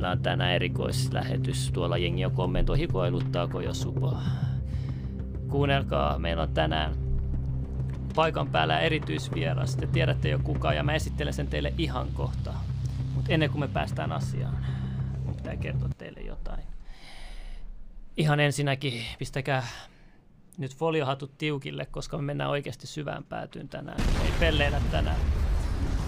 Meillä on tänään erikoislähetys. Tuolla jengi kommentoi, hikoiluttaako jo supo. Kuunnelkaa, meillä on tänään paikan päällä erityisvieras. Te tiedätte jo kuka ja mä esittelen sen teille ihan kohta. Mutta ennen kuin me päästään asiaan, mun pitää kertoa teille jotain. Ihan ensinnäkin pistäkää nyt foliohatut tiukille, koska me mennään oikeasti syvään päätyyn tänään. Ei pelleillä tänään.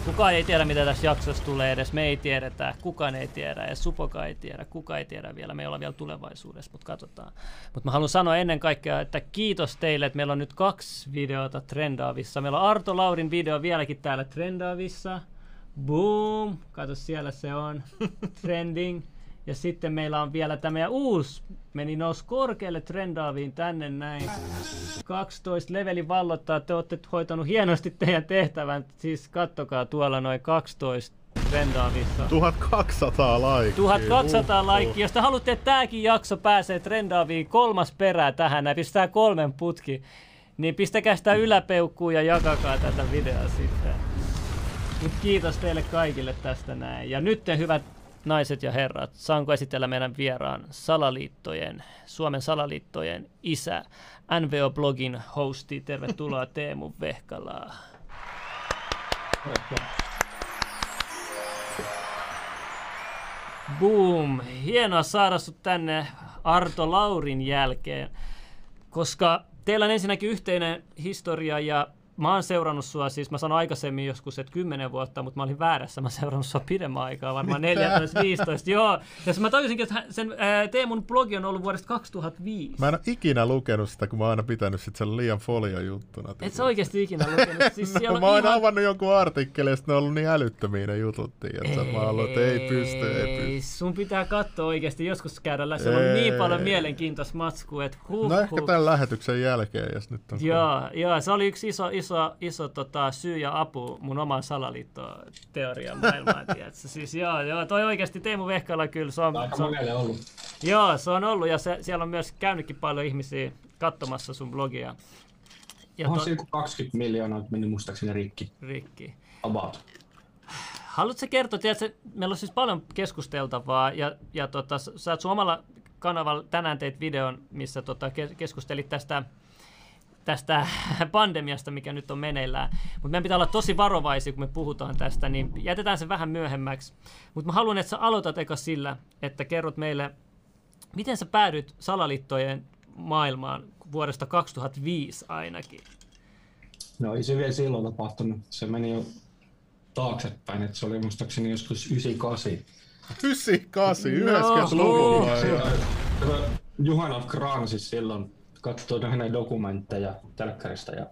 Kukaan ei tiedä, mitä tässä jaksossa tulee edes. Me ei tiedetä, kukaan ei tiedä, ja Supoka ei tiedä, kuka ei tiedä vielä. Me ei olla vielä tulevaisuudessa, mutta katsotaan. Mutta mä haluan sanoa ennen kaikkea, että kiitos teille, että meillä on nyt kaksi videota trendaavissa. Meillä on Arto Laurin video vieläkin täällä trendaavissa. Boom! Kato, siellä se on. Trending. Ja sitten meillä on vielä tämä uusi, meni nousi korkealle trendaaviin tänne näin. 12 leveli vallottaa, te olette hoitanut hienosti teidän tehtävän. Siis kattokaa tuolla noin 12 trendaavissa. 1200 laikkia. 1200 laikkia. Jos te haluatte, että tämäkin jakso pääsee trendaaviin kolmas perää tähän, näin pistää kolmen putki, niin pistäkää sitä yläpeukkuun ja jakakaa tätä videoa sitten. Mut kiitos teille kaikille tästä näin. Ja nyt te hyvät naiset ja herrat, saanko esitellä meidän vieraan salaliittojen, Suomen salaliittojen isä, NVO-blogin hosti. Tervetuloa Teemu Vehkalaa. Boom! Hienoa saada sut tänne Arto Laurin jälkeen, koska teillä on ensinnäkin yhteinen historia ja mä oon seurannut sua, siis mä sanoin aikaisemmin joskus, että 10 vuotta, mutta mä olin väärässä, mä seurannut sua pidemmän aikaa, varmaan 14-15, joo. Ja mä tajusinkin, että sen ää, Teemun blogi on ollut vuodesta 2005. Mä en ole ikinä lukenut sitä, kun mä oon aina pitänyt sit sen liian folio-juttuna. Et sä oikeasti ikinä lukenut? Siis siellä mä oon ihan... avannut jonkun artikkelin, ja ne on ollut niin älyttömiä ne jutut, että mä oon ollut, että ei pysty, ei pysty. Sun pitää katsoa oikeasti, joskus käydä läpi. Siellä on niin paljon mielenkiintoista matskua, että huh, No ehkä tämän lähetyksen jälkeen, jos nyt on... Joo, joo, se oli yksi iso, iso, iso tota, syy ja apu mun omaan salaliittoteorian maailmaan, tiedätkö? Siis joo, joo, toi oikeasti Teemu Vehkala kyllä, se on, Aika se on, ollut. joo, se on ollut ja se, siellä on myös käynytkin paljon ihmisiä katsomassa sun blogia. Ja Onhan to, se joku 20 miljoonaa mennyt muistaakseni rikki. Rikki. About. Haluatko kertoa, tiedätkö, meillä on siis paljon keskusteltavaa ja, ja tota, sä oot sun omalla kanavalla tänään teit videon, missä tota, ke- keskustelit tästä tästä pandemiasta, mikä nyt on meneillään. Mutta meidän pitää olla tosi varovaisia, kun me puhutaan tästä, niin jätetään se vähän myöhemmäksi. Mutta mä haluan, että sä aloitat eka sillä, että kerrot meille, miten sä päädyit salaliittojen maailmaan vuodesta 2005 ainakin. No ei se vielä silloin tapahtunut. Se meni jo taaksepäin, että se oli muistaakseni joskus 98. 98, No, 90-luvulla. oh. ja- Kato, Juhana Kraan siis silloin katsoi hänen dokumentteja telkkarista ja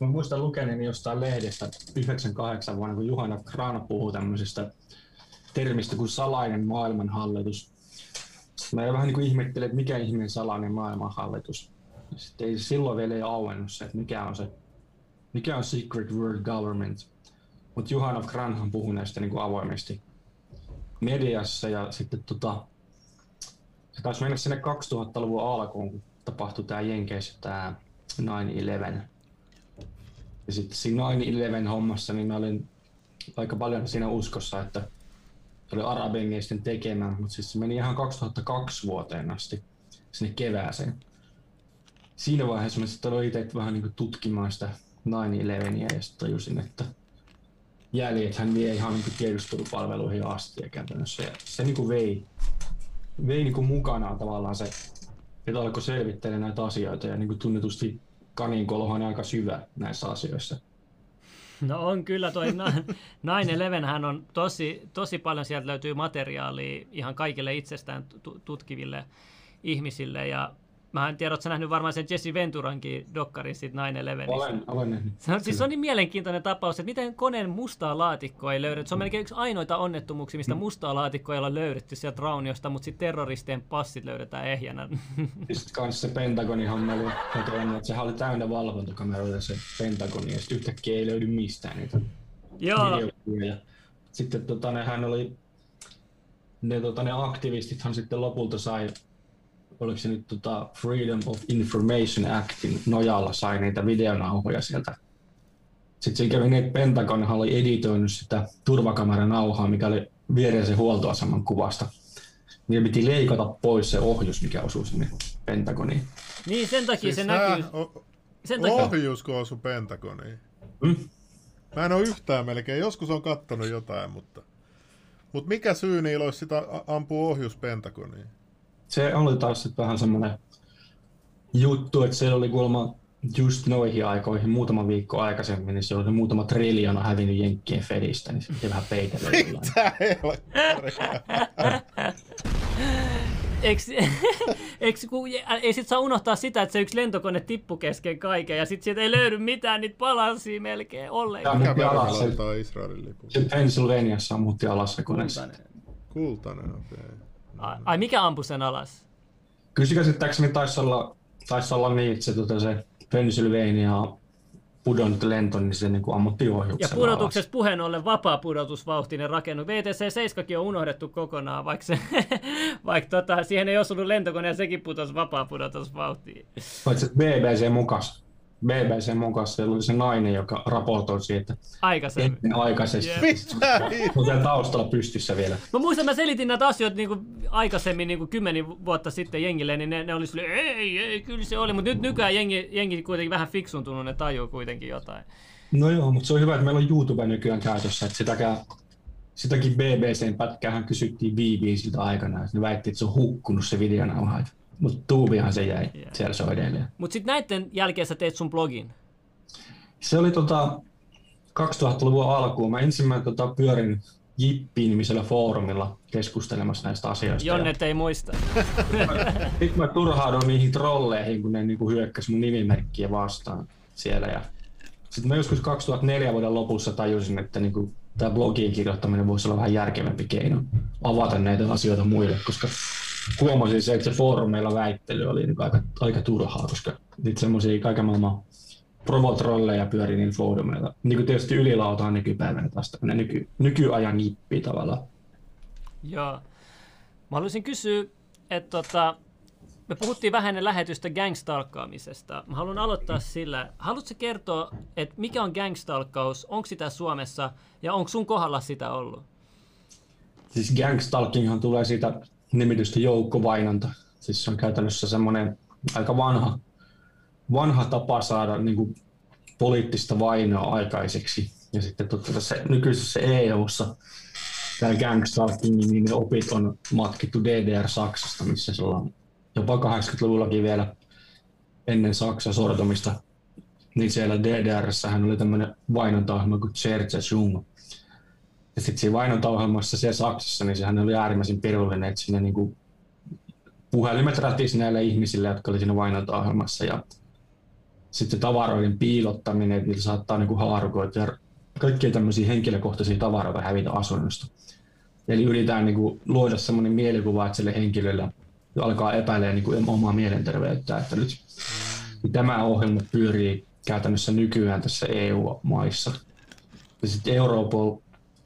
Mä muistan lukeneeni jostain lehdestä 98 vuonna, kun Juhana Kraan puhuu tämmöisestä termistä kuin salainen maailmanhallitus. Mä vähän niin kuin ihmettelin, että mikä ihmeen salainen maailmanhallitus. Sitten ei silloin vielä ei auennut se, että mikä on se, mikä on secret world government. Mutta Juhana Kranhan puhuu näistä niin kuin avoimesti mediassa ja sitten tota, se taisi mennä sinne 2000-luvun alkuun, kun tapahtui tämä Jenkeissä tämä 9-11. Ja sitten siinä 9-11 hommassa niin mä olin aika paljon siinä uskossa, että se oli arabimiesten tekemä, mutta siis se meni ihan 2002 vuoteen asti sinne kevääseen. Siinä vaiheessa mä sitten aloin itse vähän niin tutkimaan sitä 9-11 ja sitten tajusin, että jäljet hän vie ihan niin tiedustelupalveluihin asti ja käytännössä. Ja se niin vei, vei niin mukanaan tavallaan se, että alkoi selvittelemään näitä asioita ja niin kuin tunnetusti kaninkolo on aika syvä näissä asioissa. No on kyllä toi 9 hän on tosi, tosi paljon sieltä löytyy materiaalia ihan kaikille itsestään tu- tutkiville ihmisille ja mä en tiedä, ootko nähnyt varmaan sen Jesse Venturankin dokkarin siitä 9 Olen, olen nähnyt. Se on, siis se on niin mielenkiintoinen tapaus, että miten koneen mustaa laatikkoa ei löydetty. Se on melkein yksi ainoita onnettomuuksia, mistä mustaa laatikkoa ei ole löydetty sieltä rauniosta, mutta sitten terroristien passit löydetään ehjänä. Sitten kanssa se Pentagonin homma oli, että sehän oli täynnä valvontakameroita se Pentagoni ja sitten yhtäkkiä ei löydy mistään niitä Joo, videokuvia. Sitten tota, nehän oli, ne, tota, ne aktivistithan sitten lopulta sai, oliko se nyt tota Freedom of Information Actin nojalla sai niitä videonauhoja sieltä Sitten siinä kävi niin, että Pentagonhan oli editoinut sitä turvakameran nauhaa, mikä oli viereisen huoltoaseman kuvasta. Niin piti leikata pois se ohjus, mikä osui sinne Pentagoniin. Niin, sen takia Siis se nää näkyy. o- Sen takia, ohjusko osu Pentagoniin. Mm? Mä en oo yhtään melkein, joskus on kattonut jotain, mutta... Mut mikä syy niillä olisi sitä ampua ohjus Pentagoniin? Se oli taas sit vähän semmoinen juttu, että se oli kuulemma just noihin aikoihin, muutama viikko aikaisemmin, niin se oli muutama triljoona hävinnyt Jenkkien Fedistä, niin se vähän peitellä. Mitä kun, ei sit saa unohtaa sitä, että se yksi lentokone tippu kesken kaiken ja sit sieltä ei löydy mitään niitä palasia melkein ollenkaan. Mikä väri alas Israelin lipun? Se Pennsylvaniassa ammutti alas se kone. Kultainen, okei. Okay. Ai, mikä ampui sen alas? Kyllä se käsittääkseni taisi olla, taisi olla niin, että se, tota, se Pennsylvania pudonnut lento, niin se niin kuin ammutti ohjuksella Ja pudotuksessa puheen ollen vapaa pudotusvauhtinen rakennus. VTC 7 on unohdettu kokonaan, vaikka, se, vaikka tota, siihen ei osunut lentokone ja sekin putosi vapaa pudotusvauhtiin. alas. Paitsi BBC mukas, BBC mukas, siellä oli se nainen, joka raportoi siitä Aikaisemmin. ennen aikaisesti. Jep. Mitä taustalla pystyssä vielä. Mä muistan, mä selitin näitä asioita niin kuin aikaisemmin, niin kuin kymmenen vuotta sitten jengille, niin ne, ne oli silleen, ei, ei, kyllä se oli. Mutta nyt nykyään jengi, jengi kuitenkin vähän fiksuntunut, ne tajuu kuitenkin jotain. No joo, mutta se on hyvä, että meillä on YouTube nykyään käytössä, että sitäkään, sitäkin BBCn pätkäähän kysyttiin BBCltä aikana, että ne väitti, että se on hukkunut se videonauha. Mutta tuubihan se jäi, Joo. siellä se on edelleen. Mutta sitten näiden jälkeen sä teet sun blogin. Se oli tota 2000-luvun alkuun. Mä ensimmäinen tota, pyörin Jippi-nimisellä foorumilla keskustelemassa näistä asioista. ja Jonnet ei muista. Sitten mä turhauduin niihin trolleihin, kun ne niinku hyökkäs mun nimimerkkiä vastaan siellä. Ja sitten mä joskus 2004 vuoden lopussa tajusin, että niinku tämä blogin kirjoittaminen voisi olla vähän järkevämpi keino avata näitä asioita muille, koska huomasin se, että se foorumeilla väittely oli niinku aika, aika turhaa, koska niitä semmoisia kaiken maailman promotrolleja pyöri niin foorumeilla. Niin kuin tietysti ylilauta on nykypäivänä taas tämmöinen nyky, nykyajan jippi tavallaan. Joo. Mä haluaisin kysyä, että tota, me puhuttiin vähän ennen lähetystä gangstalkkaamisesta. Mä haluan aloittaa sillä. Haluatko kertoa, että mikä on gangstalkkaus, onko sitä Suomessa ja onko sun kohdalla sitä ollut? Siis gangstalkinghan tulee siitä nimitystä joukkovainonta. Siis se on käytännössä semmoinen aika vanha, vanha tapa saada niin kuin, poliittista vainoa aikaiseksi. Ja sitten totta tässä nykyisessä EU-ssa tämä gangstalking, niin opit on matkittu DDR-Saksasta, missä silloin jopa 80-luvullakin vielä ennen Saksan sortomista, niin siellä DDRssähän oli tämmöinen vainontaohjelma kuin Zerzeschung. Ja sitten siinä vainontaohjelmassa siellä Saksassa, niin sehän oli äärimmäisen pirullinen, että siinä niinku puhelimet rätisi näille ihmisille, jotka oli siinä vainontaohjelmassa. Ja sitten tavaroiden piilottaminen, että niillä saattaa niinku haarukoita ja kaikkia tämmöisiä henkilökohtaisia tavaroita hävitä asunnosta. Eli yritetään niinku luoda semmoinen mielikuva, että sille henkilölle alkaa epäilemään niinku omaa mielenterveyttä, että nyt tämä ohjelma pyörii käytännössä nykyään tässä EU-maissa. Ja sitten Europol,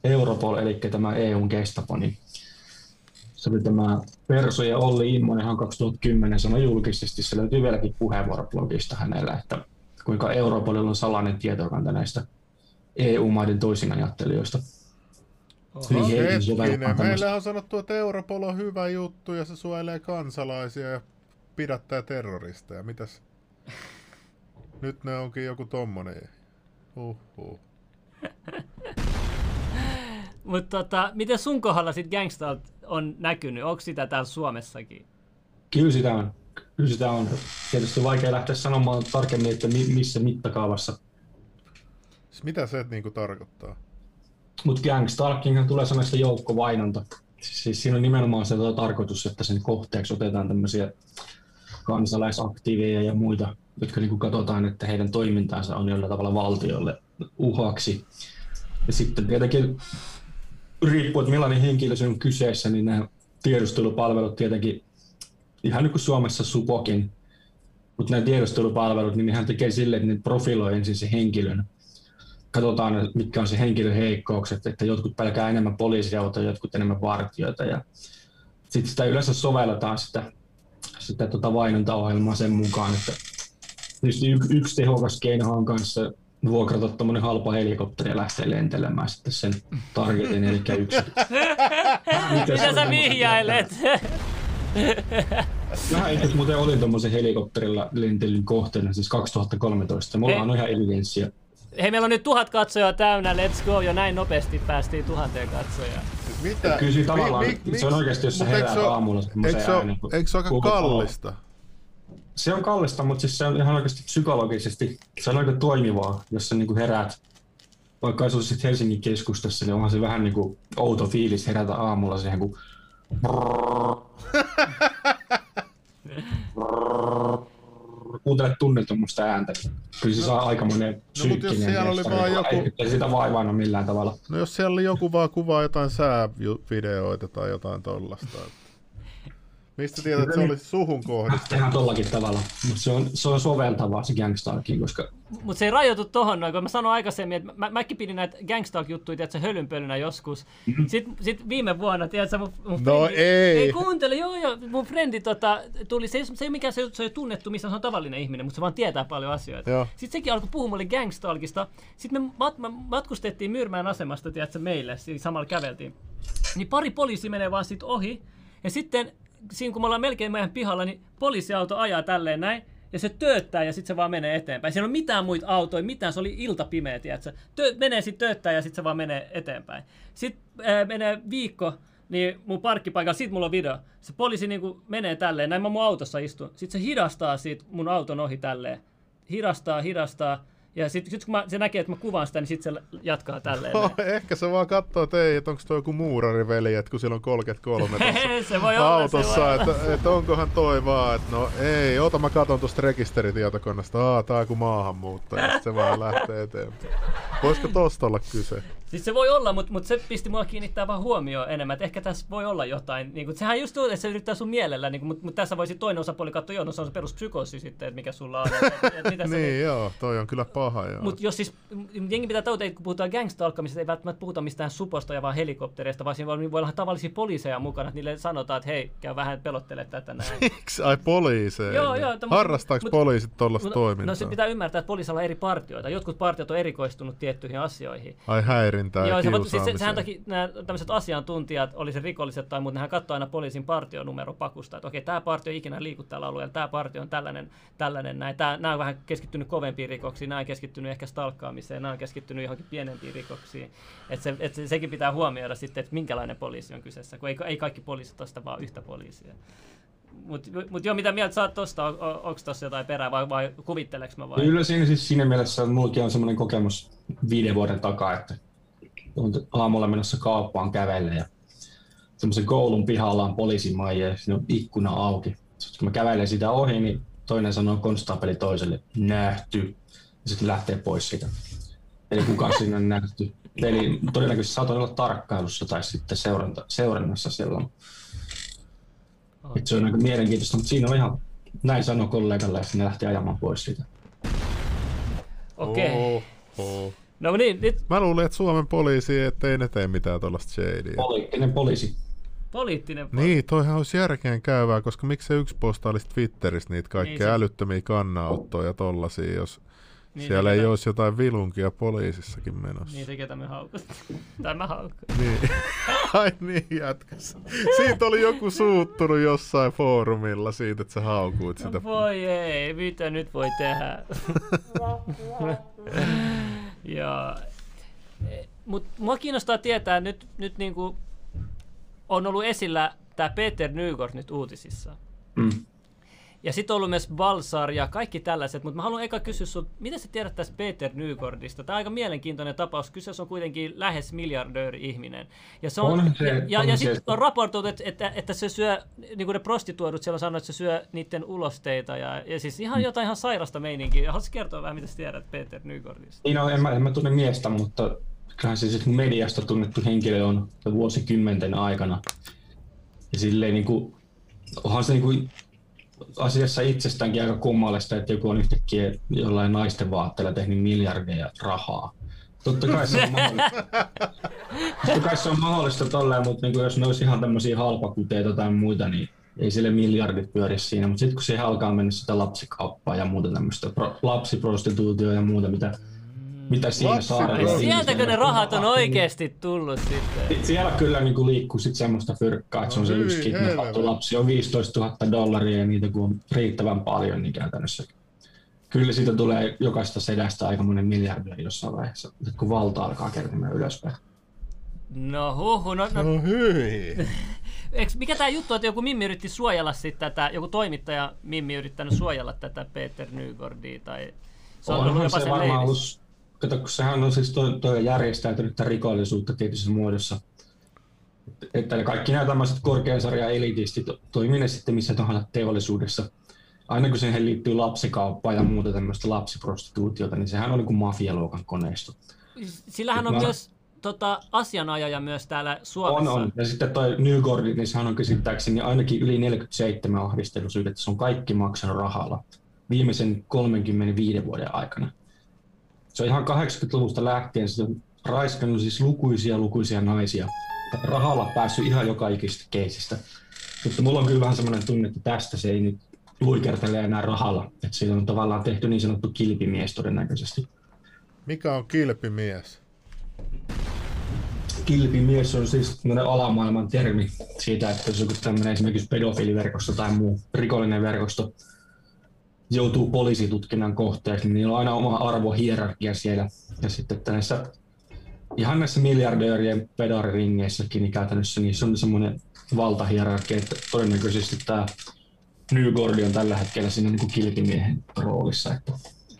Europol, eli tämä EUn Gestapo, niin se oli tämä Perso ja Olli Immonenhan 2010 sanoi julkisesti, se löytyy vieläkin puheenvuoroblogista hänellä, että kuinka Europolilla on salainen tietokanta näistä EU-maiden toisinajattelijoista. Hetkinen, tämmöistä- meillä on sanottu, että Europol on hyvä juttu ja se suojelee kansalaisia ja pidättää terroristeja. Mitäs? Nyt ne onkin joku tommonen. Uhuh. Mutta tota, miten sun kohdalla sit gangsta on näkynyt? Onko sitä täällä Suomessakin? Kyllä sitä on. Kyllä sitä on. Tietysti vaikea lähteä sanomaan tarkemmin, että mi- missä mittakaavassa. Siis mitä se niinku tarkoittaa? Mutta gangstalking tulee sanasta joukkovainonta. Siis, siis siinä on nimenomaan se tarkoitus, että sen kohteeksi otetaan tämmöisiä kansalaisaktiiveja ja muita, jotka niin katsotaan, että heidän toimintaansa on jollain tavalla valtiolle uhaksi. Ja sitten tietenkin riippuen, että millainen henkilö se on kyseessä, niin nämä tiedustelupalvelut tietenkin, ihan niin kuin Suomessa Supokin, mutta nämä tiedustelupalvelut, niin nehän tekee silleen, että ne profiloi ensin se henkilön. Katsotaan, mitkä on se henkilön heikkoukset, että jotkut pelkää enemmän poliisiautoja, jotkut enemmän vartijoita. Ja sitten sitä yleensä sovelletaan sitä, sitä tota vainontaohjelmaa sen mukaan, että tietysti yksi tehokas keino on kanssa vuokrata tommonen halpa helikopteri ja lähteä lentelemään sitten sen targetin, eli yksi. Mitä sä vihjailet? Vähän itse muuten olin tuommoisen helikopterilla lentelyn kohteena siis 2013. Mulla on ihan evidenssiä. Hei, meillä on nyt tuhat katsojaa täynnä, let's go, jo näin nopeasti päästiin tuhanteen katsojaa. Mitä? Kyllä tavallaan, se on oikeasti, jos sä oo- aamulla semmoiseen Eikö se, ole, eikö se ole aika kallista? Se on kallista, mutta siis se on ihan oikeasti psykologisesti, se on aika toimivaa, jos sä niinku heräät, vaikka asuisit Helsingin keskustassa, niin onhan se vähän niinku outo fiilis herätä aamulla siihen, kun kuuntelet tunnetuommoista ääntä. Kyllä se saa aikamoinen No, mut jos siellä oli vaan kun joku- Ei, sitä vaivaa millään tavalla. No jos siellä oli joku vaan kuvaa jotain säävideoita tai jotain tollasta. Mistä tiedät, että se oli suhun kohdistunut? Tehdään tollakin tavalla, mutta se on, se on soveltavaa se Gangstalkiin, koska Mutta se ei rajoitu tohon noin, kun mä sanoin aikaisemmin, että mä, mäkin pidin näitä gangstalk-juttuja, tiedätkö, hölynpölynä joskus. Sitten sit viime vuonna, tiedätkö, mun, mun. No frendi- ei. Ei kuuntele, joo joo, mun frendi tota, tuli, se ei, se ei ole mikään, se, se ei ole tunnettu, missä se on tavallinen ihminen, mutta se vaan tietää paljon asioita. Joo. Sitten sekin alkoi puhua mulle gangstalkista. Sitten me mat, mä matkustettiin Myyrmäen asemasta, tiedätkö, meille, siinä samalla käveltiin. Niin pari poliisi menee vaan sit ohi. Ja sitten siinä kun me ollaan melkein meidän pihalla, niin poliisiauto ajaa tälleen näin. Ja se tööttää ja sitten se vaan menee eteenpäin. Ei ole mitään muita autoja, mitään. Se oli ilta pimeä, tiedätkö? Tö, menee sitten tööttää ja sitten se vaan menee eteenpäin. Sitten äh, menee viikko, niin mun parkkipaikalla, sit mulla on video. Se poliisi niinku menee tälleen, näin mä mun autossa istun. Sitten se hidastaa siitä mun auton ohi tälleen. Hidastaa, hidastaa. Ja sitten sit kun mä, se näkee, että mä kuvaan sitä, niin sitten se jatkaa tälleen. Oh, ehkä se vaan katsoo, että ei, että onko toi joku muurariveli, että kun sillä on 33 tossa se voi olla, se voi autossa, olla. että, että onkohan toi vaan, että no ei, ota mä katon tuosta rekisteritietokoneesta, aa tää on joku maahanmuuttaja, se vaan lähtee eteenpäin. Voisiko tosta olla kyse? Siis se voi olla, mutta mut se pisti mua kiinnittää vaan huomioon enemmän, että ehkä tässä voi olla jotain. Niin kun, sehän just on, että se yrittää sun mielellä, niin mutta mut tässä voisi toinen osapuoli katsoa, joo, no se on se peruspsykoosi sitten, että mikä sulla on. Että, että mitä se, Niin joo, toi on kyllä paha joo. Mutta jos siis, jengi pitää tautia, kun puhutaan gangstalkamisesta, ei välttämättä puhuta mistään suposta ja vaan helikoptereista, vaan siinä voi, voi olla tavallisia poliiseja mukana, että niille sanotaan, että hei, käy vähän pelottele tätä näin. Miksi? Ai poliiseja. Joo, joo, tommoset- Harrastaako mut- poliisit tollasta No, toimintaa? no se pitää ymmärtää, että poliisilla on eri partioita. Jotkut partiot on erikoistunut tiettyihin asioihin. Ai häirintää ja Joo, se, voit- siis se, sehän takia nämä tämmöiset asiantuntijat, oli se rikolliset tai muut, nehän katsoo aina poliisin partionumero pakusta, että okei, tämä partio ei ikinä liiku tällä alueella, tämä partio on tällainen, tällainen näin. Tää, nämä on vähän keskittynyt kovempiin rikoksiin, nämä on keskittynyt ehkä stalkkaamiseen, nämä on keskittynyt johonkin pienempiin rikoksiin. Et se, et se, sekin pitää huomioida sitten, että minkälainen poliisi on kyseessä, kun ei, ei kaikki poliisit ole sitä vaan yhtä poliisia. Mutta mut joo, mitä mieltä sä oot tosta? On, on, onko tossa jotain perää vai, vai kuvitteleks mä vai? Kyllä siinä siis siinä mielessä että mullakin on semmoinen kokemus viiden vuoden takaa, että on aamulla menossa kauppaan kävelle ja semmoisen koulun pihalla on poliisimaija ja siinä on ikkuna auki. Sitten kun mä kävelen sitä ohi, niin toinen sanoo konstaapeli toiselle, nähty. Ja sitten lähtee pois siitä. Eli kuka siinä on nähty. Eli todennäköisesti saatoin olla tarkkailussa tai sitten seuranta, seurannassa silloin. Et se on aika mielenkiintoista, mutta siinä on ihan, näin sanoi kollegalle ja sitten ne lähti ajamaan pois siitä. Okei. Okay. Oho. No niin, nyt Mä luulin, että Suomen poliisi ettei ne tee mitään tuollaista shadyä. Poliittinen poliisi. poliittinen Niin, toihan olisi järkeen käyvää, koska miksi se yksi postailisi Twitterissä niitä kaikkea Niin niin se- älyttömiä kannanottoja ja tollasia, jos Niin niin siellä ei ketä- olisi jotain vilunkia poliisissakin menossa. Niin se, ketä me haukut. tai mä haukun. Niin. Ai niin, jatkas. Siitä oli joku suuttunut jossain foorumilla siitä, että sä haukuit sitä. No voi ei, mitä nyt voi tehdä? ja, mut mua kiinnostaa tietää, nyt, nyt niinku on ollut esillä tämä Peter Nygård nyt uutisissa. Mm. Ja sitten on ollut myös Balsar ja kaikki tällaiset, mutta mä haluan eka kysyä sun, mitä sä tiedät tästä Peter Nygårdista? Tämä on aika mielenkiintoinen tapaus. Kyseessä on kuitenkin lähes miljardööri ihminen. Ja, se on, On se- ja, ja, on ja sitten on raportoitu, että, että, että se syö, niin kuin ne prostituoidut siellä sanoo, että se syö niiden ulosteita. Ja, ja siis ihan jotain ihan sairasta meininkiä. Haluaisitko kertoa vähän, mitä sä tiedät Peter Nygårdista? Niin on, en mä, en mä tunne miestä, mutta kyllähän se siis mediasta tunnettu henkilö on vuosikymmenten aikana. Ja silleen niin kuin, onhan se niin kuin asiassa itsestäänkin aika kummallista, että joku on yhtäkkiä jollain naisten vaatteella tehnyt miljardeja rahaa. Totta kai se on mahdollista. Totta kai se on mahdollista tolleen, mutta niin kuin jos ne olisi ihan tämmöisiä halpakuteita tai muita, niin ei sille miljardit pyöri siinä. Mutta sitten kun siihen alkaa mennä sitä lapsikauppaa ja muuta tämmöistä, pro, lapsiprostituutio ja muuta, mitä mitä siinä Lapsi- saarella... Sieltäkö ne rahat on Niin. oikeasti tullut sitten? Siellä kyllä niin kuin liikkuu sit semmoista fyrkkaa, että se on se No yksi kidnappattu helvetti. lapsi on 15 000 dollaria ja niitä kun on riittävän paljon, niin käytännössä kyllä siitä tulee jokaista sedästä aikamoinen miljardia jossain vaiheessa, kun valta alkaa kertymään ylöspäin. No huhu, no, no No hyi. Eiks, mikä tämä juttu, että joku Mimmi yritti suojella sit tätä, joku toimittaja Mimmi yrittänyt suojella tätä Peter Nygordia tai se on ollut Onhan jopa se varmaan ollut, kato, kun sehän on siis toi, toi järjestäytynyttä rikollisuutta tietyssä muodossa. Että kaikki nämä tämmöiset korkean sarjan elitistit, toimii ne sitten missä tahansa teollisuudessa. Aina kun siihen liittyy lapsikauppaa ja muuta tämmöistä lapsiprostituutiota, niin sehän on niin kuin mafialuokan koneisto. Sillähän on Mä- myös tota, asianajaja myös täällä Suomessa. On, on. Ja sitten toi Newgord, niin sehän on käsittääkseni ainakin yli 47 ahdistelusyytettä. Se on kaikki maksanut rahalla viimeisen 35 vuoden aikana. Se on ihan 80-luvusta lähtien, se on raiskannut siis lukuisia lukuisia naisia. Rahalla päässyt ihan joka ikistä keisistä. Mutta mulla on kyllä vähän semmoinen tunne, että tästä se ei nyt luikertele enää rahalla. Että siitä on tavallaan tehty niin sanottu kilpimies todennäköisesti. Mikä on kilpimies? Kilpimies on siis tämmöinen alamaailman termi siitä, että jos joku tämmöinen esimerkiksi pedofiliverkosto tai muu rikollinen verkosto joutuu poliisitutkinnan kohteeksi, niin niillä on aina oma arvohierarkia siellä. Ja sitten että näissä, ihan näissä miljardöörien pedariringeissäkin, niin käytännössä niissä on semmoinen valtahierarkia, että todennäköisesti tämä Newgordi on tällä hetkellä siinä niin kuin kilpimiehen roolissa. Että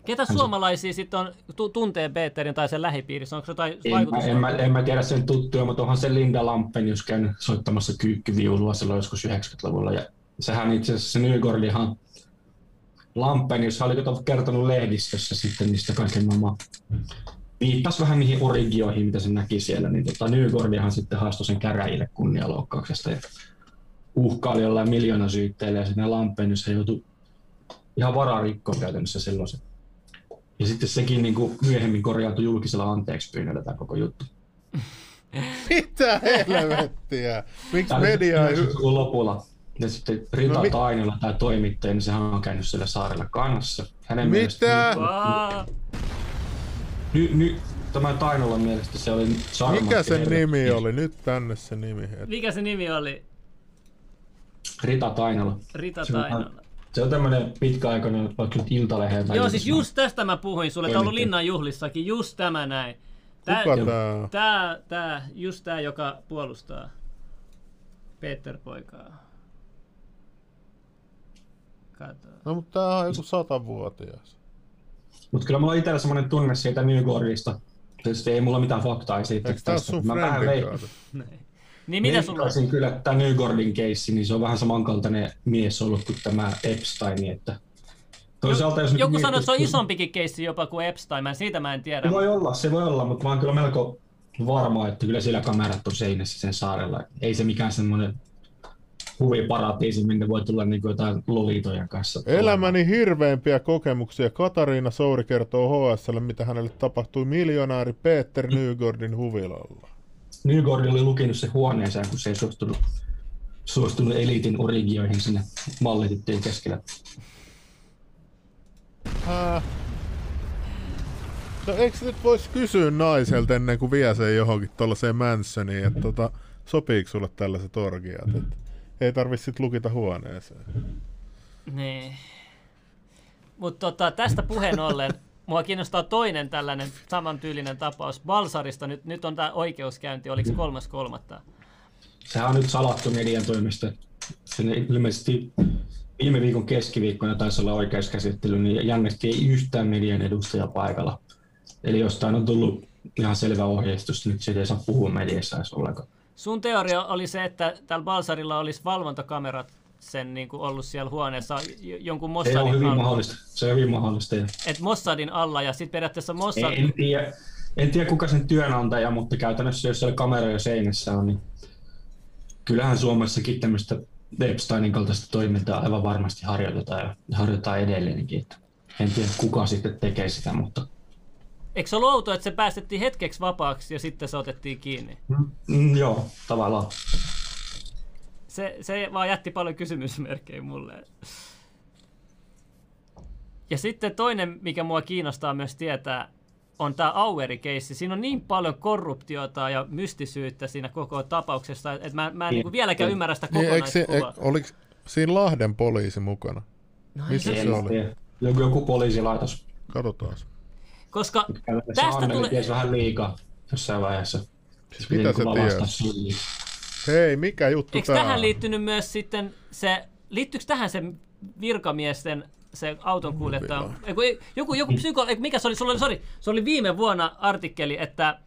Ketä suomalaisia sitten on, tu- tuntee Peterin tai sen lähipiirissä? Onko jotain En mä, vaikutusta? en, mä, en mä tiedä sen tuttuja, mutta onhan se Linda Lampenius käynyt soittamassa kyykkyviulua silloin joskus 90-luvulla. Ja sehän itse asiassa se Nygordihan Lampenius oli kato kertonut lehdistössä sitten niistä kaiken maailman viittasi vähän niihin origioihin, mitä se näki siellä, niin tota, Nygordihan sitten haastoi sen käräjille kunnianloukkauksesta ja uhkaili jollain miljoona syytteillä ja sitten Lampenius joutui ihan vararikkoon käytännössä silloin se ja sitten sekin niin kuin myöhemmin korjautui julkisella anteeksi pyynnöllä tämä koko juttu. Mitä helvettiä? Miksi media ei... 90-luvun lopulla. Ja sitten Rita No mi- Tainila, tämä toimittaja, niin sehän on käynyt siellä saarella kanssa. Hänen Mitä? mielestä- Aa, Ny, ny, tämä Tainolan mielestä se oli charmantti Mikä sen helvetti. nimi oli? Nyt tänne se nimi. Et mikä se nimi oli? Rita Tainola. Rita Se on- Tainola. Se on tämmöinen pitkäaikainen, vaikka nyt Iltalehden tai Joo, siis just tästä mä puhuin sulle. Tämä on ollut. Linnan juhlissakin, just tämä näin. Tää, Kuka tää tää, tää, just tää, joka puolustaa Peter poikaa. No mutta tää on joku satavuotias. Mutta kyllä mulla on itsellä semmoinen tunne siitä Newgordista. Tietysti ei mulla mitään faktaa siitä. Eikö tää sun friendin kanssa? Niin mitä sulla on? Kyllä, että tämä Newgordin keissi, niin se on vähän samankaltainen mies ollut kuin tämä Epstein, että toisaalta jos... Joku sanoi, että se on isompikin keissi jopa kuin Epstein. Mä, siitä mä en tiedä. Se voi olla, se voi olla, mutta mä oon kyllä melko varma, että kyllä siellä kamerat on seinässä sen saarella. Ei se mikään semmoinen huviparatiisi, minne voi tulla niin jotain lolitojen kanssa. Elämäni hirveimpiä kokemuksia. Katariina Souri kertoo HSL, mitä hänelle tapahtui miljonääri Peter Nygordin huvilalla. Newgord oli lukinut se huoneeseen, kun se ei suostunut, suostunut eliitin origioihin sinne mallityttöjen keskellä. Hää? No eikö nyt voisi kysyä naiselta ennen kuin vie sen johonkin tuollaiseen mansioniin, että tota, sopiiko sulle tällaiset orgiat? Et ei tarvi sit lukita huoneeseen. Niin. Mutta tota, tästä puheen ollen, mua kiinnostaa toinen tällainen samantyylinen tapaus. Balsarista nyt, nyt on tämä oikeuskäynti, oliko se kolmas kolmatta? Sehän on nyt salattu median toimesta. Sen ilmeisesti viime viikon keskiviikkona taisi olla oikeuskäsittely, niin jännästi ei yhtään median edustajaa paikalla. Eli jostain on tullut ihan selvä ohjeistus, nyt siitä ei saa puhua mediassa edes ollenkaan. Sun teoria oli se, että tällä Balsarilla olisi valvontakamerat sen niin kuin ollut siellä huoneessa jonkun Se on Mossadin hyvin alla. mahdollista. Se on hyvin mahdollista. Et Mossadin alla ja sitten periaatteessa Mossad... en, tiedä, en tiedä kuka sen työnantaja, mutta käytännössä jos siellä kameroja seinässä on, niin kyllähän Suomessakin tämmöistä Epsteinin kaltaista toimintaa aivan varmasti harjoitetaan ja harjoitetaan edelleenkin. En tiedä kuka sitten tekee sitä, mutta Eikö se ollut outoa, että se päästettiin hetkeksi vapaaksi ja sitten se otettiin kiinni? mm, joo, tavallaan. Se, se vaan jätti paljon kysymysmerkkejä mulle. Ja sitten toinen, mikä mua kiinnostaa myös tietää, on tämä Aueri-keissi. Siinä on niin paljon korruptiota ja mystisyyttä siinä koko tapauksessa, että mä, mä en niin, vieläkään ymmärrä sitä Niin, eikö, se, kokonaiskuvaa. eikö, oliko siinä Lahden poliisi mukana? No, Missä ei, se oli? Joku, joku poliisilaitos. Katsotaan. Koska Tästä tästä tulee... ties vähän liikaa jossain vaiheessa. Siis mitä se tiedät? syliin. Hei, mikä juttu Eikö tää tähän on? liittynyt myös sitten se, liittyykö tähän se virkamiesten se auton kuljettaja, joku, joku psyko, eiku, mikä se oli, sulla oli, sorry, se oli viime vuonna artikkeli, että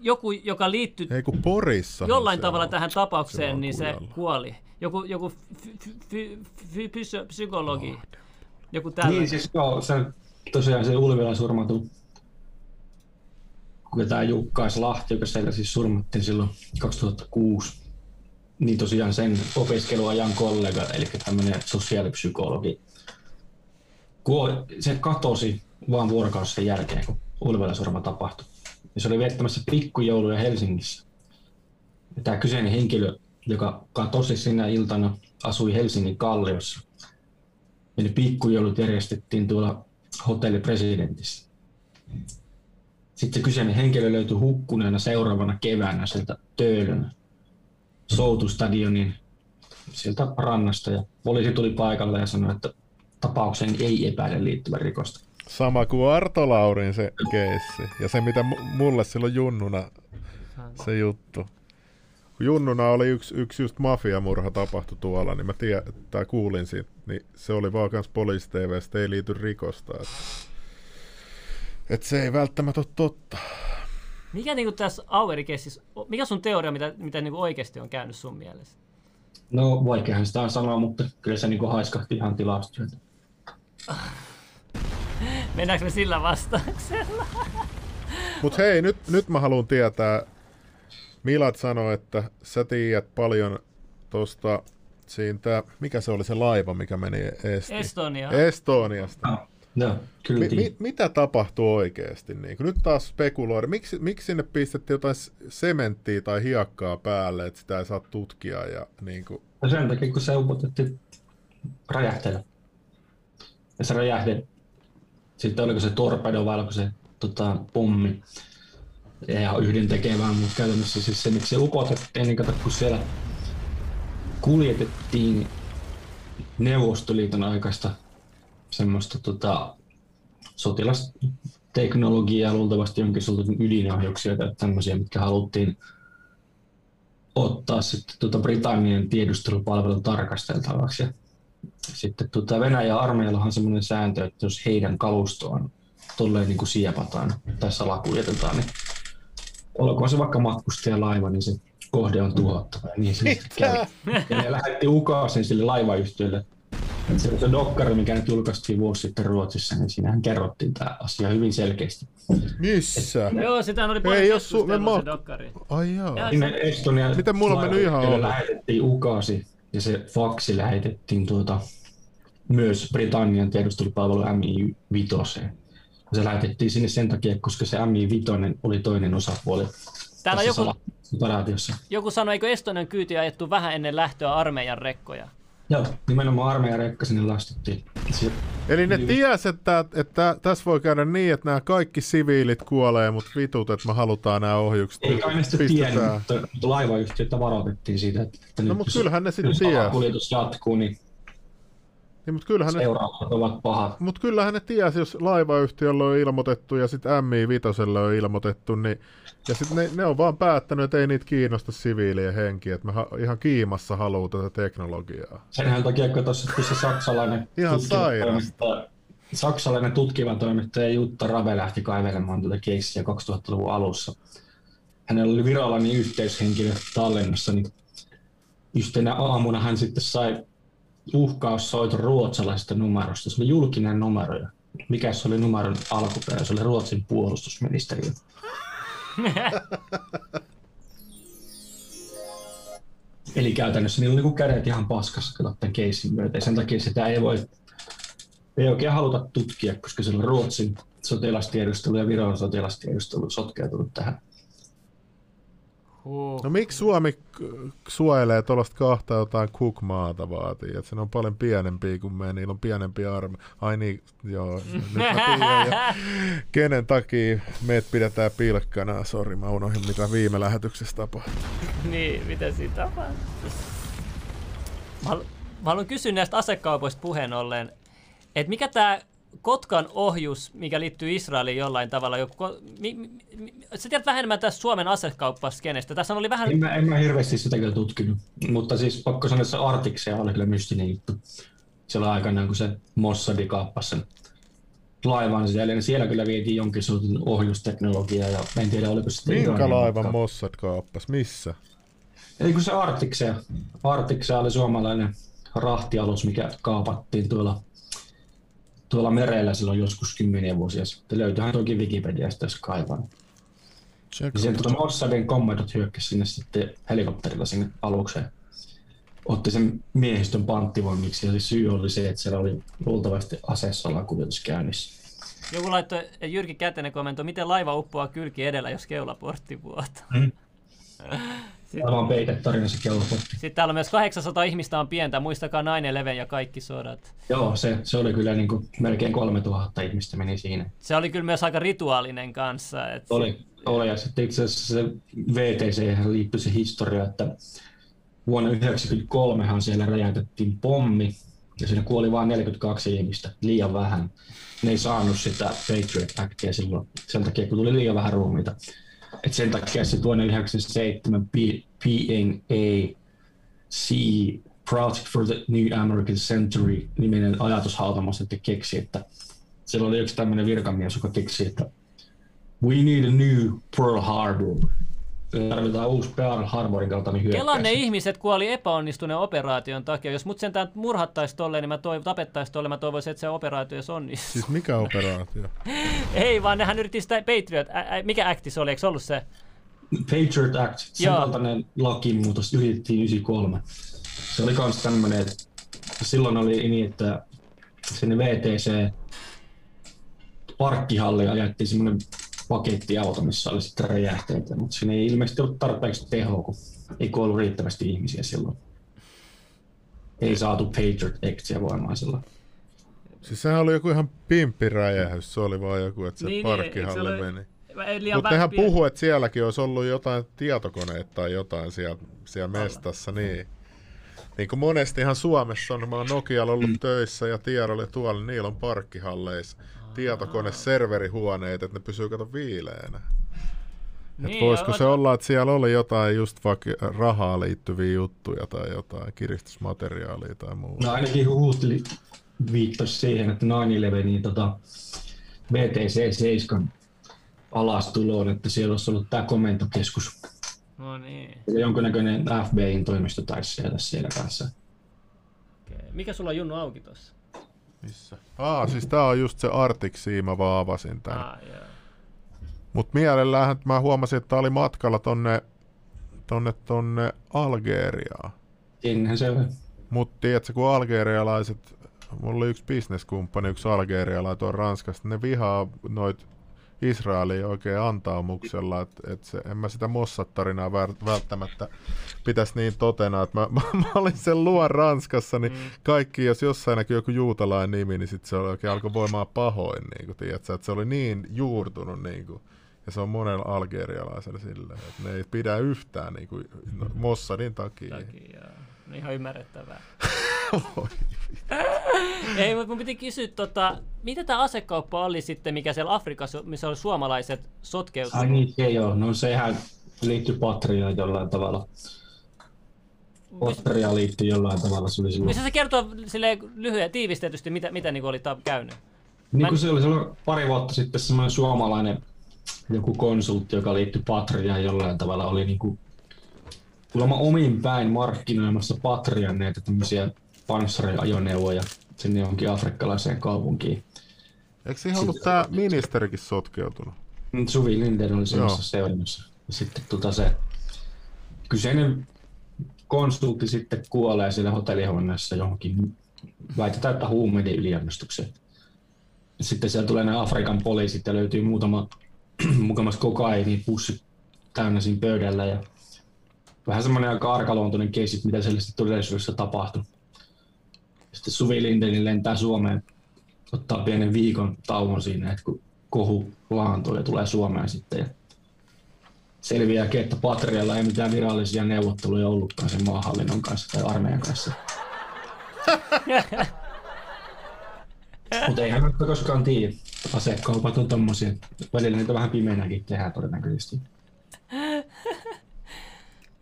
joku, joka liittyi Ei kun Porissa. jollain tavalla tähän se on tapaukseen, niin se kuoli. Joku, joku fy, fy, fysio- psykologi, joku tällainen. Niin siis joo, se tosiaan se Ulvila surmatu, kun tämä Jukkaas Lahti, joka siellä siis surmattiin silloin 2006, niin tosiaan sen opiskeluajan kollega, eli tämmöinen sosiaalipsykologi, se katosi vaan vuorokausi sen jälkeen, kun Ulvila surma tapahtui. Ja se oli viettämässä pikkujouluja Helsingissä. Ja tämä kyseinen henkilö, joka katosi sinä iltana, asui Helsingin Kalliossa. Ja ne pikkujoulut järjestettiin tuolla hotelli Presidentissä. Sitten se kyseinen henkilö löytyi hukkuneena seuraavana keväänä sieltä Töölön Soutustadionin sieltä rannasta. Ja poliisi tuli paikalle ja sanoi, että tapaukseen ei epäile liittyvän rikosta. Sama kuin Arto Laurin se keissi. Ja se, mitä mu- mulle silloin junnuna se juttu. Kun junnuna oli yksi, yksi just mafiamurha tapahtui tuolla, niin mä tie, tai kuulin siitä, niin se oli vaan kans poliisi TVstä, ei liity rikosta. Et, et se ei välttämättä ole totta. Mikä niinku tässä Aueri-keississä, mikä sun teoria, mitä, mitä niinku oikeasti on käynyt sun mielestä? No vaikeahan sitä on sanoa, mutta kyllä se niinku haiskahti ihan tilastyöltä. Mennäänkö me sillä vastauksella? Mut hei, nyt, nyt mä haluan tietää, Milat sanoi, että sä tiedät paljon tosta siitä, mikä se oli se laiva, mikä meni esti? Estonia. Estoniasta. No, no kyllä Mi- mi- mi- mitä tapahtuu oikeasti? Niin nyt taas spekuloida. Miksi, miksi sinne pistettiin jotain sementtiä tai hiekkaa päälle, että sitä ei saa tutkia? Ja, niin kuin, Ja sen takia, kun se upotettiin räjähteellä. Ja se räjähde, sitten oliko se torpedo vai oliko se tota, pommi. Ihan yhden tekevään, mutta käytännössä siis se, miksi se upotettiin, niin kato, kun siellä kuljetettiin Neuvostoliiton aikaista semmoista tota, sotilasteknologiaa, luultavasti jonkin sortin ydinohjuksia tai tämmöisiä, mitkä haluttiin ottaa sitten tuota Britannian tiedustelupalvelun tarkasteltavaksi. Ja sitten tuota Venäjän armeijalla on semmoinen sääntö, että jos heidän kalustoaan tolleen niin kuin siepataan tai salakuljetetaan, niin olkoon se vaikka matkustajalaiva, niin se kohde on tuhottava. Ja niin se sitten kävi. Ja ne lähetti ukaasin sille laivayhtiölle. Se on se dokkari, mikä nyt julkaistiin vuosi sitten Ruotsissa, niin siinähän kerrottiin tämä asia hyvin selkeästi. missä? Joo, sitä oli Ei, paljon jos su- me ma- se dokkari. Ai jaa. Ja- Sinne Estonia Miten mulla mennyt ihan ohi? lähetettiin ukaasi ja se faksi lähetettiin tuota, myös Britannian tiedustelupalvelu MI5. Se lähetettiin sinne sen takia, koska se MI5 oli toinen osapuoli Täällä joku, operaatiossa. joku sanoi, eikö Estonian kyyti ajettu vähän ennen lähtöä armeijan rekkoja? Joo, nimenomaan armeijan rekka sinne lastittiin. Se, Eli ne Niin. ties, että, että tässä voi käydä niin, että nämä kaikki siviilit kuolee, mutta vitut, että me halutaan nämä ohjukset. ei kai ne sitä tiennyt, mutta, mutta laivayhtiötä varoitettiin siitä, että, että No mutta kyllähän ne sitten jos ties. salakuljetus jatkuu, niin Niin, mutta kyllähän ne seuraukset ovat pahat. Mutta kyllähän ne tiesi, jos laivayhtiöllä on ilmoitettu ja sitten MI5 on ilmoitettu, niin ja sitten ne, ne, on vaan päättänyt, että ei niitä kiinnosta siviilien henki, että me ha, ihan kiimassa haluaa tätä teknologiaa. Senhän takia, kun tuossa tuossa saksalainen, Ihan tutkiva sairasta. saksalainen tutkiva toimittaja Jutta Rave lähti kaivelemaan tätä keissiä 2000-luvun alussa. Hänellä oli virallinen yhteyshenkilö tallennassa, niin yhtenä aamuna hän sitten sai uhkaussoiton ruotsalaisesta numerosta. Se oli julkinen numero. Mikä se oli numeron alkuperä? Se oli Ruotsin puolustusministeriö. Eli käytännössä niillä on niinku kädet ihan paskassa kyllä tämän keissin myötä. Ja sen takia sitä ei voi, ei oikein haluta tutkia, koska se on Ruotsin sotilastiedustelu ja Viron sotilastiedustelu sotkeutunut tähän. Huh. No miksi Suomi suojelee tuollaista kahta jotain Cook-maata vaatii? Että se on paljon pienempiä kuin me, niillä on pienempi arme. Ai niin, joo, nyt mä tiedän. Ja kenen takia meitä pidetään pilkkana? Sori, mä unohdin mitä viime lähetyksessä tapahtui. niin, mitä siinä tapahtuu? Mä, halu- mä haluan kysyä näistä asekaupoista puheen ollen, että mikä tämä Kotkan ohjus, mikä liittyy Israeliin jollain tavalla, joku, ko- mi, mi, mi, sä tiedät vähemmän tästä Suomen asekauppaskenestä. Tässä oli vähän... En mä, en mä hirveästi sitä kyllä tutkinut, mutta siis pakko sanoa, että se Artiksia oli kyllä mystinen juttu. Silloin aikanaan, kun se Mossadi kaappasi sen laivan siellä, niin siellä kyllä vietiin jonkin sortin ohjusteknologiaa ja en tiedä oliko se sitten Minkä Iranin laivan matka. Mossad kaappas? Missä? Ei kun se Artiksia. Artiksia oli suomalainen rahtialus, mikä kaapattiin tuolla, tuolla merellä silloin joskus kymmeniä vuosia sitten. Löytyyhän toki Wikipediasta, jos Ja sieltä tuota Mossadin kommandot hyökkäsi sinne sitten helikopterilla sinne alukseen. Otti sen miehistön panttivangiksi ja syy oli se, että siellä oli luultavasti asessalakuljetus käynnissä. Joku laittoi, Jyrki Kätenen kommentoi, miten laiva uppoaa kylki edellä, jos keulaportti vuotaa. Mm. Tämä on peitetarina se kelloportti. Sitten täällä on myös 800 ihmistä on pientä, muistakaa 9-11 ja kaikki sodat. Joo, se, se oli kyllä niin kuin melkein 3000 ihmistä meni siinä. Se oli kyllä myös aika rituaalinen kanssa. Että Oli, oli ja sitten itse asiassa se VTC liittyi se historia, että vuonna 1993 siellä räjäytettiin pommi ja siinä kuoli vain 42 ihmistä, liian vähän. Ne ei saanut sitä Patriot Actia silloin sen takia, kun tuli liian vähän ruumiita. Et sen takia se vuonna 1997 P- PNA C Project for the New American Century niminen ajatushautomo sitten keksi, että siellä oli yksi tämmöinen virkamies, joka keksi, että We need a new Pearl Harbor. Tarvitaan uusi Pearl Harborin kaltainen hyökkäys. Kelan ne ihmiset kuoli epäonnistuneen operaation takia. Jos mut sentään murhattaisi tolleen, niin mä toiv- tapettaisi tolleen, mä toivoisin, että se operaatio edes onnistuu. Siis mikä operaatio? Ei, vaan nehän yritti sitä Patriot, ä, ä, mikä acti se oli, eikö se ollut se? Patriot Act, sen Joo. kaltainen lakimuutos yritettiin 93. Se oli kans tämmönen, että silloin oli niin, että sinne VTC parkkihalli ajettiin semmoinen pakettiauto, missä oli sitten räjähteitä, mutta siinä ei ilmeisesti ollut tarpeeksi tehoa, kun ei kuollut riittävästi ihmisiä silloin. Ei saatu Patriot Actia voimaan silloin. Siis sehän oli joku ihan pimppiräjähys, se oli vaan joku, että se Niin, niin, niin, se ole- meni. Mutta pieni- puhuu, että sielläkin olisi ollut jotain tietokoneita tai jotain siellä, siellä mestassa, niin. Niin kuin monestihan Suomessa on, mä oon Nokialla ollut Mm. töissä ja Tiedolla tuolla, niin niillä on parkkihalleissa tietokone, serverihuoneet, että ne pysyy kato viileänä. Et Niin, voisiko joo, se olla, että siellä oli jotain just vaikka rahaa liittyviä juttuja tai jotain kiristysmateriaalia tai muuta? No ainakin huhut li- viittasi siihen, että 9-11 niin tota, VTC 7 alastuloon, että siellä olisi ollut tämä komentokeskus. No niin. Ja jonkinnäköinen FBIn toimisto taisi siellä, siellä kanssa. Okay. Mikä sulla on Junnu auki tossa? Missä? Aa, siis tää on just se Arctic Sea, mä vaan avasin tän. Ah, joo. Mut mielellähän mä huomasin, että tää oli matkalla tonne, tonne, tonne Algeriaan. Sinnehän se oli. Mut tiedätkö, kun algerialaiset, mulla oli yksi bisneskumppani, yksi algerialainen tuon Ranskasta, ne vihaa noit Israeliin oikein antaumuksella, että et se, en mä sitä Mossad-tarinaa välttämättä pitäisi niin totena, että mä, mä, mä olin sen luon Ranskassa, niin Mm. kaikki, jos jossain näkyy joku juutalainen nimi, niin sit se oikein alkoi voimaan pahoin, niin kuin, tiedätkö, että se oli niin juurtunut, niin kuin, ja se on monella algerialaisella silleen, että ne ei pidä yhtään niin kuin, no, Mossadin takia. Takia. No ihan ymmärrettävää. Ei, mutta mun piti kysyä, tota, mitä tämä asekauppa oli sitten, mikä siellä Afrikassa, missä oli suomalaiset Ai sotkeutunut? niin, se joo. No sehän liittyy Patriaan jollain tavalla. Patria liittyy jollain tavalla. Se oli silloin. Missä se kertoo silleen lyhyen tiivistetysti, mitä, mitä niin oli käynyt? Niin Mä- kuin se oli silloin pari vuotta sitten semmoinen suomalainen joku konsultti, joka liittyi Patriaan jollain tavalla, oli niinku kuulemma omin päin markkinoimassa Patrian näitä tämmöisiä panssariajoneuvoja sinne johonkin afrikkalaiseen kaupunkiin. Eikö siihen ollut tämä ministerikin sotkeutunut? Nyt Suvi Linden oli semmoisessa seurannassa. Ja sitten tota se kyseinen konsultti sitten kuolee siellä hotellihuoneessa johonkin, väitetään, että huumeiden yliannostukseen. Sitten siellä tulee ne Afrikan poliisit ja löytyy muutama mukamas kokaini pussi täynnä siinä pöydällä ja vähän semmoinen aika arkaluontoinen keissi, mitä sellaista todellisuudessa tapahtui. Sitten Suvi Lindenin lentää Suomeen, ottaa pienen viikon tauon siinä, että kun kohu laantuu ja tulee Suomeen sitten. Ja selviääkin, että Patrialla ei mitään virallisia neuvotteluja ollutkaan sen maahallinnon kanssa tai armeijan kanssa. Mutta eihän nyt koskaan tiedä. Asekaupat on tommosia. Välillä niitä vähän pimeänäkin tehdään todennäköisesti.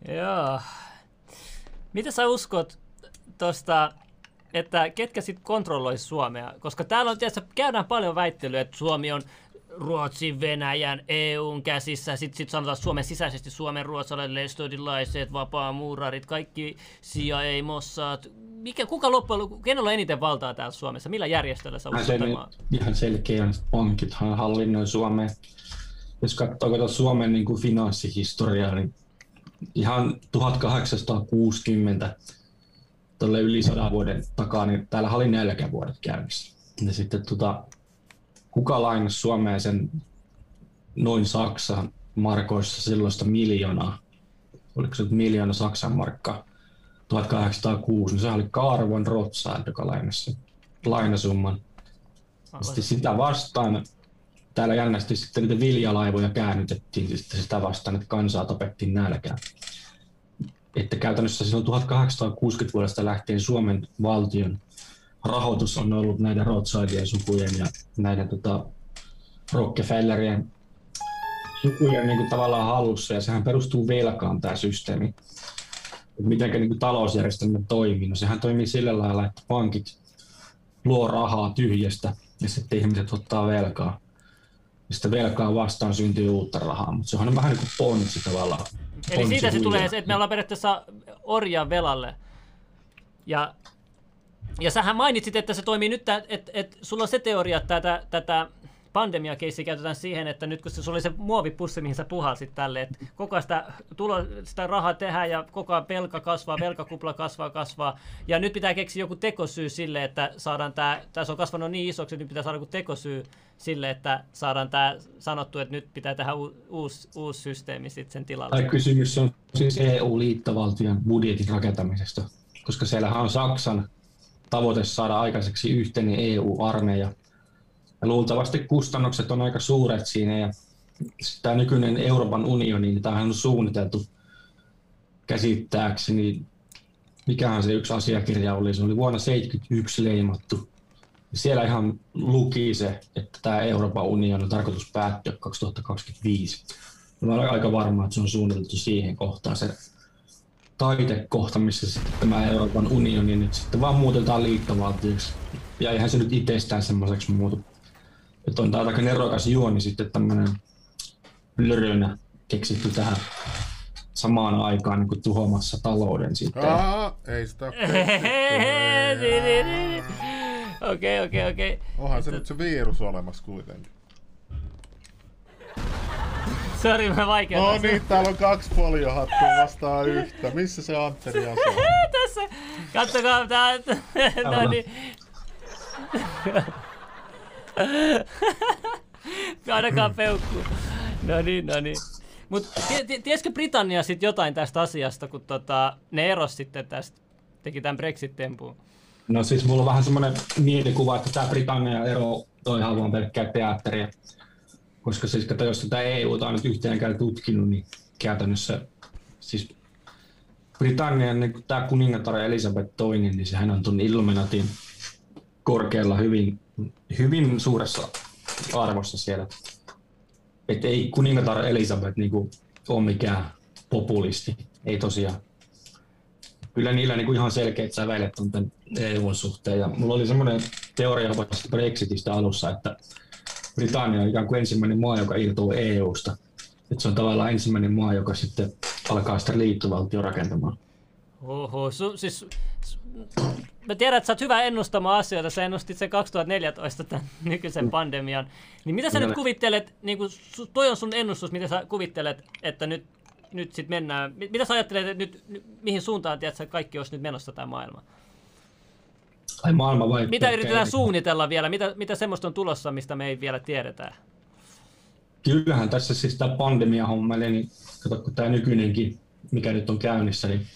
Joo. Mitä sä uskot tosta, että ketkä sitten kontrolloisi Suomea? Koska täällä on tietysti, käydään paljon väittelyä, että Suomi on Ruotsin, Venäjän, EUn käsissä. Sitten sit sanotaan Suomen sisäisesti Suomen ruotsalaiset, lestodilaiset, vapaamuurarit, kaikki CIA, Mossad. Mikä, kuka loppujen kenellä on eniten valtaa täällä Suomessa? Millä järjestöllä sä uskot ihan, ihan selkeä, pankit hallinnoi Suomeen. Jos katsoo Suomen niin kuin finanssihistoriaa, niin ihan 1860 tuolle yli sadan vuoden takaa, niin täällä oli nälkävuodet käynnissä. Ja sitten tota, kuka lainasi Suomeen sen noin Saksan markoissa silloista miljoonaa, oliko se miljoona Saksan markkaa 1806, niin se oli Karl von Rothschild, joka lainasi lainasumman. Sitten sitä vastaan täällä jännästi sitten niitä viljalaivoja käännytettiin sitten sitä vastaan, että kansaa tapettiin nälkään. Että käytännössä silloin 1860 vuodesta lähtien Suomen valtion rahoitus on ollut näiden Rothschildien sukujen ja näiden tota, Rockefellerien sukujen niin kuin tavallaan hallussa, ja sehän perustuu velkaan tämä systeemi. Että miten niin talousjärjestelmä toimii. No sehän toimii sillä lailla, että pankit luo rahaa tyhjästä, ja sitten ihmiset ottaa velkaa. Ja sitten velkaa vastaan syntyy uutta rahaa, mutta se on vähän niin kuin ponsi tavallaan. Eli siitä se tulee, että me ollaan periaatteessa orjan velalle. Ja ja sähän mainitsit, että se toimii nyt, että et, et, sulla on se teoria, että tätä, tätä pandemiakeissi käytetään siihen, että nyt kun se, oli se muovipussi, mihin sä puhalsit tälle, että koko sitä, tulo, sitä rahaa tehdään ja koko ajan velka kasvaa, velkakupla kasvaa, kasvaa. Ja nyt pitää keksiä joku tekosyy sille, että saadaan tämä, tässä on kasvanut niin isoksi, että nyt pitää saada joku tekosyy sille, että saadaan tämä sanottu, että nyt pitää tehdä uusi, uusi systeemi sitten sen tilalle. Tai kysymys on siis EU-liittovaltion budjetin rakentamisesta, koska siellähän on Saksan tavoite saada aikaiseksi yhteinen EU-armeija. Ja luultavasti kustannukset on aika suuret siinä ja tämä nykyinen Euroopan unioni, niin tämähän on suunniteltu käsittääkseni, mikähän se yksi asiakirja oli, se oli vuonna 1971 leimattu. Siellä ihan luki se, että tämä Euroopan unioni on tarkoitus päättyä 2025. Mä olen aika varma, että se on suunniteltu siihen kohtaan se taitekohta, missä sitten tämä Euroopan unioni nyt sitten vaan muutetaan liittovaltioksi. Ja eihän se nyt itsestään semmoiseksi muutu. Että on tämä aika nerokas juoni sitten tämmöinen lörönä keksitty tähän samaan aikaan niin kuin tuhoamassa talouden sitten. Aa, ei sitä Okei, okei, okei. Onhan se nyt se virus olemassa kuitenkin. Sori, mä vaikea. No niin, täällä on kaksi foliohattua vastaan yhtä. Missä se Antteri asuu? Tässä. Kattokaa tää. no niin. Ainakaan peukku. No niin, no niin. Mut tieskö Britannia sit jotain tästä asiasta, kun tota, ne eros sitten tästä, teki tämän Brexit-tempuun? No siis mulla on vähän semmoinen mielikuva, että tämä Britannia ero on ihan vaan pelkkää teatteria koska siis kato, jos tätä EU on nyt yhteenkään tutkinut, niin käytännössä siis Britannian niin tämä kuningatar Elisabeth II, niin sehän on tuon Illuminatin korkealla hyvin, hyvin suuressa arvossa siellä. Että ei kuningatar Elisabeth niin kuin, ole mikään populisti, ei tosiaan. Kyllä niillä niin kuin ihan selkeät sävelet on tämän EUn suhteen. Ja mulla oli semmoinen teoria Brexitistä alussa, että Britannia on ikään kuin ensimmäinen maa, joka irtoaa EUsta. Että se on tavallaan ensimmäinen maa, joka sitten alkaa sitä liittovaltio rakentamaan. Oho, su, siis, mä tiedän, että sä oot hyvä ennustamaan asioita. Sä ennustit sen 2014 tämän nykyisen pandemian. Niin mitä sä Kyllä. nyt kuvittelet, niin kuin, toi on sun ennustus, mitä sä kuvittelet, että nyt, nyt sit mennään. Mitä sä ajattelet, että nyt, mihin suuntaan tiedät, että kaikki olisi nyt menossa tämä maailma? Ai maailma vai? Mitä yritetään suunnitella vielä? Mitä, mitä semmoista on tulossa, mistä me ei vielä tiedetä? Kyllähän tässä siis tämä pandemia homma, niin kato, kun tämä nykyinenkin mikä nyt on käynnissä, niin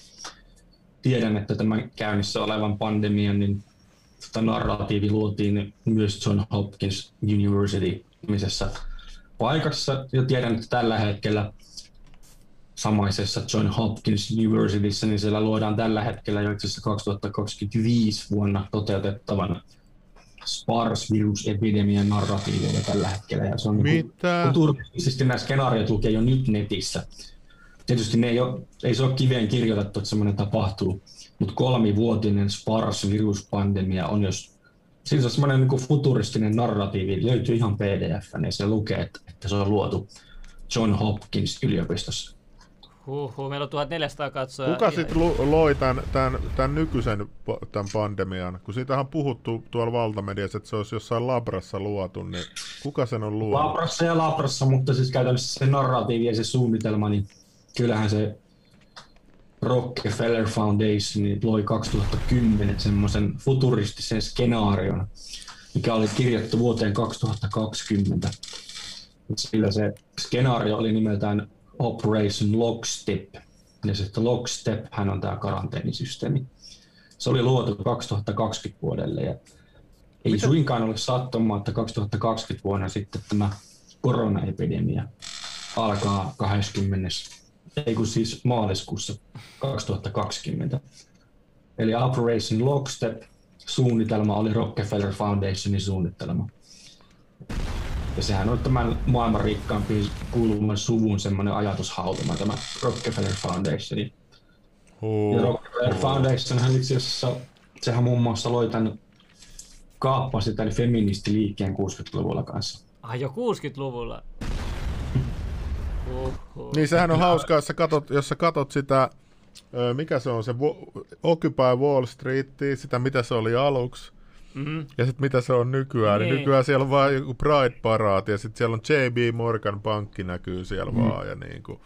tiedän, että tämän käynnissä olevan pandemian niin tota narratiivi luotiin myös John Hopkins University-nimisessä paikassa. Ja tiedän, että tällä hetkellä samaisessa John Hopkins Universityssä, niin siellä luodaan tällä hetkellä jo itse asiassa 2025 vuonna toteutettavan SPARS-virusepidemian narratiivia tällä hetkellä. Ja se on niinku Mitä? Niin turvallisesti nämä skenaariot lukee jo nyt netissä. Tietysti ne ei, ole, ei se ole kiveen kirjoitettu, että semmoinen tapahtuu, mutta kolmivuotinen SPARS-viruspandemia on jos Siinä on semmoinen niin futuristinen narratiivi, löytyy ihan pdf, niin se lukee, että, että se on luotu John Hopkins yliopistossa. Huhhuh, meillä on 1400 katsoa. Kuka sitten loi tämän, tämän, tämän nykyisen tämän pandemian? Kun siitähän on puhuttu tuolla valtamediassa, että se olisi jossain labrassa luotu, niin kuka sen on luonut? Labrassa ja labrassa, mutta siis käytännössä se narratiivi ja se suunnitelma, niin kyllähän se Rockefeller Foundation niin loi 2010 semmoisen futuristisen skenaarion, mikä oli kirjattu vuoteen 2020. Sillä se skenaario oli nimeltään Operation Lockstep. Ja sitten Lockstep hän on tämä karanteenisysteemi. Se oli luotu 2020 vuodelle ja ei Mitä? suinkaan ole sattumaa, että 2020 vuonna sitten tämä koronaepidemia alkaa 20 ei kun siis maaliskuussa 2020. Eli Operation Lockstep suunnitelma oli Rockefeller Foundationin suunnitelma. Ja sehän on tämän maailman rikkaampi kuuluvan suvun semmoinen ajatushautuma, tämä Rockefeller Foundation. Oh. Ja Rockefeller Foundation hän itse asiassa, sehän muun muassa loi tämän kaappasi tämän feministiliikkeen 60-luvulla kanssa. Ah, jo 60-luvulla? Oho. Niin sehän on hauskaa, jos sä katot, jos sä katot sitä, mikä se on se Occupy Wall Street, sitä mitä se oli aluksi, mm-hmm. ja sitten mitä se on nykyään. Niin. Niin nykyään siellä on vain joku Pride-paraati, ja sitten siellä on J.B. Morgan pankki näkyy siellä mm. vaan, ja niinku,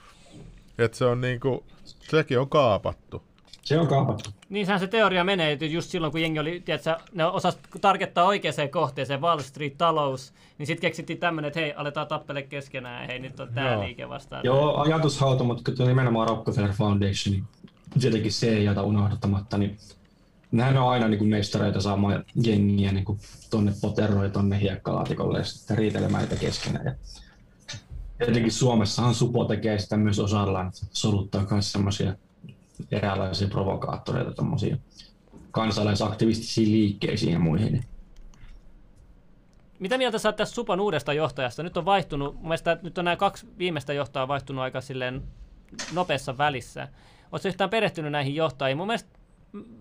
että se on niinku, sekin on kaapattu. Se on kaapattu. Niinhän se teoria menee, että just silloin kun jengi oli, tiedätkö, ne osas targettaa oikeaan kohteeseen, Wall Street talous, niin sitten keksittiin tämmöinen, että hei, aletaan tappele keskenään, hei, nyt on tämä liike vastaan. Joo, ajatushauto, mutta kun nimenomaan Rockefeller Foundation, niin tietenkin se ei jätä unohdattamatta, niin nehän on aina niin mestareita saamaan jengiä niin tuonne poteroon ja tuonne hiekkalaatikolle ja sitten riitelemään niitä keskenään. Ja tietenkin Suomessahan Supo tekee sitä myös osallaan, soluttaa myös semmoisia eräänlaisia provokaattoreita, tuommoisia kansalaisaktivistisiin liikkeisiin ja muihin. Mitä mieltä sä tässä Supan uudesta johtajasta? Nyt on vaihtunut, mun mielestä nyt on nämä kaksi viimeistä johtajaa vaihtunut aika silleen nopeassa välissä. Oletko yhtään perehtynyt näihin johtajiin? Mun mielestä,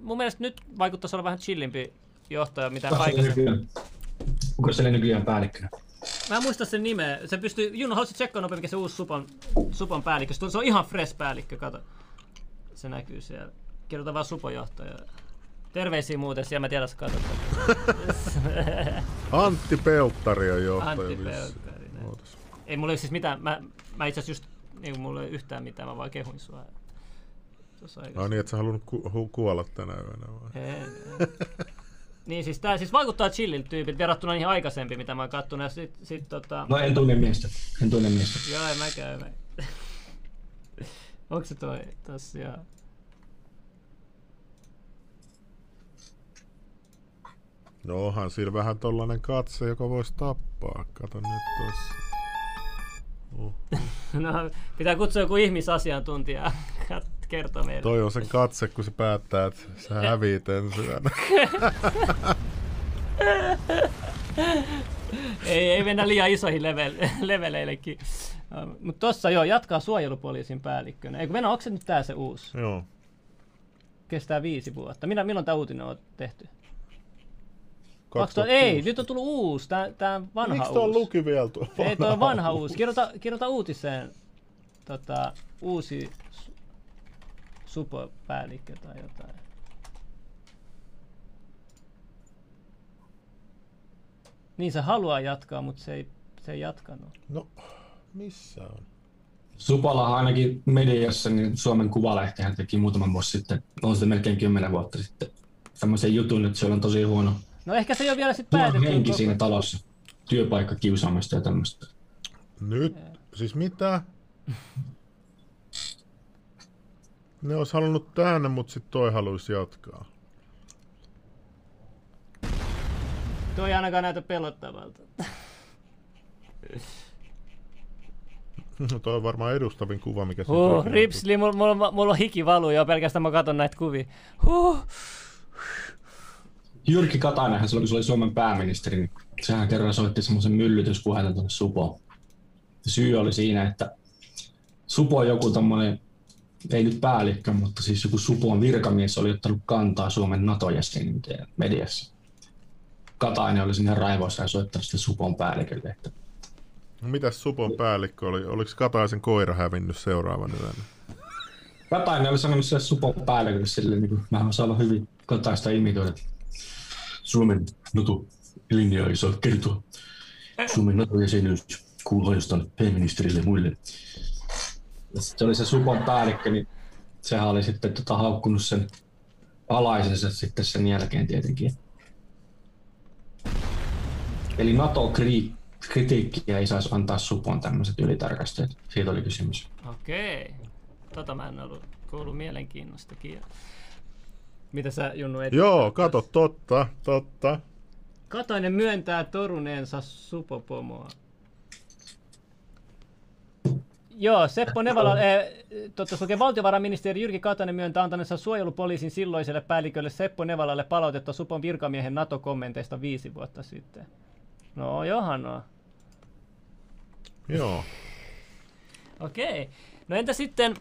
mun mielestä nyt vaikuttaisi olla vähän chillimpi johtaja, mitä aikaisemmin. Onko se nykyään päällikkönä? Mä en muista sen nimeä. Se pystyy, Juno, haluaisit tsekkaa nopeasti, mikä se uusi Supan, Supan päällikkö. Se on ihan fresh päällikkö, kato se näkyy siellä. Kirjoita vaan supojohtaja. Terveisiä muuten, siellä mä tiedä, jos katsotaan. Antti Pelttari on johtaja. Antti Pelttari. Ei mulla siis mitään, mä, mä itse asiassa just, niin mulla ei yhtään mitään, mä vaan kehuin sua. No niin, että sä halunnut ku- kuolla tänä yönä vai? niin siis tää siis vaikuttaa chilliltä tyypit verrattuna niihin aikaisempiin, mitä mä oon kattonut. Ja sit, sit, tota... No en tunne miestä. En tunne miestä. Joo, en mäkään. Mä... Onko se toi tosiaan? No onhan siinä vähän tollanen katse, joka voisi tappaa. Kato nyt tossa. Uh. no, pitää kutsua joku ihmisasiantuntija kertoa meille. Toi on sen katse, kun se päättää, että sä häviit ensin. ei, ei mennä liian isoihin level, leveleillekin. Mutta tossa joo, jatkaa suojelupoliisin päällikkönä. Eikö mennä, onko se nyt tää se uusi? Joo. Kestää viisi vuotta. Milloin, milloin tämä uutinen on tehty? 2000, ei, nyt on tullut uusi, tää, tää vanha Miksi uusi. Miksi luki vielä tuo Ei, tuo on vanha uusi. Kirjoita, kirjoita uutiseen tota, uusi supopäällikkö tai jotain. Niin se haluaa jatkaa, mutta se ei, se ei jatkanut. No, missä on? Supala ainakin mediassa, niin Suomen Kuvalehtihän teki muutaman vuosi sitten, on se melkein kymmenen vuotta sitten, tämmöisen jutun, että siellä on tosi huono No ehkä se ei ole vielä sitten päätetty. henki siinä talossa. Työpaikka kiusaamista ja tämmöistä. Nyt? Siis mitä? Ne olisi halunnut tänne, mutta sitten toi haluaisi jatkaa. Tuo ei ainakaan näytä pelottavalta. No toi on varmaan edustavin kuva, mikä se Huh, ripsli, mulla, mulla, mulla on hiki valuu jo pelkästään mä katson näitä kuvia. Huh. Jyrki Katainenhan silloin, kun se oli Suomen pääministeri, niin sehän kerran soitti semmoisen myllytyspuhelun tuonne Supoon. Syy oli siinä, että Supo on joku tommonen, ei nyt päällikkö, mutta siis joku Supon virkamies oli ottanut kantaa Suomen NATO-jäsenyyteen mediassa. Katainen oli sinne raivoissa ja soittanut sitten Supon päällikölle, että No Mitäs Supon päällikkö oli? Oliko Kataisen koira hävinnyt seuraavan yön? Katainen oli sanonut sille Supon päällikölle sille, niin kuin, mä osaan hyvin Kataista imitoida. Suomen NATO-linja ei saa kertoa. Suomen NATO-jäsenyys kuuluu ainoastaan pääministerille ja muille. Ja sitten oli se Supon päällikkö, niin sehän oli sitten tota, haukkunut sen alaisensa sitten sen jälkeen tietenkin. Eli NATO-kritiikkiä ei saisi antaa Supon tämmöiset ylitarkastajat. Siitä oli kysymys. Okei. Tota mä en ollut kuullut mielenkiinnostakin. Mitä sä Junnu et? Joo, kato, totta, totta. Katainen myöntää toruneensa supopomoa. Joo, Seppo Nevala, eh, totta, lukee, valtiovarainministeri Jyrki Katainen myöntää antaneensa suojelupoliisin silloiselle päällikölle Seppo Nevalalle palautetta Supon virkamiehen NATO-kommenteista viisi vuotta sitten. No, Johanna. Joo. Okei. No entä sitten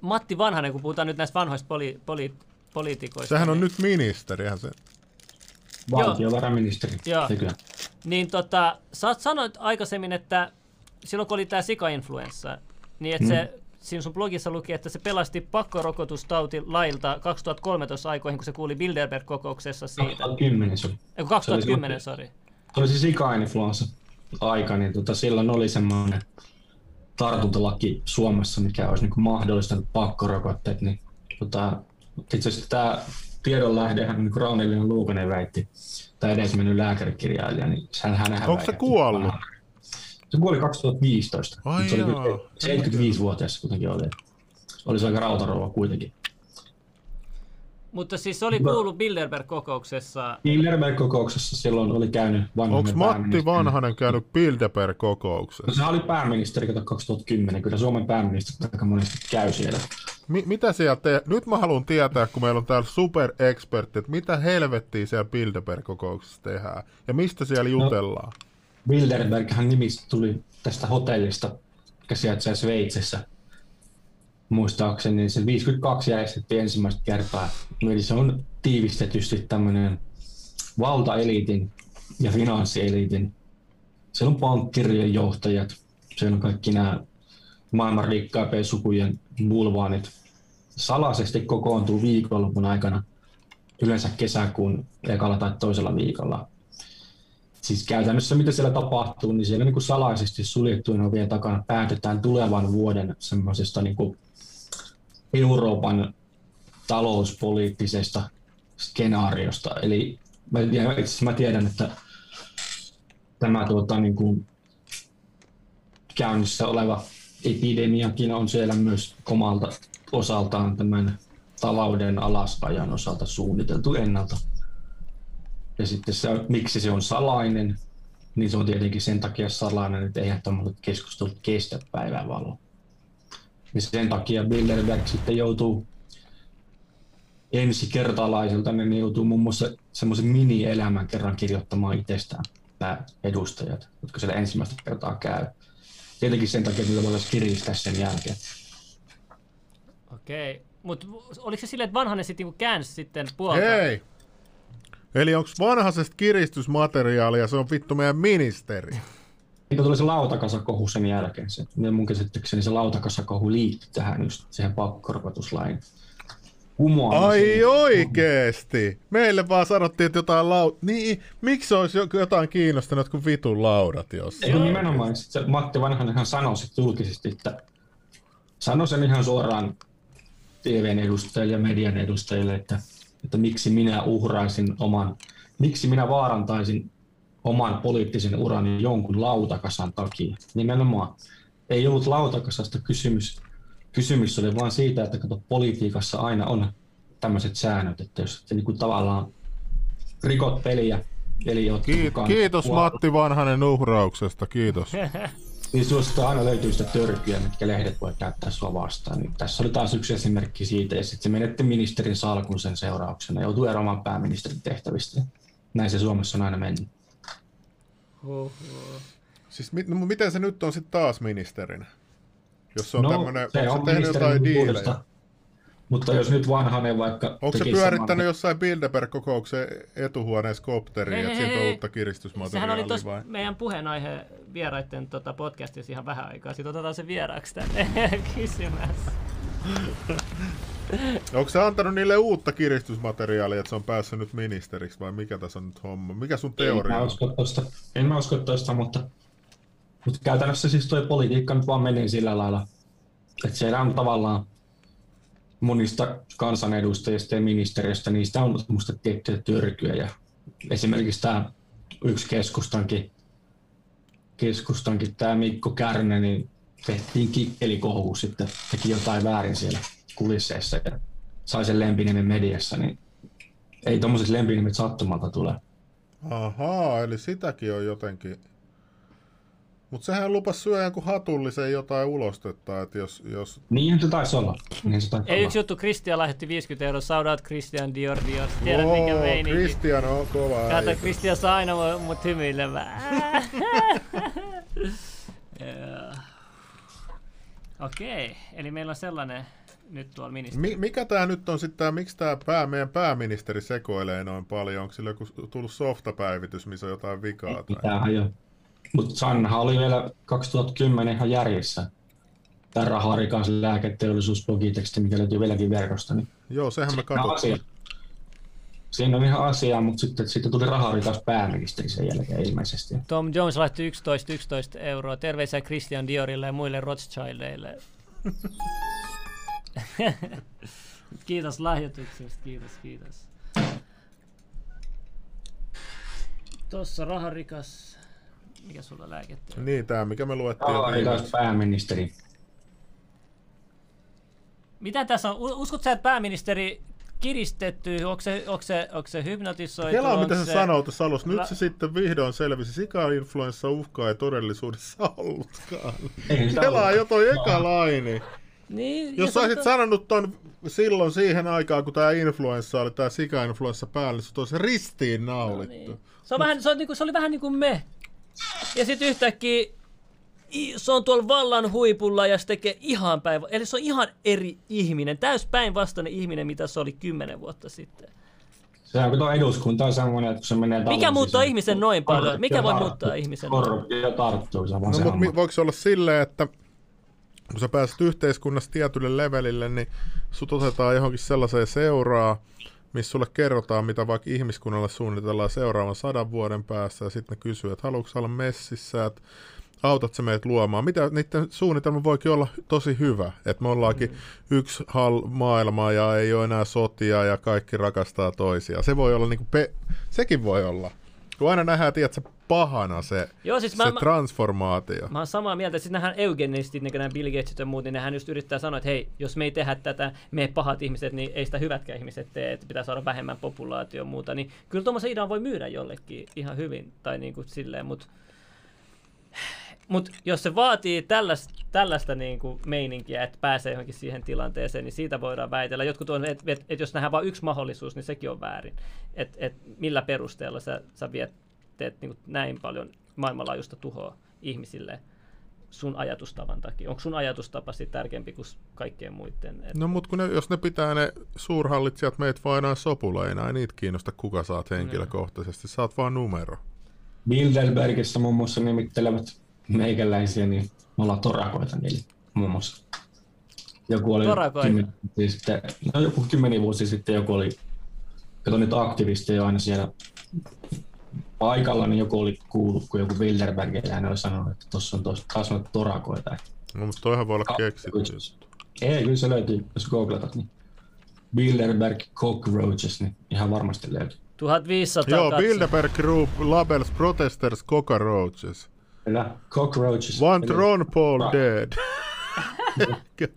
Matti Vanhanen, kun puhutaan nyt näistä vanhoista poli, poli, poliitikoista. Sehän on niin, nyt ministerihän se. Valtiovarainministeri. Joo. Kyllä. Niin tota, sä oot sanoit aikaisemmin, että silloin kun oli tää sika-influenssa, niin että mm. se siinä sun blogissa luki, että se pelasti pakkorokotustauti lailta 2013 aikoihin, kun se kuuli Bilderberg-kokouksessa siitä. 2010 se oli. Ei, kun 2010, sori. Se oli se sika-influenssa aika, niin tota, silloin oli semmoinen tartuntalaki Suomessa, mikä olisi niin mahdollistanut pakkorokotteet. Niin, tota, itse asiassa tämä tiedonlähdehän, niin kuin Raunillinen Luukonen väitti, tämä edesmennyt lääkärikirjailija, niin hän hänhän Onko se kuollut? Se kuoli 2015. Ai se oli joo. kyllä 75-vuotias kuitenkin oli. Oli se aika rautarouva kuitenkin. Mutta siis se oli kuullut Bilderberg-kokouksessa. Bilderberg-kokouksessa silloin oli käynyt vanhainen Onko Matti. Vanhanen käynyt Bilderberg-kokouksessa? No, se oli pääministeri, kato 2010. Kyllä Suomen pääministeri aika monesti käy siellä. Mi- mitä siellä te- Nyt mä haluan tietää, kun meillä on täällä superekspertti, että mitä helvettiä siellä Bilderberg-kokouksessa tehdään ja mistä siellä jutellaan. Bilderberghän nimistä tuli tästä hotellista, joka sijaitsee Sveitsissä. Muistaakseni niin se 52 järjestettiin ensimmäistä kertaa. Eli se on tiivistetysti tämmöinen valtaeliitin ja finanssieliitin. Siellä on pankkirien johtajat, siellä on kaikki nämä maailman rikkaimpien sukujen bulvaanit. Salaisesti kokoontuu viikonlopun aikana, yleensä kesäkuun ekalla tai toisella viikolla siis käytännössä mitä siellä tapahtuu, niin siellä niin kuin salaisesti suljettujen ovien takana päätetään tulevan vuoden semmoisesta niin Euroopan talouspoliittisesta skenaariosta. Eli mä, itse mä tiedän, että tämä tuota, niin kuin käynnissä oleva epidemiakin on siellä myös omalta osaltaan tämän talouden alasajan osalta suunniteltu ennalta. Ja sitten se, miksi se on salainen, niin se on tietenkin sen takia salainen, että eihän tämmöiset keskustelut kestä päivänvaloa. Ja sen takia Bilderberg sitten joutuu ensikertalaiselta, niin ne joutuu muun muassa semmoisen mini-elämän kerran kirjoittamaan itsestään nämä edustajat, jotka siellä ensimmäistä kertaa käy. Tietenkin sen takia, että niitä voitaisiin kiristää sen jälkeen. Okei. Mutta oliko se silleen, että vanhanen sitten niinku käänsi sitten puolta? Hei! Eli onko vanhasesta kiristysmateriaalia, se on vittu meidän ministeri. Niitä tuli se lautakasakohu sen jälkeen. Se, mun käsitykseni se lautakasakohu liittyi tähän just siihen pakkorokotuslain kumoamiseen. Ai oikeesti! Meille vaan sanottiin, että jotain lau... Niin, miksi olisi jo- jotain kiinnostanut kuin vitun laudat jossain? Eikö nimenomaan, sit se Matti Vanhanenhan sanoi sit julkisesti, että sanoi sen ihan suoraan TVn edustajille ja median edustajille, että, että miksi minä uhraisin oman, miksi minä vaarantaisin oman poliittisen urani jonkun lautakasan takia. Nimenomaan ei ollut lautakasasta kysymys, kysymys oli vain siitä, että kato, politiikassa aina on tämmöiset säännöt, että jos et niin kuin tavallaan rikot peliä, eli kiitos puolella, Matti Vanhanen uhrauksesta, kiitos. Niin suosta aina löytyy sitä törkyä, mitkä lehdet voi käyttää sua vastaan. Niin tässä oli taas yksi esimerkki siitä, ja sitten se menetti ministerin salkun sen seurauksena, joutui eroamaan pääministerin tehtävistä. Näin se Suomessa on aina mennyt. Siis mi- no, miten se nyt on sitten taas ministerinä? Jos se on no, tämmönen, se on se tehnyt ministerin jotain diilejä? Mutta jos nyt vanhanen vaikka Onko se pyörittänyt saman- jossain Bilderberg-kokouksen etuhuoneessa kopteria, Hei, että siitä on uutta Sehän kiristysmateriaalia oli tuossa vai? meidän puheenaihe vieraiden tota, podcastissa ihan vähän aikaa. Sitten otetaan se vieraaksi tänne kysymässä. Onko se antanut niille uutta kiristysmateriaalia, että se on päässyt nyt ministeriksi vai mikä tässä on nyt homma? Mikä sun En teoria mä on? usko tosta, en mä usko tosta mutta, mutta käytännössä siis toi politiikka nyt vaan menee sillä lailla, että siellä on tavallaan monista kansanedustajista ja ministeriöstä, niistä on musta tiettyjä törkyjä ja esimerkiksi tämä yksi keskustankin, keskustankin tämä Mikko Kärnä, niin tehtiin kikkelikohu, sitten teki jotain väärin siellä kulisseissa ja sai sen lempinimen mediassa, niin ei tommoset lempinimet sattumalta tule. Ahaa, eli sitäkin on jotenkin. Mutta sehän lupas syödä jonkun hatullisen jotain ulostetta, että jos, jos Niin se taisi olla. Niin se taisi Ei olla. yksi juttu, Christian lähetti 50 euroa. Shout out Christian Dior Dior. Tiedät mikä Oo, meininki. Christian on kova Kato. Christian saa aina mu- mut hymyilemään. Okei, eli meillä on sellainen nyt tuolla ministeri. Mi- mikä tämä nyt on sitten, miksi tämä pää, meidän pääministeri sekoilee noin paljon? Onko sillä joku tullut softapäivitys, missä on jotain vikaa? Tai? Mitähän jo. Mutta Sannahan oli vielä 2010 ihan järjessä. Tämä raharikas lääketeollisuusblogiteksti, mikä löytyy vieläkin verkosta. Niin Joo, sehän me katsottiin. Siinä on ihan asiaa, mutta sitten, sitten tuli raharikas pääministeri sen jälkeen ilmeisesti. Tom Jones laittoi 11, 11 euroa. Terveisiä Christian Diorille ja muille Rothschildeille. kiitos lahjoituksesta, kiitos, kiitos. Tossa raharikas. Mikä sulla lääkettä? on? Niin, tämä mikä me luettiin. jo Raharikas viimeksi. pääministeri. Mitä tässä on? U- Uskot sä, että pääministeri kiristetty? Onko se, onko se, onko se hypnotisoitu? Onko mitä se sanoo tuossa alussa. Nyt La- se sitten vihdoin selvisi. Sika-influenssa uhkaa ei todellisuudessa ollutkaan. Ei ollut. jo toi eka laini. Niin, Jos sä olisit tota- sanonut ton silloin siihen aikaan, kun tämä influenssa oli, tämä sika-influenssa päällä, niin se olisi ristiin naulittu. Niin. Se, on vähän, se, on niinku, se oli vähän niin kuin me. Ja sitten yhtäkkiä se on tuolla vallan huipulla ja se tekee ihan päivä. Eli se on ihan eri ihminen, täys päinvastainen ihminen, mitä se oli kymmenen vuotta sitten. Se on, kun tuo eduskunta on semmoinen, että kun se menee Mikä muuttaa sisään- ihmisen noin paljon? Mikä voi muuttaa ihmisen noin? Korruptio tarttuu, se No se mutta voiko se olla silleen, että kun sä pääset yhteiskunnassa tietylle levelille, niin sut otetaan johonkin sellaiseen seuraa, missä sulle kerrotaan, mitä vaikka ihmiskunnalle suunnitellaan seuraavan sadan vuoden päästä, ja sitten ne kysyy, että haluatko olla messissä, että autat sä meidät luomaan. Mitä niiden suunnitelma voikin olla tosi hyvä, että me ollaankin yksi hal maailma ja ei ole enää sotia ja kaikki rakastaa toisiaan. Se voi olla niinku, pe- sekin voi olla. Kun aina nähdään, tiedätkö, pahana se, Joo, siis se mä, transformaatio. mä oon samaa mieltä. Sitten nähdään eugenistit, niin nämä Bill Gatesit ja muut, niin nehän just yrittää sanoa, että hei, jos me ei tehdä tätä, me pahat ihmiset, niin ei sitä hyvätkään ihmiset tee, että pitää saada vähemmän populaatio ja muuta. Niin kyllä tuommoisen idean voi myydä jollekin ihan hyvin, tai niin kuin silleen, mutta mut jos se vaatii tällaista, tällaista niin kuin meininkiä, että pääsee johonkin siihen tilanteeseen, niin siitä voidaan väitellä. Jotkut on, että et, et jos nähdään vain yksi mahdollisuus, niin sekin on väärin. Että et millä perusteella sä, sä viet, teet niin kuin näin paljon maailmanlaajuista tuhoa ihmisille sun ajatustavan takia. Onko sun ajatustapa sitten tärkeämpi kuin kaikkien muiden? Et, No mutta kun ne, jos ne pitää ne suurhallitsijat meitä vaan enää sopuleina, ei niitä kiinnosta kuka saat henkilökohtaisesti, saat vaan numero. Bilderbergissä muun muassa nimittelevät meikäläisiä, niin me ollaan torakoita niille muun muassa. Joku oli Torakoita? kymmen, vuosia sitten, no joku kymmeni vuosi sitten joku oli, kato nyt aktivisteja aina siellä paikalla, niin joku oli kuullut, kun joku Bilderberg ja hän oli sanonut, että tuossa on tos, taas noita torakoita. No mutta toihan voi olla keksitty. Ei, kyllä se löytyy, jos googletat, niin Bilderberg Cockroaches, niin ihan varmasti löytyy. 1500 Joo, katso- Bilderberg Group labels protesters cockroaches. Kyllä, Cockroaches. Want Eli- Ron Paul Ra- dead.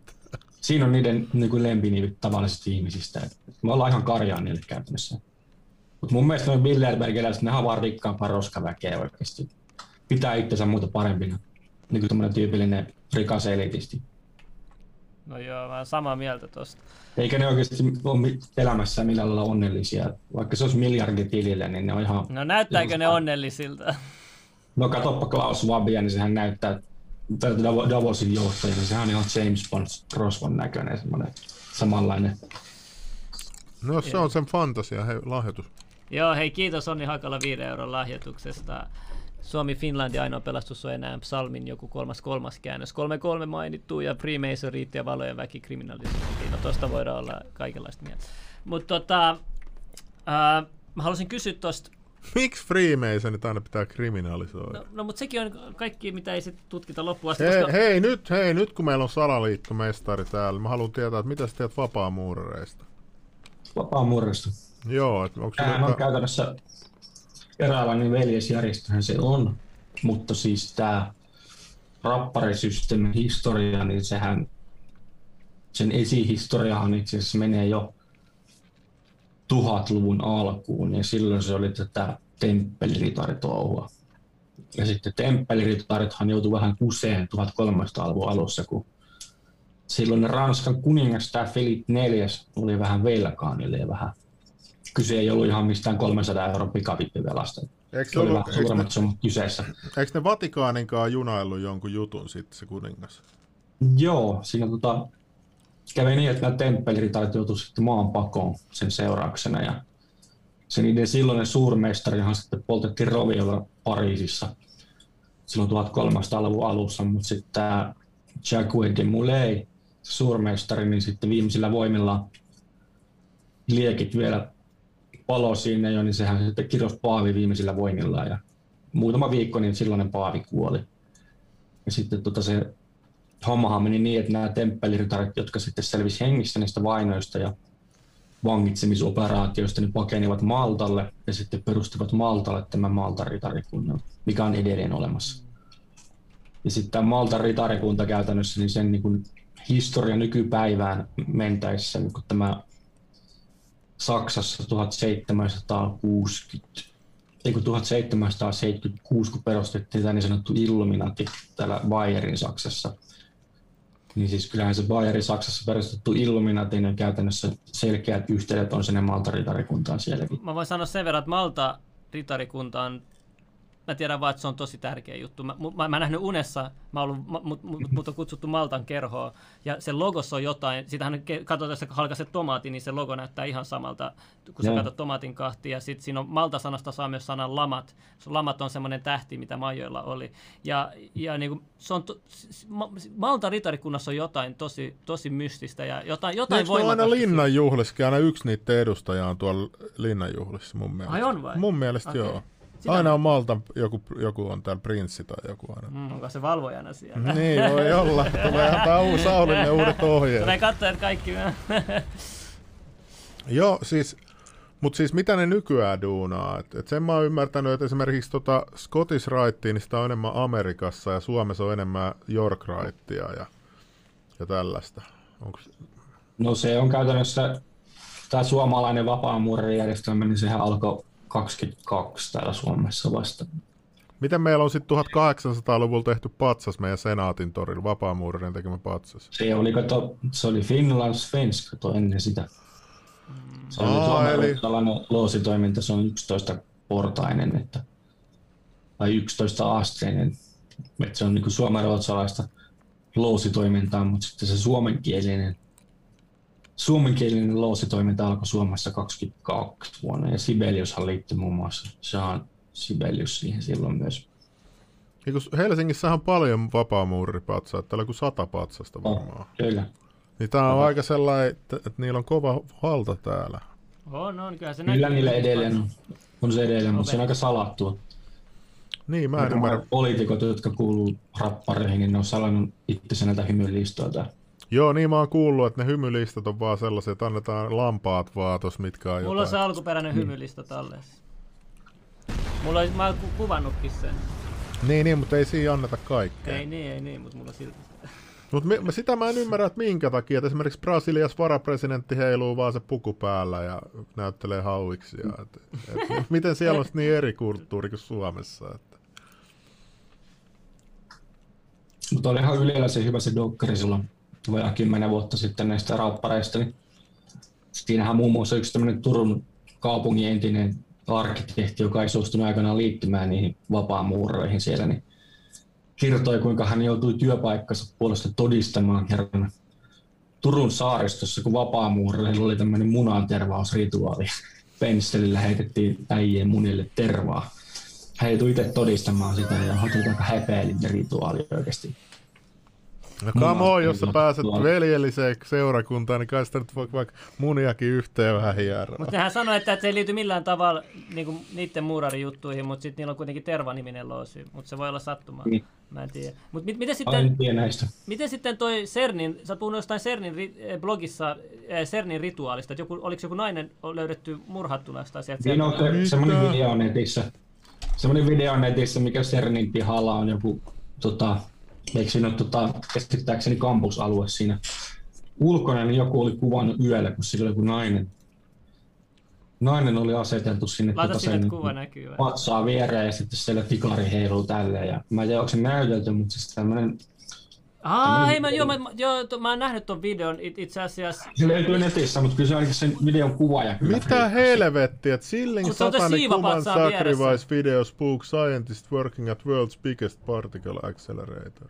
siinä on niiden niin kuin lempiniivit tavallisista ihmisistä. Me ollaan ihan karjaa niille käytännössä. Mutta mun mielestä noin Bilderbergiläiset, ne vaan rikkaampaa roskaväkeä oikeasti. Pitää itsensä muuta parempina. Niin kuin tämmöinen tyypillinen rikas elitisti. No joo, mä oon samaa mieltä tosta. Eikä ne oikeasti ole elämässä millään lailla onnellisia. Vaikka se olisi miljardi tilille, niin ne on ihan... No näyttääkö ne onnellisilta? No katoppa Klaus Schwabia, niin sehän näyttää, tai Davosin johtaja, niin sehän on ihan James Bond Rosvan näköinen semmoinen samanlainen. No se on sen fantasia, hei, lahjoitus. Joo, hei kiitos Onni Hakala 5 euron lahjoituksesta. Suomi Finlandi ainoa pelastus on enää Psalmin joku kolmas kolmas käännös. Kolme kolme mainittu ja Freemasorit ja valojen väki kriminalisoitiin. No tosta voidaan olla kaikenlaista mieltä. Mutta tota, ää, mä haluaisin kysyä tosta Miksi Freemasonit aina pitää kriminalisoida? No, no mutta sekin on kaikki, mitä ei sitten tutkita loppuun asti. Hei, koska... hei, nyt, hei, nyt kun meillä on salaliittomestari täällä, mä haluan tietää, että mitä sä teet vapaamuurereista? Vapaamuurista? Joo, että onko Tämähän on käytännössä eräänlainen veljesjärjestöhän se on, mutta siis tämä rapparisysteemin historia, niin sehän, sen esihistoriahan itse asiassa menee jo tuhatluvun alkuun, ja silloin se oli tätä temppeliritaritoouhua. Ja sitten temppeliritarithan joutui vähän kuseen 1300-luvun alussa, kun silloin Ranskan kuningas tämä Philip IV oli vähän velkaa niille ja vähän kyse ei ollut ihan mistään 300 euron pikavippivelasta. Eikö ollut- vähän suuremmat summat kyseessä. Eikö ne Vatikaaninkaan junaillut jonkun jutun sitten se kuningas? Joo, siinä tota, kävi niin, että nämä temppeliritarit joutuivat sitten maanpakoon sen seurauksena. Ja se niiden silloinen suurmestarihan sitten poltettiin roviolla Pariisissa silloin 1300-luvun alussa, mutta sitten tämä Jacques de Molay, se suurmestari, niin sitten viimeisillä voimilla liekit vielä palo sinne jo, niin sehän sitten kirjoisi paavi viimeisillä voimillaan ja muutama viikko niin silloinen paavi kuoli. Ja sitten tota se hommahan meni niin, että nämä temppeliritarit, jotka sitten selvisi hengissä niistä vainoista ja vangitsemisoperaatioista, niin pakenivat Maltalle ja sitten perustivat Maltalle tämän Maltan ritarikunnan, mikä on edelleen olemassa. Ja sitten tämä Maltan ritarikunta käytännössä, niin sen niin kuin historia nykypäivään mentäessä, niin kun tämä Saksassa 1760, ei kun 1776, kun perustettiin tämä niin sanottu Illuminati täällä Bayerin Saksassa, niin siis kyllähän se Bayerin Saksassa perustettu Illuminati, niin käytännössä selkeät yhteydet on sinne Malta-ritarikuntaan sielläkin. Mä voin sanoa sen verran, että Malta ritarikunta on mä tiedän vaan, että se on tosi tärkeä juttu. Mä, mä, mä nähnyt unessa, mä ollut, mä, mut, mut, mut on kutsuttu Maltan kerhoon, ja se logossa on jotain, sitähän katsotaan, jos sä halkaiset tomaati, niin se logo näyttää ihan samalta, kun sä katsot tomaatin kahtia, ja sitten siinä on Malta-sanasta saa myös sanan lamat. Se lamat on semmoinen tähti, mitä majoilla oli. Ja, ja niin kuin, se on to, Malta ritarikunnassa on jotain tosi, tosi mystistä, ja jotain, jotain Eikö ole aina voimakasta. linnanjuhlissakin, aina yksi niiden edustaja on tuolla linnanjuhlissa mun mielestä. Ai on vai? Mun mielestä Okei. joo. Sitä- Aina on Maltan, joku, joku on täällä prinssi tai joku aina. Mm, onko se valvojana siellä? niin voi olla. Tulee antaa uusi Saulille uudet ohjeet. Tulee katsoa, että kaikki... Joo, siis, mutta siis mitä ne nykyään duunaa? Et, et sen mä oon ymmärtänyt, että esimerkiksi tota Scottish Rightia, niin sitä on enemmän Amerikassa ja Suomessa on enemmän York Rightia ja, ja tällaista. Onks, No se on käytännössä, tämä suomalainen vapaamuurijärjestelmä, niin sehän alkoi 22 täällä Suomessa vasta. miten meillä on sitten 1800-luvulla tehty patsas meidän senaatin torilla, vapaamuurinen tekemä patsas? Se oli, kato, se oli Finland Svensk, kato ennen sitä. Se oli Aa, eli- loositoiminta, se on 11 portainen, että, tai 11 asteinen. Että se on niin suomen ruotsalaista loositoimintaa, mutta sitten se suomenkielinen, suomenkielinen loositoiminta alkoi Suomessa 22 vuonna, ja Sibeliushan liittyi muun muassa, Jean Sibelius siihen silloin myös. Kun Helsingissä on paljon vapaamuuripatsaa, täällä on kuin sata patsasta varmaan. Kyllä. Niin tää on aika sellainen, että, että niillä on kova halta täällä. On, on, kyllä se Kyllä näkyy. niillä edelleen on, on se edelleen, mutta se on aika salattua. Niin, mä en ymmärrä. poliitikot, jotka kuuluu rappareihin, niin ne on salannut itsensä näitä hymylistoilta. Joo, niin mä oon kuullut, että ne hymylistat on vaan sellaisia, että annetaan lampaat vaan tos, mitkä on Mulla on se jotain. alkuperäinen hymylista talleessa. Mulla on, mä oon ku- kuvannutkin sen. Niin, niin, mutta ei siinä anneta kaikkea. Ei niin, ei niin, mutta mulla silti sitä. Mutta sitä mä en ymmärrä, että minkä takia. Että esimerkiksi Brasiliassa varapresidentti heiluu vaan se puku päällä ja näyttelee hauiksia. Et, et, miten siellä on niin eri kulttuuri kuin Suomessa? Että. Mutta oli ihan Ylellä se hyvä se dokkari silloin vajaa kymmenen vuotta sitten näistä rauppareista. Niin siinähän muun muassa yksi tämmöinen Turun kaupungin entinen arkkitehti, joka ei suostunut aikanaan liittymään niihin vapaamuuroihin siellä, niin kertoi, kuinka hän joutui työpaikkansa puolesta todistamaan kerran Turun saaristossa, kun vapaamuureilla oli tämmöinen munantervausrituaali. Pensselillä heitettiin äijien munille tervaa. Hän joutui itse todistamaan sitä ja oli aika häpeällinen rituaali oikeasti. No come on, jos sä pääset veljelliseen seurakuntaan, niin kai sitä nyt voi vaikka muniakin yhteen vähän hieroa. Mutta nehän sanoi, että, se ei liity millään tavalla niinku, niiden muurarijuttuihin, mutta sitten niillä on kuitenkin tervaniminen loosi, mutta se voi olla sattumaa. Niin. Mä en tiedä. Mut mit, miten, sitten, miten sitten toi Cernin, sä puhunut jostain Cernin eh, blogissa eh, Cernin rituaalista, että joku, oliko joku nainen löydetty murhattuna jostain sieltä? Niin on se, semmoinen video netissä, semmoinen video netissä, mikä Cernin pihalla on joku tota, eikö siinä ole tota, käsittääkseni kampusalue siinä ulkona, niin joku oli kuvannut yöllä, kun sillä oli joku nainen. Nainen oli aseteltu sinne Laita tota sen kuva näkyy. patsaa viereen ja sitten siellä tikari heiluu tälleen. Ja mä en tiedä, onko se näytelty, mutta siis tämmönen Ah, hei, mä, joo, mä, joo, to, mä oon nähnyt ton videon it, itse asiassa. Se löytyy netissä, mutta kyllä se ainakin sen videon kuvaaja kyllä Mitä helvettiä, että Silling Satanic Human Sacrifice Video Spook Scientist Working at World's Biggest Particle Accelerator.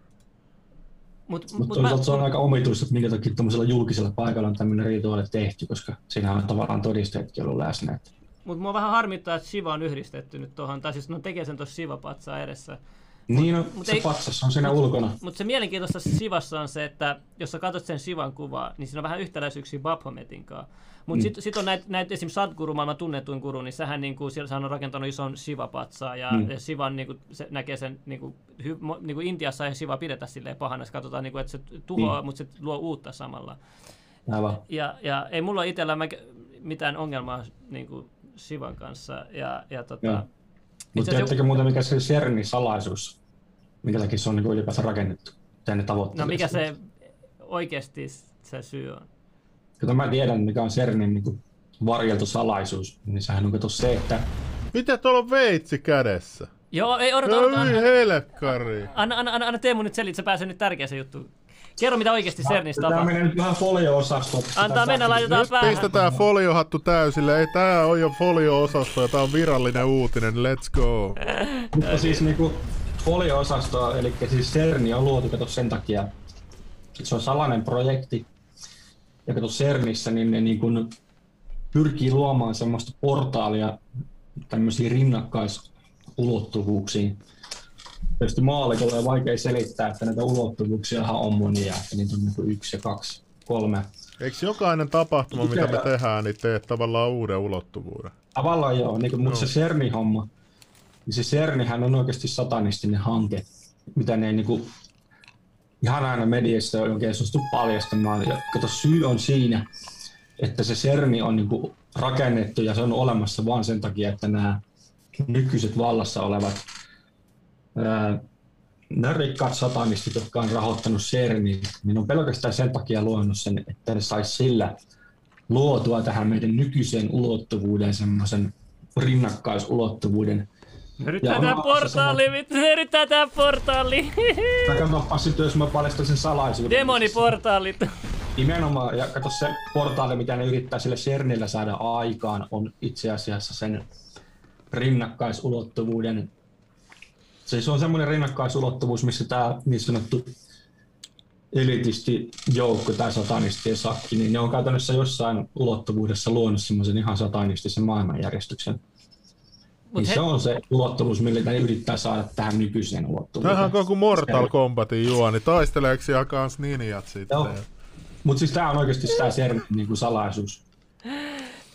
Mutta mut, mut mä... se on aika omituista, että minkä takia tämmöisellä julkisella paikalla on tämmöinen rituaali tehty, koska siinä on tavallaan todisteetkin ollut läsnä. Mutta mua vähän harmittaa, että Shiva on yhdistetty nyt tuohon, tai siis no tekee sen tuossa Shiva-patsaa edessä. Niin, no, mut se ei, patsas on siinä mut, ulkona. Mutta se mielenkiintoista Sivassa on se, että jos sä katsot sen Sivan kuvaa, niin siinä on vähän yhtäläisyyksiä Baphometin kanssa. Mutta mm. sitten sit on näitä näit, esimerkiksi Sadguru, maailman tunnetuin guru, niin sehän niinku, siellä on rakentanut ison Siva-patsaa ja, mm. ja Sivan niinku, se näkee sen niinku, hy, niinku Intiassa ei Siva pidetä silleen pahana, se katsotaan niinku, että se tuhoaa, mm. mutta se luo uutta samalla. Aivan. Ja, ja ei mulla itsellä mitään ongelmaa niinku, Sivan kanssa. Ja, ja tota, mutta tiedättekö muuten, mikä se Serni salaisuus, minkä takia se on niin ylipäätään rakennettu? Tänne No mikä se oikeasti se syy on? Kato, mä tiedän, mikä on CERNin niin varjeltu salaisuus, niin sehän on kato se, että... Mitä tuolla on veitsi kädessä? Joo, ei odota, odota. Ei helkkari. Anna, anna, anna, anna Teemu nyt selittää, se pääsee nyt tärkeäseen juttuun. Kerro, mitä oikeasti CERNistä tapahtuu. Tämä menee nyt vähän folio-osasto. Antaa mennä, laitetaan päähän. Pistetään foliohattu täysille. Ei, tää on jo folio-osasto ja tää on virallinen uutinen. Let's go. Mutta siis niinku folio-osasto, eli siis CERN on luotu kato sen takia, että se on salainen projekti. Ja kato CERNissä, niin ne niin kun pyrkii luomaan semmoista portaalia tämmöisiin rinnakkaisulottuvuuksiin tietysti maallikolle on vaikea selittää, että näitä ulottuvuuksia on monia, että niitä on niin yksi ja kaksi, kolme. Eikö jokainen tapahtuma, mitä me tehdään, niin teet tavallaan uuden ulottuvuuden? Tavallaan joo, niin kuin, mutta se CERNI-homma, niin se CERNihän on oikeasti satanistinen hanke, mitä ne niin kuin, ihan aina mediassa on oikein suostu paljastamaan. Ja kato, syy on siinä, että se CERNI on niin kuin, rakennettu ja se on olemassa vain sen takia, että nämä nykyiset vallassa olevat nämä rikkaat satanistit, jotka on rahoittanut CERNin, niin on pelkästään sen takia luonut sen, että ne saisi sillä luotua tähän meidän nykyiseen ulottuvuuden semmoisen rinnakkaisulottuvuuden. Yrittää tämä portaali, vittu, yrittää tämä portaali. Kato, sitten jos mä paljastan sen salaisuuden. Demoniportaalit. Nimenomaan, ja kato se portaali, mitä ne yrittää sille CERNillä saada aikaan, on itse asiassa sen rinnakkaisulottuvuuden Siis on semmoinen rinnakkaisulottuvuus, missä tämä niin sanottu elitisti joukko tai satanistien sakki, niin ne on käytännössä jossain ulottuvuudessa luonut semmoisen ihan satanistisen maailmanjärjestyksen. Mut niin he... se on se ulottuvuus, millä ne yrittää saada tähän nykyiseen ulottuvuuteen. Tähän on koko Mortal Kombatin juoni. Taisteleeko siellä kans ninjat sitten? Mutta siis tämä on oikeasti tämä CERNin niin salaisuus.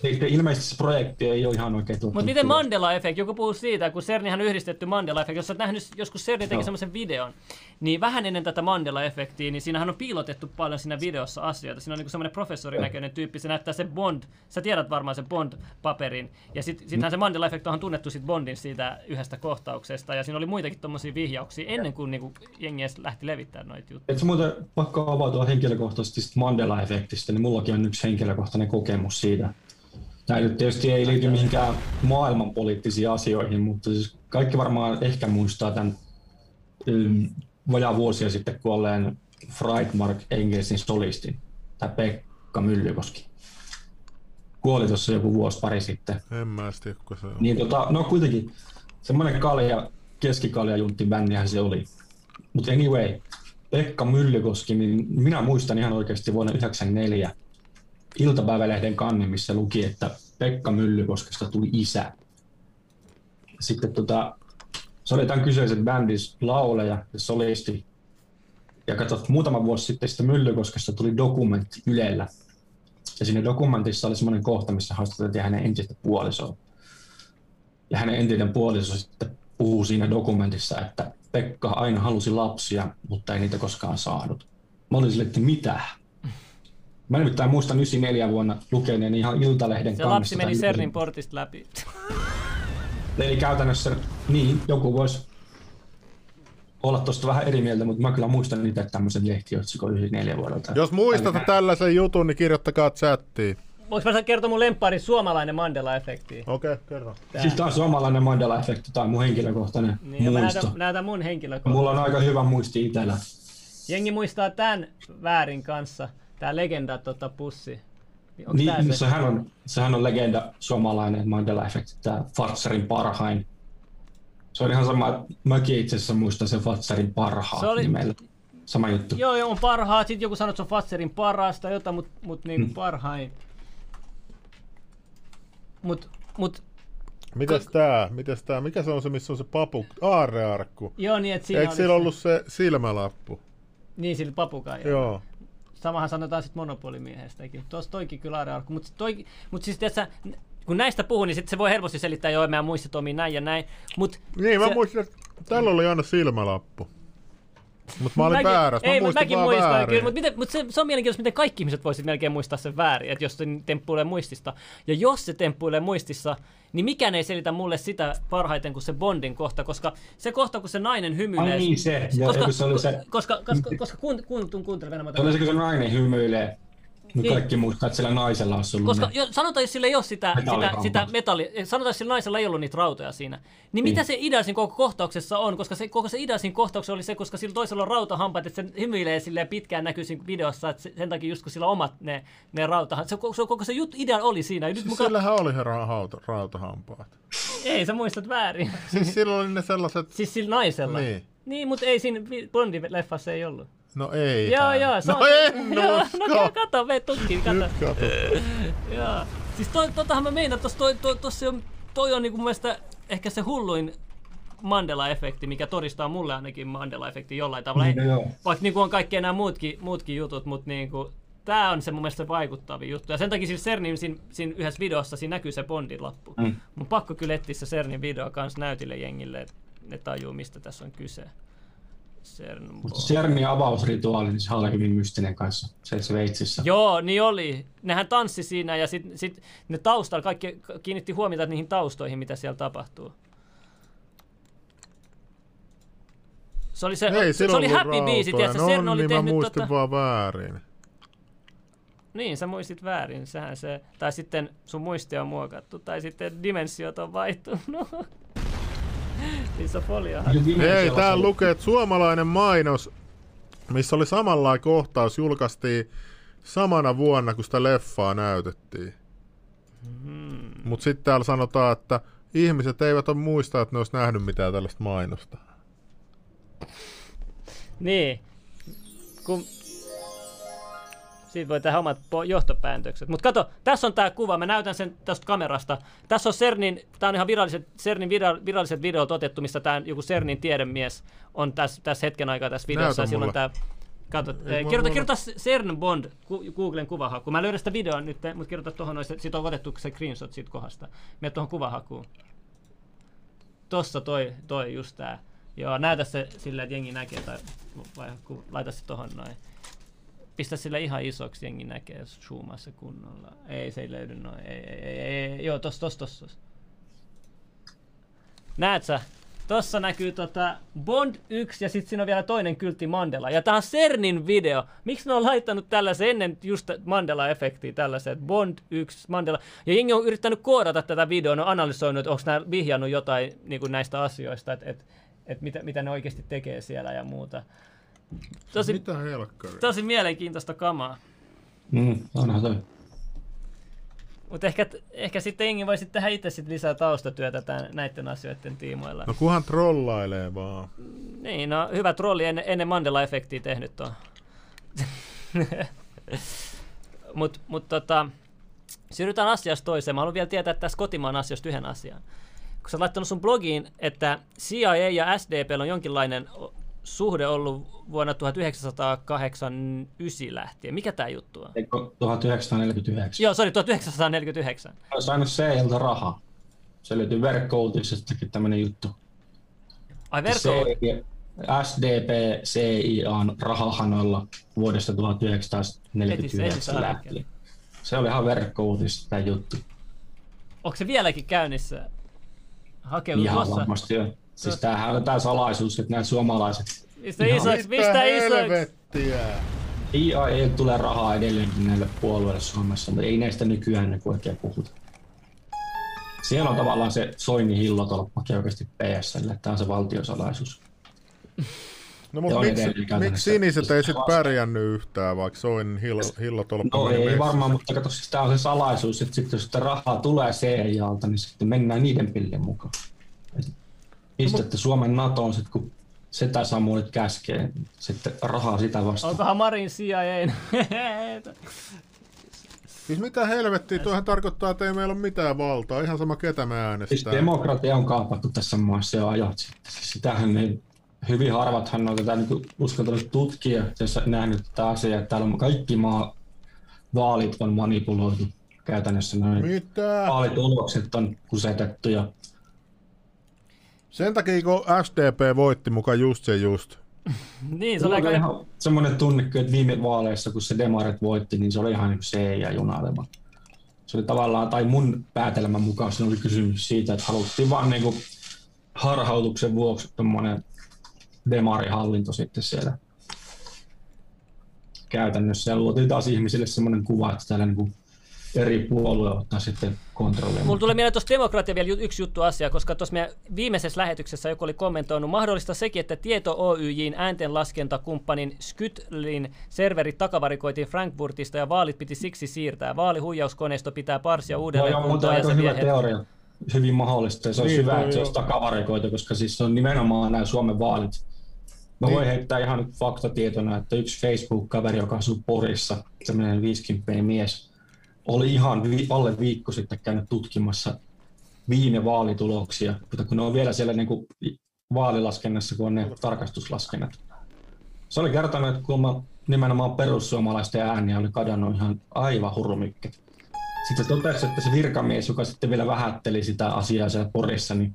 Ilmeisesti se projekti ei ole ihan oikein Mutta miten Mandela-efekti? Joku puhuu siitä, kun CERNihän on yhdistetty Mandela-efekti. Jos olet nähnyt, joskus CERN teki semmoisen videon, niin vähän ennen tätä Mandela-efektiä, niin siinähän on piilotettu paljon siinä videossa asioita. Siinä on niin semmoinen professorinäköinen tyyppi, se näyttää se Bond, sä tiedät varmaan sen Bond-paperin. Ja sitten sit mm. se Mandela-efekti on tunnettu sit Bondin siitä yhdestä kohtauksesta, ja siinä oli muitakin tuommoisia vihjauksia ennen kuin niinku jengi edes lähti levittämään noita juttuja. Et muuten pakko avautua henkilökohtaisesti Mandela-efektistä, niin mullakin on yksi henkilökohtainen kokemus siitä. Tämä nyt tietysti ei liity mihinkään maailmanpoliittisiin asioihin, mutta siis kaikki varmaan ehkä muistaa tämän um, vajaa vuosia sitten kuolleen Freitmark Engelsin solistin, tämä Pekka Myllykoski. Kuoli tuossa joku vuosi pari sitten. En mä tiedä, kun se on. Niin, tota, no kuitenkin, semmoinen kalja, keskikalja bändihän se oli. Mutta anyway, Pekka Myllykoski, niin minä muistan ihan oikeasti vuonna 1994 iltapäivälehden kanne, missä luki, että Pekka Myllykoskesta tuli isä. Sitten tota, se oli tämän kyseisen bändin lauleja ja solisti. Ja katsot, muutama vuosi sitten sitten Myllykoskesta tuli dokumentti Ylellä. Ja siinä dokumentissa oli semmoinen kohta, missä haastateltiin hänen entistä puolisoa. Ja hänen entinen puoliso sitten puhuu siinä dokumentissa, että Pekka aina halusi lapsia, mutta ei niitä koskaan saanut. Mä olin sille, että mitä? Mä nimittäin muistan 94 vuonna lukeneen ihan Iltalehden Se lapsi meni Sernin portista läpi. Eli käytännössä, niin, joku voisi olla tuosta vähän eri mieltä, mutta mä kyllä muistan niitä tämmöisen lehtiotsikon 94 vuodelta. Jos muistatte tällaisen jutun, niin kirjoittakaa chattiin. Voinko mä kertoa mun lemppari suomalainen Mandela-efekti? Okei, okay, kerro. Tää. Siis tää on suomalainen Mandela-efekti, tai mun henkilökohtainen niin, muisto. Näytän, näytän mun henkilökohtainen. Mulla on aika hyvä muisti itellä. Jengi muistaa tämän väärin kanssa. Tää legenda tota pussi. Niin, niin se? sehän, on, sehän on legenda suomalainen Mandela-efekti, tää Fatsarin parhain. Se on ihan sama, että mäkin itse asiassa muistan sen Fatsarin parhaat se oli... nimellä. Sama juttu. Joo, joo, on parhaat. Sitten joku sanoo, että se on Fatsarin parasta jotain, mutta mut niinku hmm. parhain. Mut, mut Mitäs tää? Mitäs tää? Mikä se on se, missä on se papu? Aarrearkku. Joo, niin että siinä Eikö sillä ollut se silmälappu? Niin, sillä papukai. Joo. Samahan sanotaan sitten monopolimiehestäkin. Tuossa toikin kyllä aarrearkku. Mutta mut siis tiiätkö, kun näistä puhuu, niin sit se voi helposti selittää, joo, meidän muistit omii näin ja näin. Mut niin, mä se... muistin, että tällä oli aina silmälappu. Mutta mä olin mäkin, väärässä, mä ei, muistin mäkin muistan, väärin. kyllä, mutta, miten, mutta se, se, on mielenkiintoista, miten kaikki ihmiset voisivat melkein muistaa sen väärin, että jos se temppuilee muistista. Ja jos se temppuilee muistissa, niin mikään ei selitä mulle sitä parhaiten kuin se Bondin kohta, koska se kohta, kun se nainen hymyilee... Ai niin se, koska, se oli se... Koska, koska, koska kuun, kuun, kuun, kuuntele Venäjä. Se oli se, kun se nainen hymyilee niin. Kaikki muistaa, että sillä naisella on ollut Koska jo, sanotaan, jos sillä ei ole sitä, sitä, sitä metalli, sanotaan, että sillä naisella ei ollut niitä rautoja siinä, niin, niin. mitä se idea siinä koko kohtauksessa on? Koska se, koko se idea siinä kohtauksessa oli se, koska sillä toisella on rautahampaat, että se hymyilee silleen pitkään näkyy siinä videossa, että sen takia just kun sillä on omat ne, ne rautahampaat. Se, se, koko se jut, idea oli siinä. Nyt siis muka... Sillähän oli herra rauta, rautahampaat. ei, sä muistat väärin. siis sillä oli ne sellaiset... Siis sillä naisella. Niin. Niin, mutta ei siinä Bondin leffassa ei ollut. No ei. Joo, joo. Se no on, en joo, No kato, me tutkin, kato. Nyt kato. joo. Siis toi, totahan mä meinaan, tossa toi, toi, tossa on, toi on niinku mun mielestä ehkä se hulluin Mandela-efekti, mikä todistaa mulle ainakin Mandela-efekti jollain tavalla. Niin, no, Vaikka niin on kaikki nämä muutkin, muutkin jutut, mutta niin kuin, tämä on se mun mielestä vaikuttavin juttu. Ja sen takia siis Cernin siinä, siinä yhdessä videossa siinä näkyy se Bondin lappu. Mm. Mun pakko kyllä etsiä se Cernin video kanssa näytille jengille, että ne tajuu, mistä tässä on kyse. CERN Mutta CERNin avausrituaali, niin se oli hyvin mystinen kanssa, se Sveitsissä. Joo, niin oli. Nehän tanssi siinä ja sitten sit ne taustalla, kaikki kiinnitti huomiota niihin taustoihin, mitä siellä tapahtuu. Se oli, se, Ei, se, se oli happy biisi, tiedätkö? No, CERN oli niin tehnyt mä muistin tota... vaan väärin. Niin, sä muistit väärin, sehän se, tai sitten sun muisti on muokattu, tai sitten dimensiot on vaihtunut. Niissä folio. Ei, tää lukee, että suomalainen mainos, missä oli samanlainen kohtaus, julkaistiin samana vuonna, kun sitä leffaa näytettiin. Hmm. Mutta sitten täällä sanotaan, että ihmiset eivät ole muista, että ne olisi nähnyt mitään tällaista mainosta. Niin. Kun siitä voi tehdä omat johtopäätökset. Mutta kato, tässä on tämä kuva, mä näytän sen tästä kamerasta. Tässä on CERNin, tämä on ihan viralliset, CERNin viralliset videot otettu, missä tämä joku CERNin tiedemies on tässä, tässä hetken aikaa tässä videossa. Näytä silloin tämä Kato, Ei eh, kirjoita, kirjoita CERN Bond Googlen kuvahaku. Mä löydän sitä videon nyt, mutta kirjoita tuohon siitä on otettu se screenshot siitä kohdasta. Mene tuohon kuvahakuun. Tossa toi, toi just tää. Joo, näytä se silleen, että jengi näkee, tai vai, laita se tohon noin. Pistä sille ihan isoksi, jengi näkee, se kunnolla. Ei, se ei löydy noin. Ei, ei, ei, ei. Joo, tossa, tossa, tossa. tossa. Näet sä? Tossa näkyy tota Bond 1 ja sitten siinä on vielä toinen kyltti Mandela. Ja tää on CERNin video. Miksi ne on laittanut tällaisen ennen just Mandela-efektiä tällaisen, että Bond 1, Mandela. Ja jengi on yrittänyt koodata tätä videoa, ne on analysoinut, että onko nämä vihjannut jotain niin näistä asioista, että et, et mitä, mitä ne oikeasti tekee siellä ja muuta. Tosi, Mitä helkkaria? tosi mielenkiintoista kamaa. Mm, onhan toi. Mutta ehkä, ehkä sitten jengi voisi tehdä itse sit lisää taustatyötä tämän, näiden asioiden tiimoilla. No kunhan trollailee vaan. Niin, no hyvä trolli ennen, ennen Mandela-efektiä tehnyt on. Mut, mut tota, siirrytään asiasta toiseen. Mä haluan vielä tietää tässä kotimaan asiasta yhden asian. Kun sä oot laittanut sun blogiin, että CIA ja SDP on jonkinlainen suhde ollut vuonna 1989 lähtien. Mikä tää juttu on? Eikö 1949? Joo, sorry, 1949. On saanut CIltä rahaa. Se löytyy verkkouutisestakin tämmönen juttu. Ai verkko... SDP CIAn rahahanoilla vuodesta 1949 Heti- heti lähtien. Se oli ihan verkkouutis tämä juttu. Onko se vieläkin käynnissä? Hakeudu Ihan tuossa. varmasti jo. Siis tämähän on tämä salaisuus, että nämä suomalaiset Mistä isoiksi? Mistä isoiksi? IA ei tulee rahaa edelleenkin näille puolueille Suomessa, mutta ei näistä nykyään ne oikein puhuta. Siellä on tavallaan se Soini hillotolppakin oikeasti PSL, että tämä on se valtiosalaisuus. No mutta miksi, miksi siniset ei sit vasta- pärjännyt yhtään, vaikka Soinin hillo, hillotolppa No ei messiin? varmaan, mutta kato, siis tämä on se salaisuus, että sitten jos sitä rahaa tulee CIAlta, niin sitten mennään niiden pillien mukaan. Et Pistätte Suomen NATOon, sit kun setä Samuelit käskee, sitten rahaa sitä vastaan. Onkohan Marin CIA? Siis mitä helvettiä, tuohan tarkoittaa, että ei meillä ole mitään valtaa, ihan sama ketä me Siis äänestää. demokratia on kaapattu tässä maassa jo ajat sitten. Siis sitähän ei, hyvin harvathan on tätä niin uskaltanut tutkia, jos nähnyt tätä asiaa, että täällä on kaikki maa, vaalit on manipuloitu käytännössä. Noin Mitä? vaalitulokset on kusetettu ja Sen takia, kun SDP voitti mukaan just se just. niin, se oli aika... ihan semmoinen tunne, että viime vaaleissa, kun se Demaret voitti, niin se oli ihan niin se ja junalema. Se oli tavallaan, tai mun päätelmän mukaan se oli kysymys siitä, että haluttiin vaan niin kuin harhautuksen vuoksi tuommoinen demarihallinto sitten siellä käytännössä. Ja luotiin taas ihmisille semmoinen kuva, että täällä niin kuin eri puolue ottaa sitten kontrollia. Mulla tulee mieleen tuosta demokratia vielä yksi juttu asia, koska tuossa meidän viimeisessä lähetyksessä joku oli kommentoinut mahdollista sekin, että Tieto Oyjin ääntenlaskentakumppanin Skytlin serverit takavarikoitiin Frankfurtista ja vaalit piti siksi siirtää. Vaalihuijauskoneisto pitää parsia No uudelleen joo, mutta kuntoon ja se hyvä vie teoria. Hyvin mahdollista. Ja se olisi Niin, hyvä, no että se olisi takavarikoitu, koska siis se on nimenomaan nämä Suomen vaalit. Mä Niin. voin heittää ihan nyt faktatietona, että yksi Facebook-kaveri, joka asuu Porissa, semmoinen 50 mies, oli ihan vi- alle viikko sitten käynyt tutkimassa viime vaalituloksia, mutta kun ne on vielä siellä niin kuin vaalilaskennassa, kun on ne tarkastuslaskennat. Se oli kertonut, että kun nimenomaan perussuomalaisten ääniä oli kadonnut ihan aivan hurmikket. Sitten totesi, että se virkamies, joka sitten vielä vähätteli sitä asiaa siellä Porissa, niin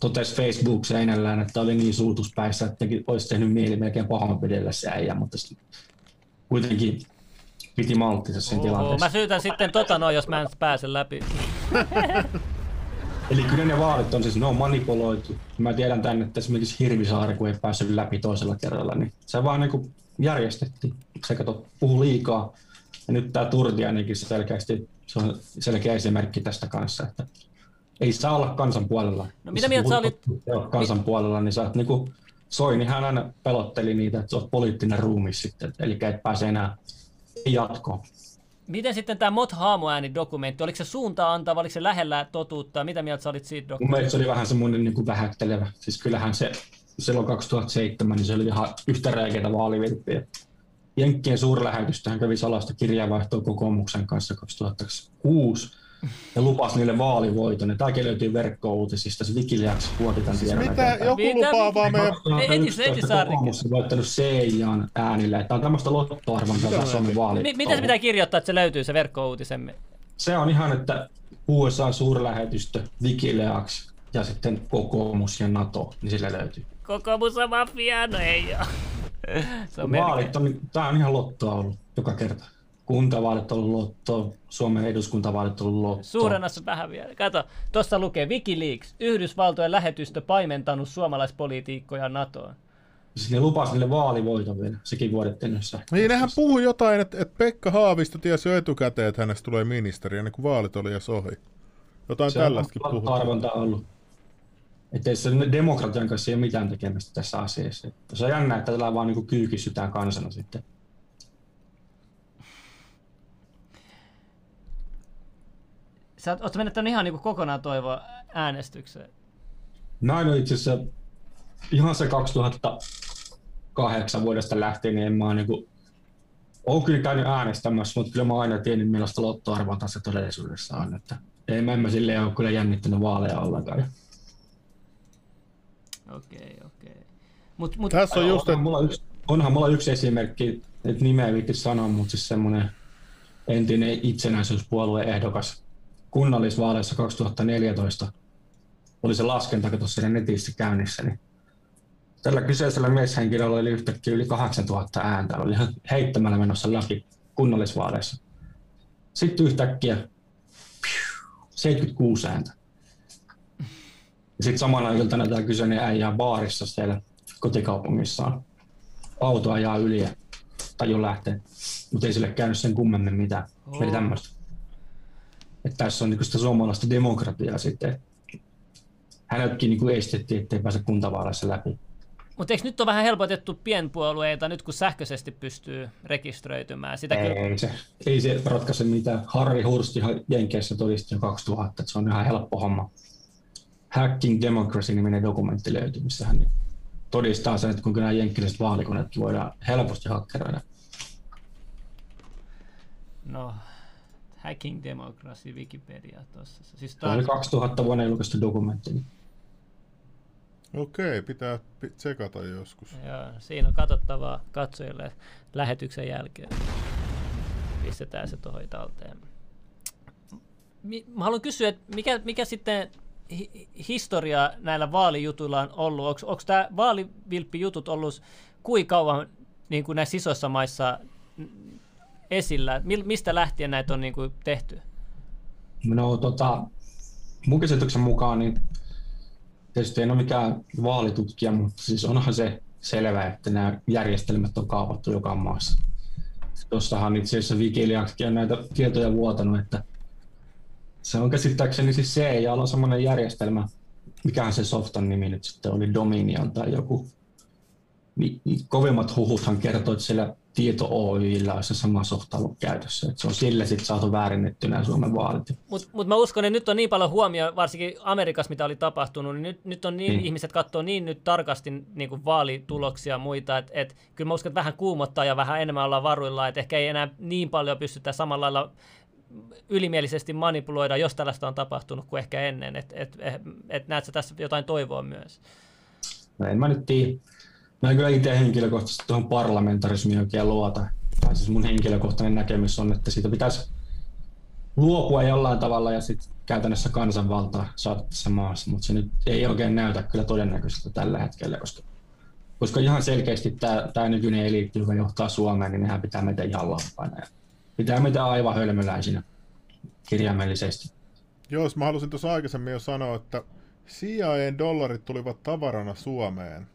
totesi Facebook-seinällään, että oli niin suutuspäissä, että olisi tehnyt mieli melkein pahoinpidellä se äijä, mutta kuitenkin piti malttinsa sen Oho, tilanteessa. mä syytän sitten tota noin, jos mä en pääse läpi. Eli kyllä ne vaalit on siis, ne on manipuloitu. Mä tiedän tänne, että esimerkiksi Hirvisaari, kun ei päässyt läpi toisella kerralla, niin se vaan niin järjestettiin. Se kato, puhu liikaa. Ja nyt tämä Turtiainenkin selkeästi, se on selkeä esimerkki tästä kanssa, että ei saa olla kansan puolella. No mitä mieltä sä olit- kansan puolella, niin sä oot niinku, Soinihan aina pelotteli niitä, että sä oot poliittinen ruumi sitten, eli et pääse enää jatkoon. Miten sitten tämä Mot Haamuääni-dokumentti, oliko se suuntaa antava, oliko se lähellä totuutta? Mitä mieltä sä olit siitä Mun dokumentista? mielestä se oli vähän semmoinen niin kuin vähättelevä. Siis kyllähän se silloin 2007, niin se oli ihan yhtä räikeitä vaalivilppiä. Jenkkien suurlähetystähän kävi salasta kirjavaihtoa kokoomuksen kanssa 2006. ja lupasi niille vaalivoiton. Ja tämäkin löytyy verkko-uutisista, se Wikileaks vuoti tämän Siis tiedon mitä joku Mitä- lupaa vaan meidän... Etis- Etis 2011 kokoomus on voittanut CIAn äänillä. että Tämä on tämmöistä lottoarvontaa Mitä Suomen me- vaali. Mi- miten se pitää kirjoittaa, että se löytyy se verkko-uutisemme? Se on ihan, että USA suurlähetystö, Wikileaks ja sitten kokoomus ja NATO, niin sillä löytyy. Kokoomus on mafia, no ei oo. Se on Vaalit on, tää on ihan lottoa ollut joka kerta. Kuntavaalit on ollut lottoa, Suomen eduskuntavaalit on ollut lottoa. Suurennassa vähän vielä. Kato, tuossa lukee Wikileaks, Yhdysvaltojen lähetystö paimentanut suomalaispolitiikkoja NATOon. Siis ne lupasi niille vaalivoiton vielä, sekin vuodettiin yhdessä. Niin nehän puhu jotain, että, että Pekka Haavisto tiesi jo etukäteen, että hänestä tulee ministeri, ennen kuin vaalit oli edes ohi. Jotain Se on tällaistakin puhutaan. arvonta ollut. Että ei se demokratian kanssa ei ole mitään tekemistä tässä asiassa. Että se on jännä, että tällä vaan niin kyykistytään kansana sitten. Sä oot, oot menettänyt ihan niinku kokonaan toivoa äänestykseen. Näin on itse asiassa ihan se 2008 vuodesta lähtien, niin en mä niinku, oon kyllä käynyt äänestämässä, mutta kyllä mä aina tiennyt, millaista lottoarvontaa se todellisuudessa on. Että ei mä, en mä silleen ole kyllä jännittänyt vaaleja ollenkaan. Okei, okei. Mut, mut, Tässä on just, onhan, mulla yksi, onhan mulla yksi esimerkki, että nimeä ei sanoa, mutta siis semmoinen entinen itsenäisyyspuolueen ehdokas kunnallisvaaleissa 2014 oli se laskenta, kato siinä netissä käynnissä, niin tällä kyseisellä mieshenkilöllä oli yhtäkkiä yli 8000 ääntä, oli ihan heittämällä menossa läpi kunnallisvaaleissa. Sitten yhtäkkiä piu, 76 ääntä. Ja sitten samana iltana tämä kyseinen äijä baarissa siellä kotikaupungissaan. Auto ajaa yli ja taju lähtee. Mutta ei sille käynyt sen kummemmin mitään. Oo. Eli tämmöistä. Että tässä on niinku sitä suomalaista demokratiaa sitten. Hänetkin niinku estettiin, ettei pääse kuntavaaleissa läpi. mut eikö nyt on vähän helpotettu pienpuolueita nyt kun sähköisesti pystyy rekisteröitymään? Sitä kyllä, Ei se, ei se ratkaise mitään. Harri Hursti Jenkeissä todisti jo 2000, että se on ihan helppo homma. Hacking Democracy-niminen dokumentti löytyy, missä hän todistaa sen, että kuinka nämä jenkkiläiset vaalikoneetkin voidaan helposti hakkeroida. no, Hacking Democracy Wikipedia tuossa. Siis Se oli taas, 2000 vuonna julkaistu dokumentti. okei, pitää pi- tsekata joskus. joo, siinä on katsottavaa katsojille lähetyksen jälkeen. Pistetään se tuohon talteen. Mä haluan kysyä, että mikä, mikä sitten hi- historia näillä vaalijutuilla on ollut? Onko tämä vaalivilppijutut ollut kuinka kauan niin kuin näissä isoissa maissa esillä? Mistä lähtien näitä on niin kuin tehty? No tota, mun käsityksen mukaan niin tietysti en ole mikään vaalitutkija, mutta siis onhan se selvä, että nämä järjestelmät on kaapattu joka maassa. Tuossahan itse asiassa Wikileakskin on näitä tietoja vuotanut, että se on käsittääkseni siis CIA on semmoinen järjestelmä, mikähän se softan nimi nyt sitten oli, Dominion tai joku. Niin kovimmat huhuthan kertoo, että siellä Tieto Oyllä olisi se sama softa ollut käytössä. Että se on sillä sitten saatu väärinnettynä Suomen vaalit. Mutta mut mä uskon, että nyt on niin paljon huomioon, varsinkin Amerikassa, mitä oli tapahtunut, niin nyt, nyt on niin, Niin. ihmiset katsoo niin nyt tarkasti niin kuin vaalituloksia ja muita, että et, kyllä mä uskon, että vähän kuumottaa ja vähän enemmän ollaan varuilla, että ehkä ei enää niin paljon pystytä samalla lailla ylimielisesti manipuloida, jos tällaista on tapahtunut kuin ehkä ennen. Että et, et, et näet sä tässä jotain toivoa myös? No en mä nyt tiedä. Mä en kyllä itse henkilökohtaisesti tuohon parlamentarismiin oikein luota. Tai siis mun henkilökohtainen näkemys on, että siitä pitäisi luopua jollain tavalla ja sitten käytännössä kansanvaltaa saada tässä maassa, mutta se nyt ei oikein näytä kyllä todennäköiseltä tällä hetkellä, koska, koska ihan selkeästi tämä, tämä nykyinen eliitti, joka johtaa Suomeen, niin nehän pitää meitä ihan lampaina ja pitää meitä aivan hölmöläisinä kirjaimellisesti. Joo, mä halusin tuossa aikaisemmin jo sanoa, että CIAn dollarit tulivat tavarana Suomeen.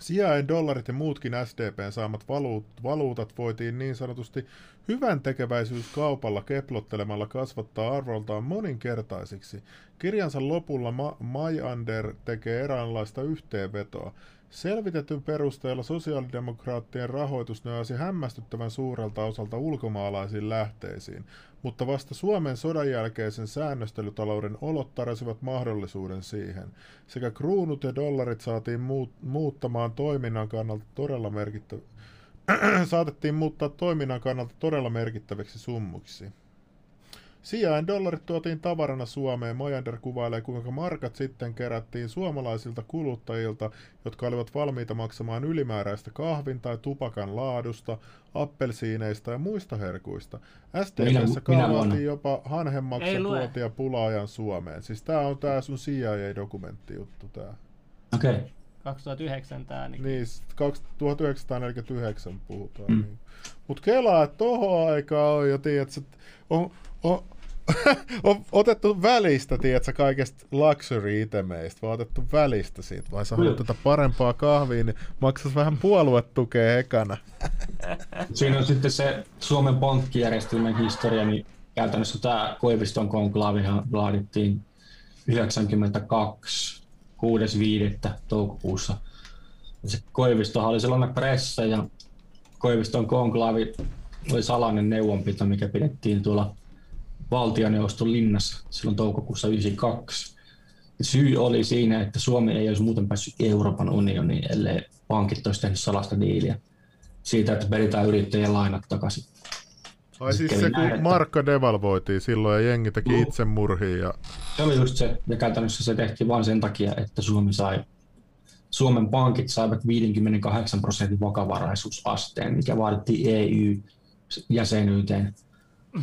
CIAn dollarit ja muutkin SDPn saamat valuut, valuutat voitiin niin sanotusti hyvän tekeväisyyskaupalla keplottelemalla kasvattaa arvoltaan moninkertaisiksi. Kirjansa lopulla Ma- Mayander tekee eräänlaista yhteenvetoa. Selvitetyn perusteella sosiaalidemokraattien rahoitus nojasi hämmästyttävän suurelta osalta ulkomaalaisiin lähteisiin, mutta vasta Suomen sodan jälkeisen säännöstelytalouden olot tarjosivat mahdollisuuden siihen. Sekä kruunut ja dollarit saatiin muut, muuttamaan toiminnan kannalta todella merkittäv... saatettiin muuttaa toiminnan kannalta todella merkittäviksi summuksi. Sijain dollarit tuotiin tavarana Suomeen. Mojander kuvailee, kuinka markat sitten kerättiin suomalaisilta kuluttajilta, jotka olivat valmiita maksamaan ylimääräistä kahvin tai tupakan laadusta, appelsiineista ja muista herkuista. STVssä kaavailtiin jopa hanhenmaksan tuotia pulaajan Suomeen. Siis tää on tää sun CIA-dokumenttijuttu tää. Okei. Okay. 2009 tää. Niin, niin 1949 puhutaan. Mm. Niin. Mut kelaa, että tohon aikaan on jo, tiedät, on, on, on otettu välistä, tiedätkö, kaikesta luxury-itemeistä, vaan otettu välistä siitä, vai sä haluat tätä parempaa kahvia, niin maksas vähän puoluetukea ekana. Siinä on sitten se Suomen pankkijärjestelmän historia, niin käytännössä tämä Koiviston konklaavihan laadittiin 92 6.5. toukokuussa. Se Koivistohan oli sellainen pressa ja Koiviston konklaavi oli salainen neuvonpito, mikä pidettiin tuolla valtioneuvoston linnassa silloin toukokuussa 1992. Syy oli siinä, että Suomi ei olisi muuten päässyt Euroopan unioniin, ellei pankit olisi tehnyt salasta diiliä siitä, että peritään yrittäjien lainat takaisin. Ai siis se, kun markka devalvoitiin silloin ja jengi teki no. itsemurhia. Ja... Se oli just se, ja käytännössä se tehtiin vain sen takia, että Suomi sai, Suomen pankit saivat 58 prosentin vakavaraisuusasteen, mikä vaadittiin EU-jäsenyyteen.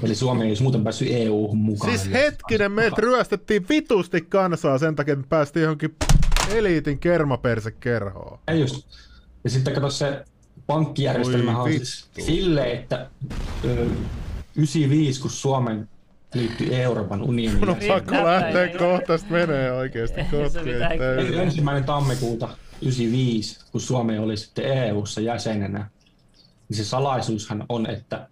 Eli Suomi ei olisi muuten päässyt EU-hun mukaan. Siis hetkinen, meitä ryöstettiin vitusti kansaa sen takia, että päästiin johonkin eliitin kermapersekerhoon. Ja just. Ja sitten kato se pankkijärjestelmä on siis silleen, että ö, 95, kun Suomen liittyi Euroopan unioniin. Mun on pakko lähteä kohta, menee oikeasti kotiin. Ensimmäinen tammikuuta 95, kun Suomi oli sitten EU-ssa jäsenenä, niin se salaisuushan on, että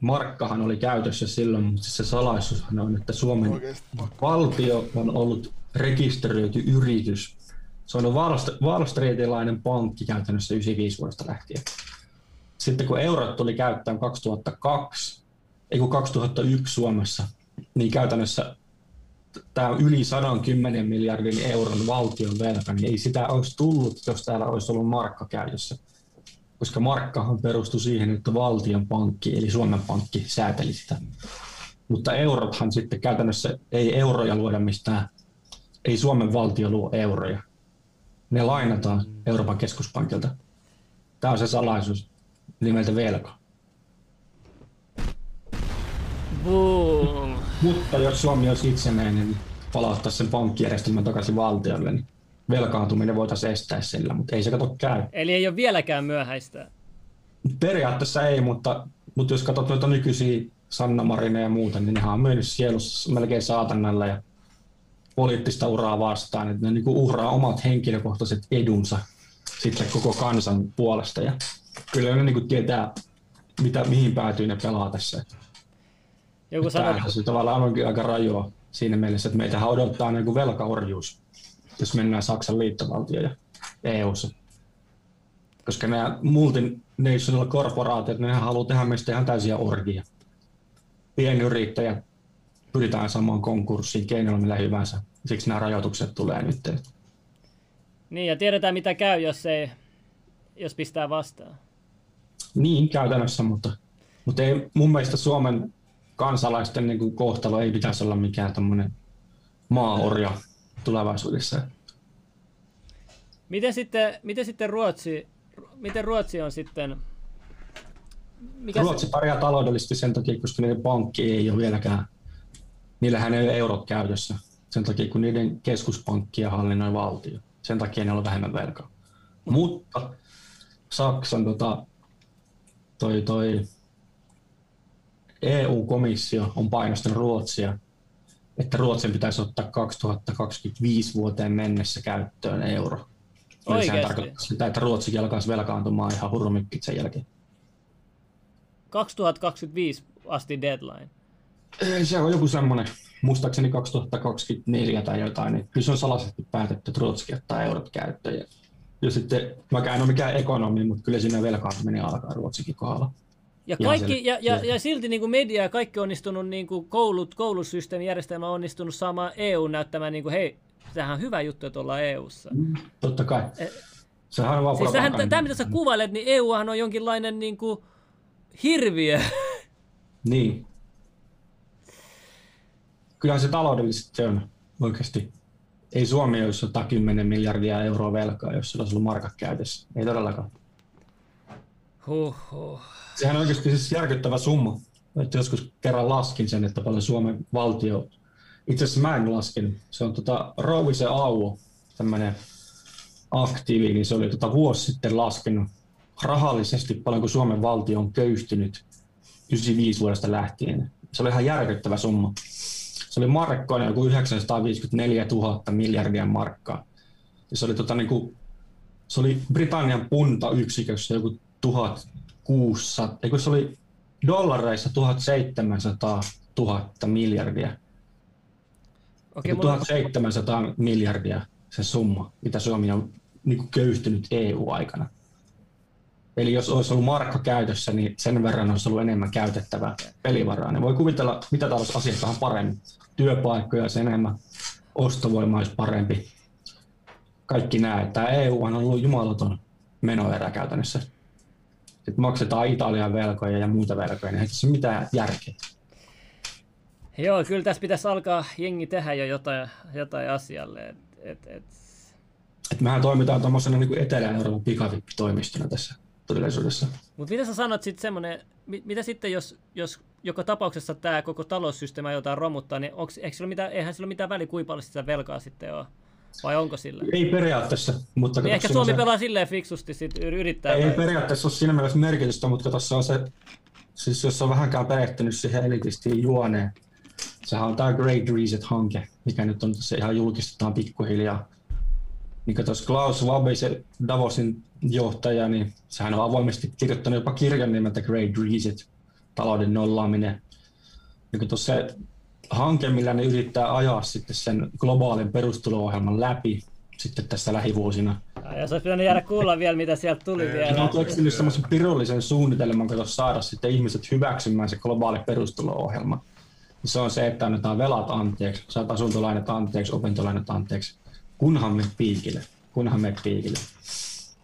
markkahan oli käytössä silloin, mutta se salaisuushan on, että Suomen Oikeasti. valtio on ollut rekisteröity yritys se on Wall Streetilainen pankki käytännössä 95 vuodesta lähtien. Sitten kun eurot tuli käyttöön 2002, ei kun 2001 Suomessa, niin käytännössä tämä yli 110 miljardin euron valtion velka, niin ei sitä olisi tullut, jos täällä olisi ollut markka käytössä. Koska markkahan perustui siihen, että valtion pankki, eli Suomen pankki, sääteli sitä. Mutta eurothan sitten käytännössä ei euroja luoda mistään, ei Suomen valtio luo euroja, ne lainataan Euroopan keskuspankilta. Tämä on se salaisuus nimeltä velka. Boom. Mutta jos Suomi olisi itsenäinen, niin palauttaa sen pankkijärjestelmän takaisin valtiolle, niin velkaantuminen voitaisiin estää sillä, mutta ei se kato käy. Eli ei ole vieläkään myöhäistä? Periaatteessa ei, mutta, mutta jos katsot noita nykyisiä Sanna Marina ja muuta, niin nehän on mennyt sielussa melkein saatanalla ja poliittista uraa vastaan, että ne niin uhraa omat henkilökohtaiset edunsa sitten koko kansan puolesta. Ja kyllä ne niin tietää, mitä, mihin päätyy ne pelaa tässä. Joku sanoo... Se tavallaan onkin aika rajoa siinä mielessä, että meitähän odottaa niin velkaorjuus, jos mennään Saksan liittovaltio ja EU-ssa. Koska nämä multinational korporaatiot, ne haluaa tehdä meistä ihan täysiä orgia. Pienyrittäjät pyritään samaan konkurssiin keinoilla millä hyvänsä. Siksi nämä rajoitukset tulee nyt. Niin, ja tiedetään mitä käy, jos, ei, jos pistää vastaan. Niin, käytännössä, mutta, mutta ei, mun mielestä Suomen kansalaisten niin kuin kohtalo ei pitäisi olla mikään tämmöinen maaorja tulevaisuudessa. Miten sitten, miten sitten Ruotsi, miten Ruotsi on sitten... Mikä Ruotsi se... pärjää taloudellisesti sen takia, koska niiden pankki ei ole vieläkään, niillähän ei ole eurot käytössä sen takia, kun niiden keskuspankkia hallinnoi valtio. Sen takia ne on vähemmän velkaa. Mutta Saksan tota, toi, toi EU-komissio on painostanut Ruotsia, että Ruotsin pitäisi ottaa 2025 vuoteen mennessä käyttöön euro. Eli sehän tarkoittaa sitä, että Ruotsikin alkaisi velkaantumaan ihan hurrumikkit sen jälkeen. 2025 asti deadline. Se on joku semmoinen muistaakseni 2024 tai jotain, niin kyllä se on salaisesti päätetty, että Ruotsi ottaa eurot käyttöön. Ja sitten, mä en ole mikään ekonomi, mutta kyllä siinä velkaantuminen alkaa Ruotsikin kohdalla. Ja, kaikki, ja, ja, ja, silti niin kuin media ja kaikki onnistunut, niin kuin koulut, koulusysteemi, järjestelmä on onnistunut saamaan EU näyttämään, niin kuin, hei, tämähän on hyvä juttu, että ollaan EUssa. Mm, totta kai. Sehän on siis tähän, tämä, mitä sä kuvailet, niin EUhan on jonkinlainen niin kuin, hirviö. Niin, kyllähän se taloudellisesti se on oikeasti. Ei Suomi olisi 110 miljardia euroa velkaa, jos sillä olisi ollut markat käytössä. Ei todellakaan. Huhhuh. Sehän on oikeasti siis järkyttävä summa. että joskus kerran laskin sen, että paljon Suomen valtio... Itse asiassa mä en laskin, Se on tota Rouvise Auo, tämmöinen aktiivi, niin se oli tota vuosi sitten laskenut rahallisesti paljon, kuin Suomen valtio on köyhtynyt 95 vuodesta lähtien. Se oli ihan järkyttävä summa. Se oli markkoinen joku 954 000 miljardia markkaa. Ja se oli, tota, niin kuin, se oli Britannian puntayksikössä joku 1000 600, eikö se oli dollareissa 1700 000 miljardia. Okei, 1700 mulla... miljardia se summa, mitä Suomi on niin köyhtynyt EU-aikana. Eli jos olisi ollut markka käytössä, niin sen verran olisi ollut enemmän käytettävää pelivaraa. Ne voi kuvitella, mitä talous asiakkaan paremmin. Työpaikkoja olisi enemmän, ostovoima olisi parempi. Kaikki nämä. Tämä EU on ollut jumalaton menoerä käytännössä sitten maksetaan Italian velkoja ja muita velkoja, niin ei tässä ole mitään järkeä. joo, kyllä tässä pitäisi alkaa jengi tehdä jo jotain, jotain asialle. Et, et, et. Et mehän toimitaan tuommoisena niin Etelä-Euroopan pikavippitoimistona tässä todellisuudessa. Mutta mitä sä sanot sitten semmoinen, mit, mitä sitten jos, jos joka tapauksessa tämä koko taloussysteemi aiotaan romuttaa, niin onks, eikö sillä ole mitään, eihän sillä ole mitään väliä, kuinka paljon sitä velkaa sitten on? Vai onko sillä? Ei periaatteessa, mutta Niin ehkä Suomi se- pelaa silleen fiksusti, sit yr- yrittää. Ei vai- periaatteessa ole siinä mielessä merkitystä, mutta tuossa on se, siis jos on vähänkään perehtynyt siihen elitistiin juoneen, sehän on tämä Great Reset-hanke, mikä nyt on se ihan julkistetaan pikkuhiljaa. Niin tuossa Klaus Schwab, se Davosin johtaja, niin sehän on avoimesti kirjoittanut jopa kirjan nimeltä Great Reset, talouden nollaaminen. Niin tuossa hanke, millä ne yrittää ajaa sitten sen globaalin perustulo-ohjelman läpi sitten tässä lähivuosina, Ai, Jos olisi pitänyt jäädä kuulla vielä, mitä sieltä tuli ne vielä. on keksinyt semmoisen pirullisen suunnitelman, kun saada sitten ihmiset hyväksymään se globaali perustulo-ohjelma. Ja Se on se, että annetaan velat anteeksi, saat asuntolainat anteeksi, opintolainat anteeksi, kunhan me piikille, kunhan me piikille,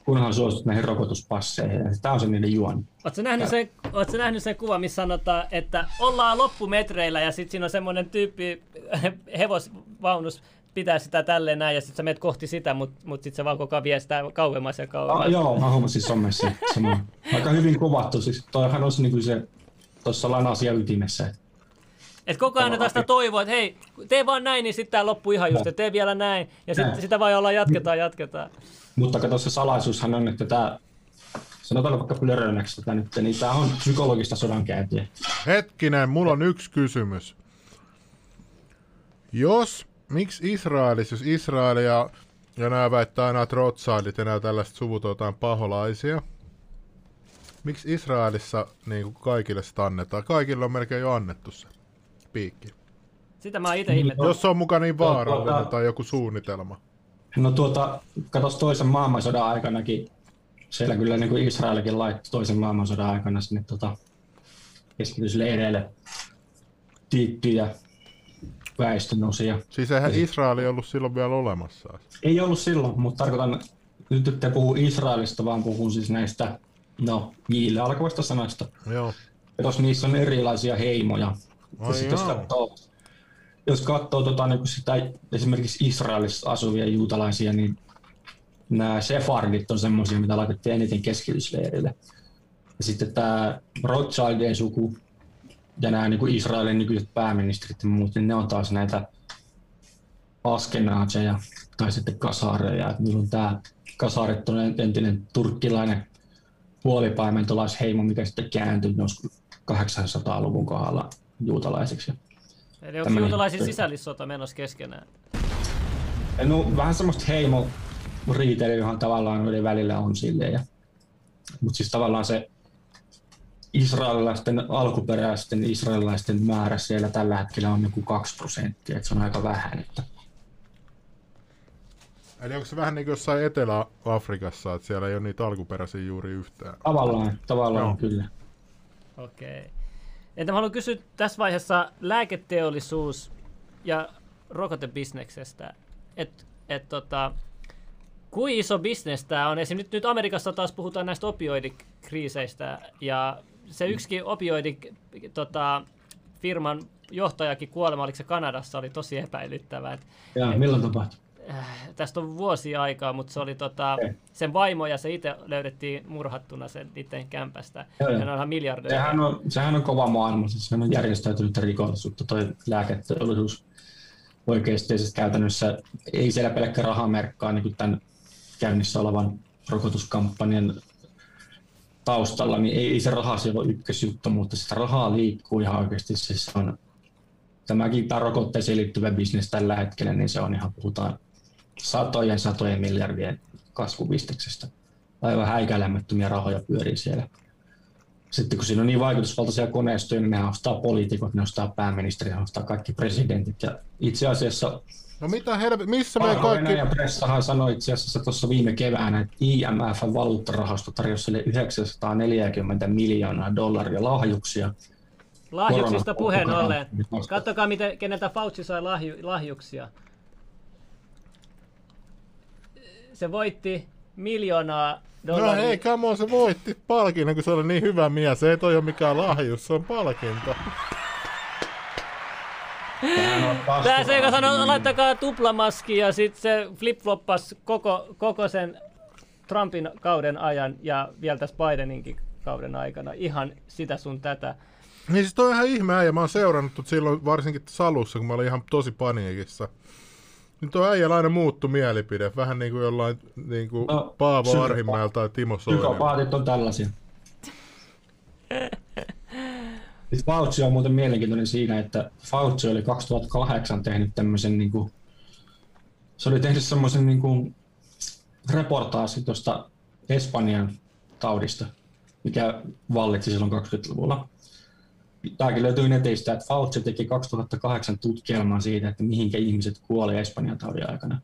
kunhan suostut näihin rokotuspasseihin. Ja Tämä on se niiden juoni. Oletko nähnyt, sen, ootko nähnyt sen kuvan, missä sanotaan, että ollaan loppumetreillä ja sitten siinä on semmoinen tyyppi hevosvaunus pitää sitä tälleen näin ja sitten sä menet kohti sitä, mutta mut sitten se vaan koko ajan vie sitä kauemmas ja kauemmas. Ah, joo, mä huomasin somessa. Aika hyvin kuvattu, siis toihan olisi niin se tuossa lanasia ytimessä. että Et koko ajan annetaan sitä toivoa, että hei, tee vaan näin, niin sitten tää loppuu ihan just, että tee vielä näin. Ja sitten Näin. sitä vaan ollaan jatketaan, jatketaan. Mutta kato se salaisuushan on, että tämä, sanotaan vaikka plörönäksi tätä nyt, niin tämä on psykologista sodankäyntiä. Hetkinen, mulla on yksi kysymys. Jos, miksi Israelissa, jos Israel ja, ja nämä väittää aina, että Rothschildit ja nämä tällaiset suvut on jotain paholaisia, miksi Israelissa niin kuin kaikille sitä annetaan? Kaikille on melkein jo annettu se piikki. Sitä mä itse ihmettänyt. Jos se on mukaan niin vaarallinen Tota- tai joku suunnitelma. No tuota, katos toisen maailmansodan aikanakin, siellä kyllä niin kuin Israelikin laittoi toisen maailmansodan aikana sinne tota, keskitysleireille tiettyjä väestönosia. Siis eihän Israeli ollut silloin vielä olemassa. Ei ollut silloin, mutta tarkoitan, nyt ette puhu Israelista, vaan puhun siis näistä, no, niille alkavasta sanasta. Joo. Jos niissä on erilaisia heimoja. Ai sitten jos katsoo, jos katsoo tota, niin sitä, esimerkiksi Israelissa asuvia juutalaisia, niin nämä sefardit on semmoisia, mitä laitettiin eniten keskitysleirille. Ja sitten tämä Rothschildien suku ja nämä niin kuin Israelin nykyiset pääministerit ja muut, niin ne on taas näitä askenaaseja tai sitten kasareja. Et Niillä on tämä kasarit on entinen turkkilainen puolipaimentolaisheimo, mikä sitten kääntyi joskus 800-luvun kohdalla juutalaisiksi. Eli onko juutalaisilla sisällissota menossa keskenään? No vähän semmoista heimo riitelyhän tavallaan oli välillä on silleen. Ja, mutta siis tavallaan se israelilaisten, alkuperäisten israelilaisten määrä siellä tällä hetkellä on joku 2 prosenttia, että se on aika vähän. Että Eli onko se vähän niin kuin jossain Etelä-Afrikassa, että siellä ei ole niitä alkuperäisiä juuri yhtään? tavallaan, tavallaan Joo. kyllä. Okei. Entä mä haluan kysyä tässä vaiheessa lääketeollisuus ja rokotebisneksestä. Et, et tota, kuin iso bisnes tämä on? Esimerkiksi nyt, nyt Amerikassa taas puhutaan näistä opioidikriiseistä ja se yksikin opioidi tota, firman johtajakin kuolema, oliko se Kanadassa, oli tosi epäilyttävää. Ja milloin tapahtui? Äh, tästä on vuosi aikaa, mutta se oli tota, sen vaimo ja se itse löydettiin murhattuna sen niiden kämpästä. Joo. Ja ne onhan miljardeja. Sehän on, sehän on kova maailma, siis sehän on järjestäytynyt rikollisuutta, toi lääketeollisuus oikeasti ja siis käytännössä ei siellä pelkkä raha merkkaa niin kuin tämän käynnissä olevan rokotuskampanjan taustalla, niin ei, ei se raha siellä ole ykkösjuttu, mutta sitä rahaa liikkuu ihan oikeasti. Siis on, tämäkin tämä rokotteeseen liittyvä bisnes tällä hetkellä, niin se on ihan, puhutaan satojen satojen miljardien kasvubisteksestä. Aivan häikäilemättömiä rahoja pyörii siellä. Sitten kun siinä on niin vaikutusvaltaisia koneistoja, niin ne ostaa poliitikot, ne ostaa pääministeri, ne ostaa kaikki presidentit. Ja itse asiassa No mitä helvet, missä Parhainen kaikki... ja pressahan sanoi itse asiassa tuossa viime keväänä, että IMF valuuttarahasto tarjosi sille 940 miljoonaa dollaria lahjuksia. Lahjuksista puheen ollen. Katsokaa, miten, keneltä Fauci sai lahju, lahjuksia. Se voitti miljoonaa No dollaria. hei, come on, se voitti palkinnon, kun se oli niin hyvä mies. Ei toi ole mikään lahjus, se on palkinto. Tää se, joka sanoi, laittakaa tuplamaski ja sitten se flip-floppas koko, koko sen Trumpin kauden ajan ja vielä tässä Bideninkin kauden aikana. Ihan sitä sun tätä. Niin siis toi on ihan ihme äijä. Mä oon seurannut silloin varsinkin Salussa, kun mä olin ihan tosi paniikissa. Niin toi äijä aina muuttu mielipide. Vähän niin kuin jollain niin kuin No, Paavo Arhimäellä tai Timo Soini. Psykopaatit on tällaisia. Siis Fauci on muuten mielenkiintoinen siinä, että Fauci oli 2008 tehnyt tämmöisen niin kuin, se oli tehnyt semmoisen niin kuin reportaasi tuosta Espanjan taudista, mikä vallitsi silloin 20-luvulla. Tämäkin löytyy netistä, että Fauci teki 2008 tutkielman siitä, että mihinkä ihmiset kuoli Espanjan taudin aikana.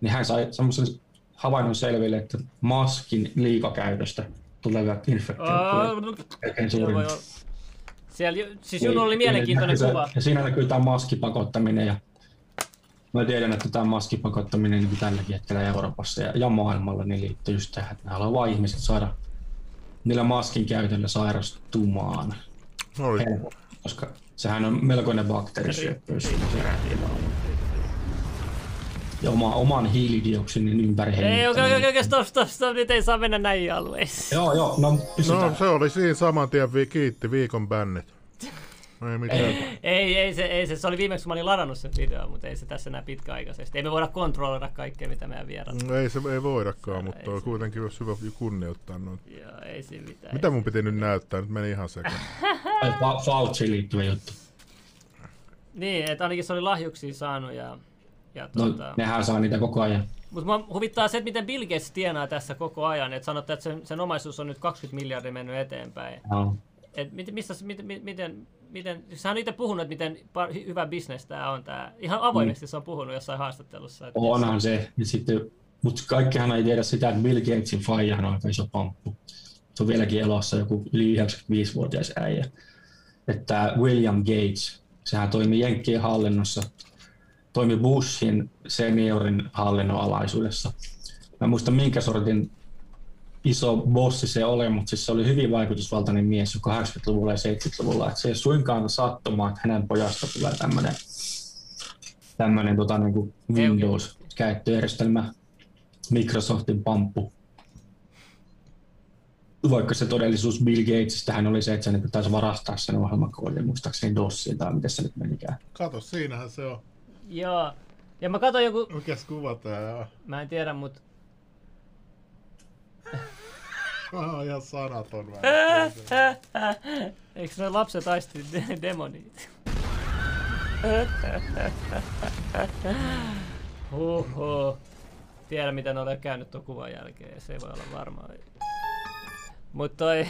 Niin hän sai semmoisen havainnon selville, että maskin liikakäytöstä tulevat infektiot joo. Siellä, siis Juno oli mielenkiintoinen Niin, kuva. Ja siinä näkyy tämä maskipakottaminen ja mä tiedän, että tämä maskipakottaminen niin tälläkin hetkellä Euroopassa ja, ja maailmalla niin liittyy just tähän, että ne haluaa ihmiset saada niillä maskin käytöllä sairastumaan Oli. helposti, koska sehän on melkoinen bakteerisyöppöys. siinä se Ja oma, oman hiilidioksidin ympäri Ei, okei, okei, okei, stop, stop, stop, nyt ei saa mennä näihin alueisiin. Joo, joo, no pysytään. No se oli siinä saman tien vi- kiitti viikon bännit. Ei mitään. Ei, ei se, ei se, se oli viimeksi, kun mä olin ladannut sen videon, mutta ei se tässä enää pitkäaikaisesti. Ei me voida kontrolloida kaikkea, mitä meidän vieraat. Ei se ei voidakaan, mutta ei on se- kuitenkin olisi hyvä kunnioittaa noita. Joo, ei siinä mitään. Mitä mun piti nyt näyttää? Nyt meni ihan sekaan. Ai, Fa- Fauciin liittyvä juttu. Niin, että ainakin se oli lahjuksia saanut ja, ja No, tota... nehän saa niitä koko ajan. Mutta mua huvittaa se, että miten Bill Gates tienaa tässä koko ajan. Että sanotte, että sen, sen omaisuus on nyt 20 miljardia mennyt eteenpäin. Joo. Et mit, missä, mit, mit, miten, miten, hän on itse puhunut, että miten hyvä bisnes tämä on. Tää. Ihan avoimesti se on puhunut jossain haastattelussa. Että Onhan se. Ja sitten, mutta kaikkihan ei tiedä sitä, että Bill Gatesin faijahan on aika iso pamppu. Se on vieläkin elossa joku yli 95-vuotias äijä. Että William Gates, sehän toimi Jenkkien hallinnossa, toimi Bushin seniorin hallinnon alaisuudessa. Mä en muista minkä sortin iso bossi se oli, mutta siis se oli hyvin vaikutusvaltainen mies jo 80-luvulla ja 70-luvulla. Et se ei ole suinkaan sattumaa, että hänen pojasta tulee tämmöinen tämmöinen tota, niin kuin Windows-käyttöjärjestelmä, Microsoftin pamppu. Vaikka se todellisuus Bill Gatesista hän oli se, että se niin taisi varastaa sen ohjelmakoodin, muistaakseni DOSiin tai miten se nyt menikään. Kato, siinähän se on. Joo. Ja mä katsoin joku, Mikäs kuva tää on? mä en tiedä, mutta Mä oon ihan sanaton eikö ne lapset aisti de- demonit? Huhhuh. Tiedä miten olen käynyt tuon kuvan jälkeen, se ei voi olla varmaa. Mut toi...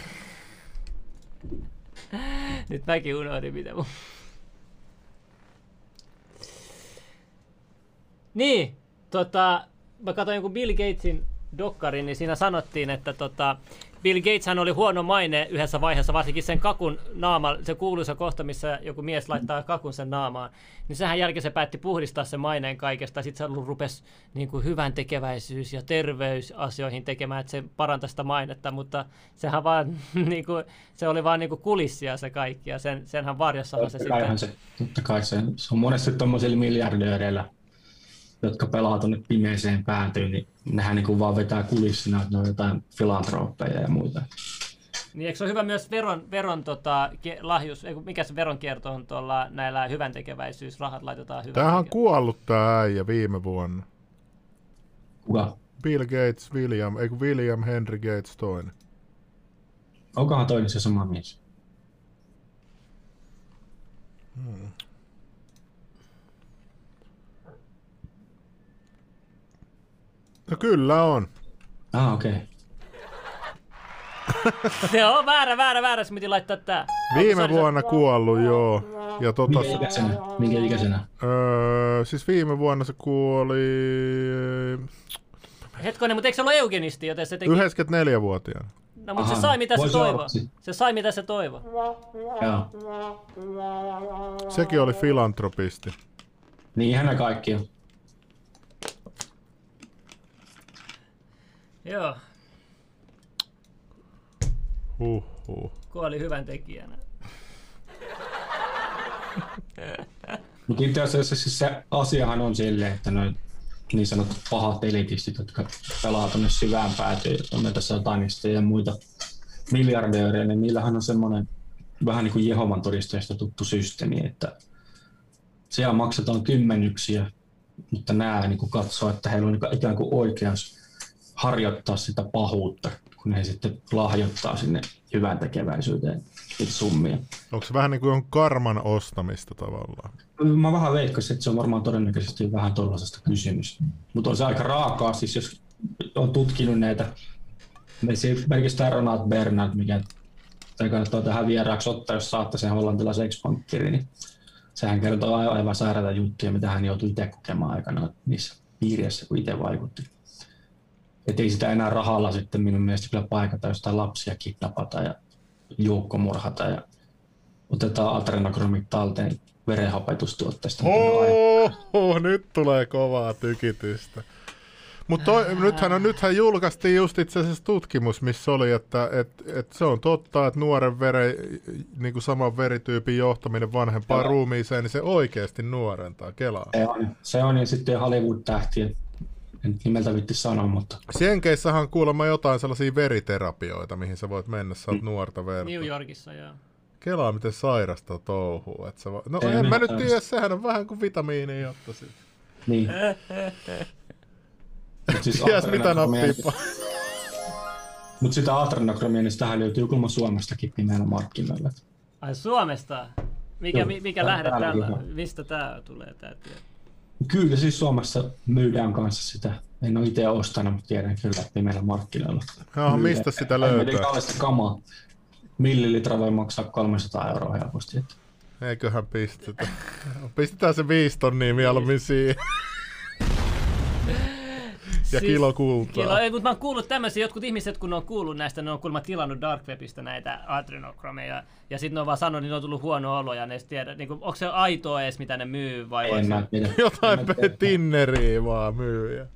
Nyt mäkin unohdin mitä mun... Niin, tota, mä katsoin jonkun Bill Gatesin dokkarin, niin siinä sanottiin, että tota, Bill Gateshan oli huono maine yhdessä vaiheessa, varsinkin sen kakun naama, se kuuluisa kohta, missä joku mies laittaa kakun sen naamaan, niin sehän jälkeen se päätti puhdistaa sen maineen kaikesta, sitten se rupesi niin kuin hyvän tekeväisyys- ja terveysasioihin tekemään, että se parantaa sitä mainetta, mutta sehän vaan, niin kuin, se oli vaan niin kuin kulissia se kaikki, ja sen, senhän varjossahan se sitten... Se, totta kai se, se on monesti tuommoisilla miljardööreillä, jotka pelaa tuonne pimeeseen päätyyn, niin nehän niin kuin vaan vetää kulissina, että ne on jotain filantrooppeja ja muita. Niin eikö se ole hyvä myös veron, veron tota, lahjus, mikä se veronkierto on tuolla näillä hyvän tekeväisyys, rahat laitetaan hyvän Tämähän on kuollut tämä äijä viime vuonna. Kuka? Bill Gates, William, ei William Henry Gates toinen. Onkohan toinen se sama mies? Hmm. No kyllä on. Ah, okei. Okay. joo, väärä, väärä, väärä. Se piti laittaa tää. Viime vuonna se... kuollut, joo. Ja tota... Minkä ikäisenä? Minkä ikäisenä? Öö, siis viime vuonna se kuoli... Hetkonen, mutta eikö se ollut eugenisti, joten se teki... 94-vuotiaana. No, mutta Aha, se sai mitä se toivo. Se sai mitä se toivo. Joo. Sekin oli filantropisti. Niin, ne kaikki on. Joo. Huhhuh. Kuoli hyvän tekijänä. Mutta itse asiassa siis se asiahan on silleen, että noin niin sanotut pahat elitistit, jotka pelaa tuonne syvään päätyyn, on näitä satanista ja muita miljardöörejä, niin niillähän on semmoinen vähän niin kuin Jehovan todistajista tuttu systeemi, että siellä maksetaan kymmenyksiä, mutta nämä niin kuin katsoo, että heillä on niin ikään kuin oikeus harjoittaa sitä pahuutta, kun he sitten lahjoittaa sinne hyvän tekeväisyyteen summia. Onko se vähän niin kuin on karman ostamista tavallaan? Mä vähän veikkasin, että se on varmaan todennäköisesti vähän tuollaisesta kysymys. Mutta on se aika raakaa, siis jos on tutkinut näitä, esimerkiksi tämä Ronald Bernard, mikä tai kannattaa tähän vieraaksi ottaa, jos saatte sen hollantilaisen ex niin sehän kertoo aivan sairaita juttuja, mitä hän joutui itse kokemaan aikana niissä piirissä, kun itse vaikutti. Että ei sitä enää rahalla sitten minun mielestä kyllä paikata jostain lapsia kidnapata ja joukkomurhata ja otetaan adrenokromit talteen verenhapetustuotteista. Oho, nyt tulee kovaa tykitystä. Mutta nythän, on, nythän julkaistiin just itse asiassa tutkimus, missä oli, että et, et se on totta, että nuoren vere, niin kuin saman verityypin johtaminen vanhempaan ruumiiseen, niin se oikeasti nuorentaa kelaa. Se on, se on ja sitten Hollywood-tähtiä en nimeltä vitti sanoa, mutta... Sienkeissähän on kuulemma jotain sellaisia veriterapioita, mihin sä voit mennä, sä oot mm. nuorta verta. New Yorkissa, joo. Kelaa, miten sairasta touhuu. Et sä va... No Ei en mä nyt tiedä, sehän on vähän kuin vitamiini jotta sit. Niin. siis Ties mitä nappii Mutta sitä adrenokromia, niin sitähän löytyy kulma Suomestakin pimeällä markkinoilla. Ai Suomesta? Mikä, mikä, mikä lähde täällä? Mistä tää tulee tää tieto? Kyllä siis Suomessa myydään kanssa sitä. En ole itse ostanut, mutta tiedän kyllä, että meillä markkinoilla. No, mistä sitä löytää? Ei kamaa. Millilitra voi maksaa 300 euroa helposti. Että. Eiköhän pistetä. Pistetään se viisi tonnia mieluummin siihen. Ja siis, kilo kultaa. Kilo, ei, mutta mä oon kuullut tämmöisiä, jotkut ihmiset kun on kuullut näistä, ne on kuulemma tilannut Dark Webistä näitä adrenokromeja, ja sitten ne on vaan sanonut, että ne on tullut huono olo, ja ne tiedä, niin kuin, onko se aitoa edes, mitä ne myy, vai en mä. Jotain tinneriä vaan myy.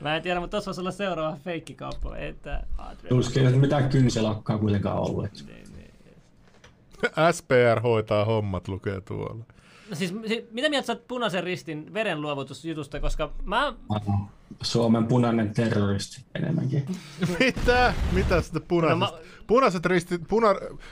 Mä en tiedä, mutta tuossa voisi olla seuraava feikkikauppa, että Tuskin ei mitään kynselakkaa kuitenkaan ollut. Niin, niin. SPR hoitaa hommat, lukee tuolla. No siis, siis, mitä mieltä sä oot punaisen ristin verenluovutusjutusta, koska mä... Suomen punainen terroristi enemmänkin. mitä? Mitä sitten punaisesta? No, mä... Punaiset ristit, puna...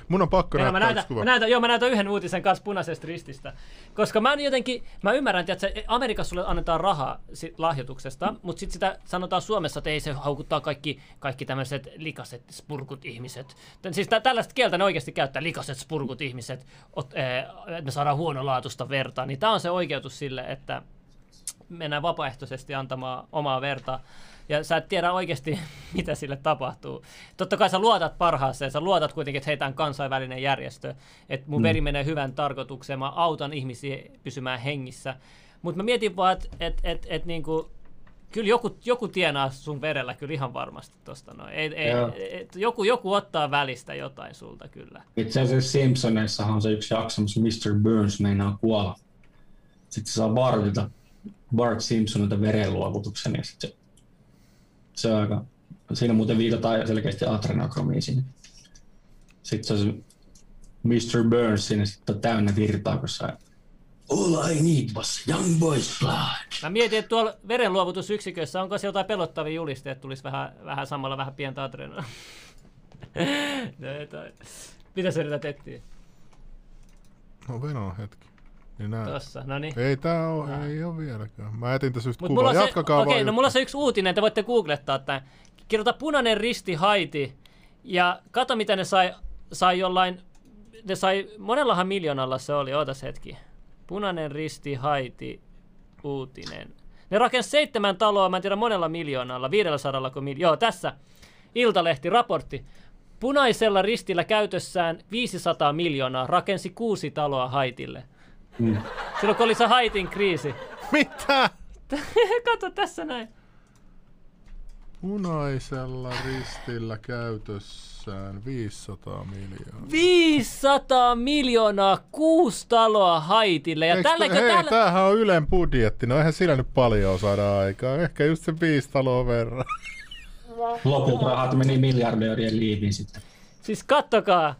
mun on pakko näyttää mä näytän, mä näytän, joo, mä näytän yhden uutisen kanssa punaisesta rististä. Koska mä jotenkin, mä ymmärrän, että Amerikassa sulle annetaan rahaa lahjoituksesta, mutta sitten sitä sanotaan Suomessa, että ei se haukuttaa kaikki, kaikki tämmöiset likaset, spurkut ihmiset. Siis tä, tällaista kieltä ne oikeasti käyttää, likaset, spurkut ihmiset, ot, ee, että me saadaan huonolaatuista verta. Niin tämä on se oikeutus sille, että mennään vapaaehtoisesti antamaan omaa verta ja sä et tiedä oikeasti, mitä sille tapahtuu. Totta kai sä luotat parhaaseen, sä luotat kuitenkin, että heitä on kansainvälinen järjestö, että mun mm. veri menee hyvän tarkoitukseen, mä autan ihmisiä pysymään hengissä. Mutta mä mietin vaan, että et, et, et, niinku, Kyllä joku, joku tienaa sun verellä kyllä ihan varmasti tosta noin. Ei, ei, ei, joku, joku ottaa välistä jotain sulta kyllä. Itse asiassa Simpsoneissahan on se yksi jakso, missä Mr. Burns meinaa kuolla. Sitten se saa Bartilta, Bart Simpsonilta verenluovutuksen ja sitten se, se on aika, siinä muuten viitataan selkeästi adrenokromiin sinne. Sitten se on se Mr. Burns sinne sitten on täynnä virtaa, kun se All I need was young boy's blood. Mä mietin, että tuolla verenluovutusyksikössä onko se jotain pelottavia julisteita, että tulisi vähän, vähän samalla vähän pientä adrenaa. no. Mitä sä yrität etsiä? No Venom hetki. Niin nää. Tossa, no niin. Ei tää oo, ei oo vieläkään. Mä etin tässä just Mut kuvaa. Jatkakaa okei, vaan. no mulla on se yksi uutinen, te voitte googlettaa tämän. Kirjoita punainen risti Haiti ja kato mitä ne sai, sai jollain, ne sai, monellahan miljoonalla se oli, ootas hetki. Punainen risti Haiti uutinen. Ne rakensi seitsemän taloa, mä en tiedä monella miljoonalla, 500 kun mil... Joo, tässä. Iltalehti, raportti. Punaisella ristillä käytössään 500 miljoonaa rakensi kuusi taloa Haitille. Mm. Silloin kun oli se Haitin kriisi. Mitä? Kato tässä näin. Punaisella ristillä käytössään 500 miljoonaa. 500 miljoonaa, kuusi taloa Haitille. Ja Eiks tälläkö hei, tällä... tämähän on Ylen budjetti. No eihän sillä nyt paljon saada aikaa. Ehkä just se viisi taloa verran. Loput rahat meni miljardöörien liiviin sitten. Siis kattokaa.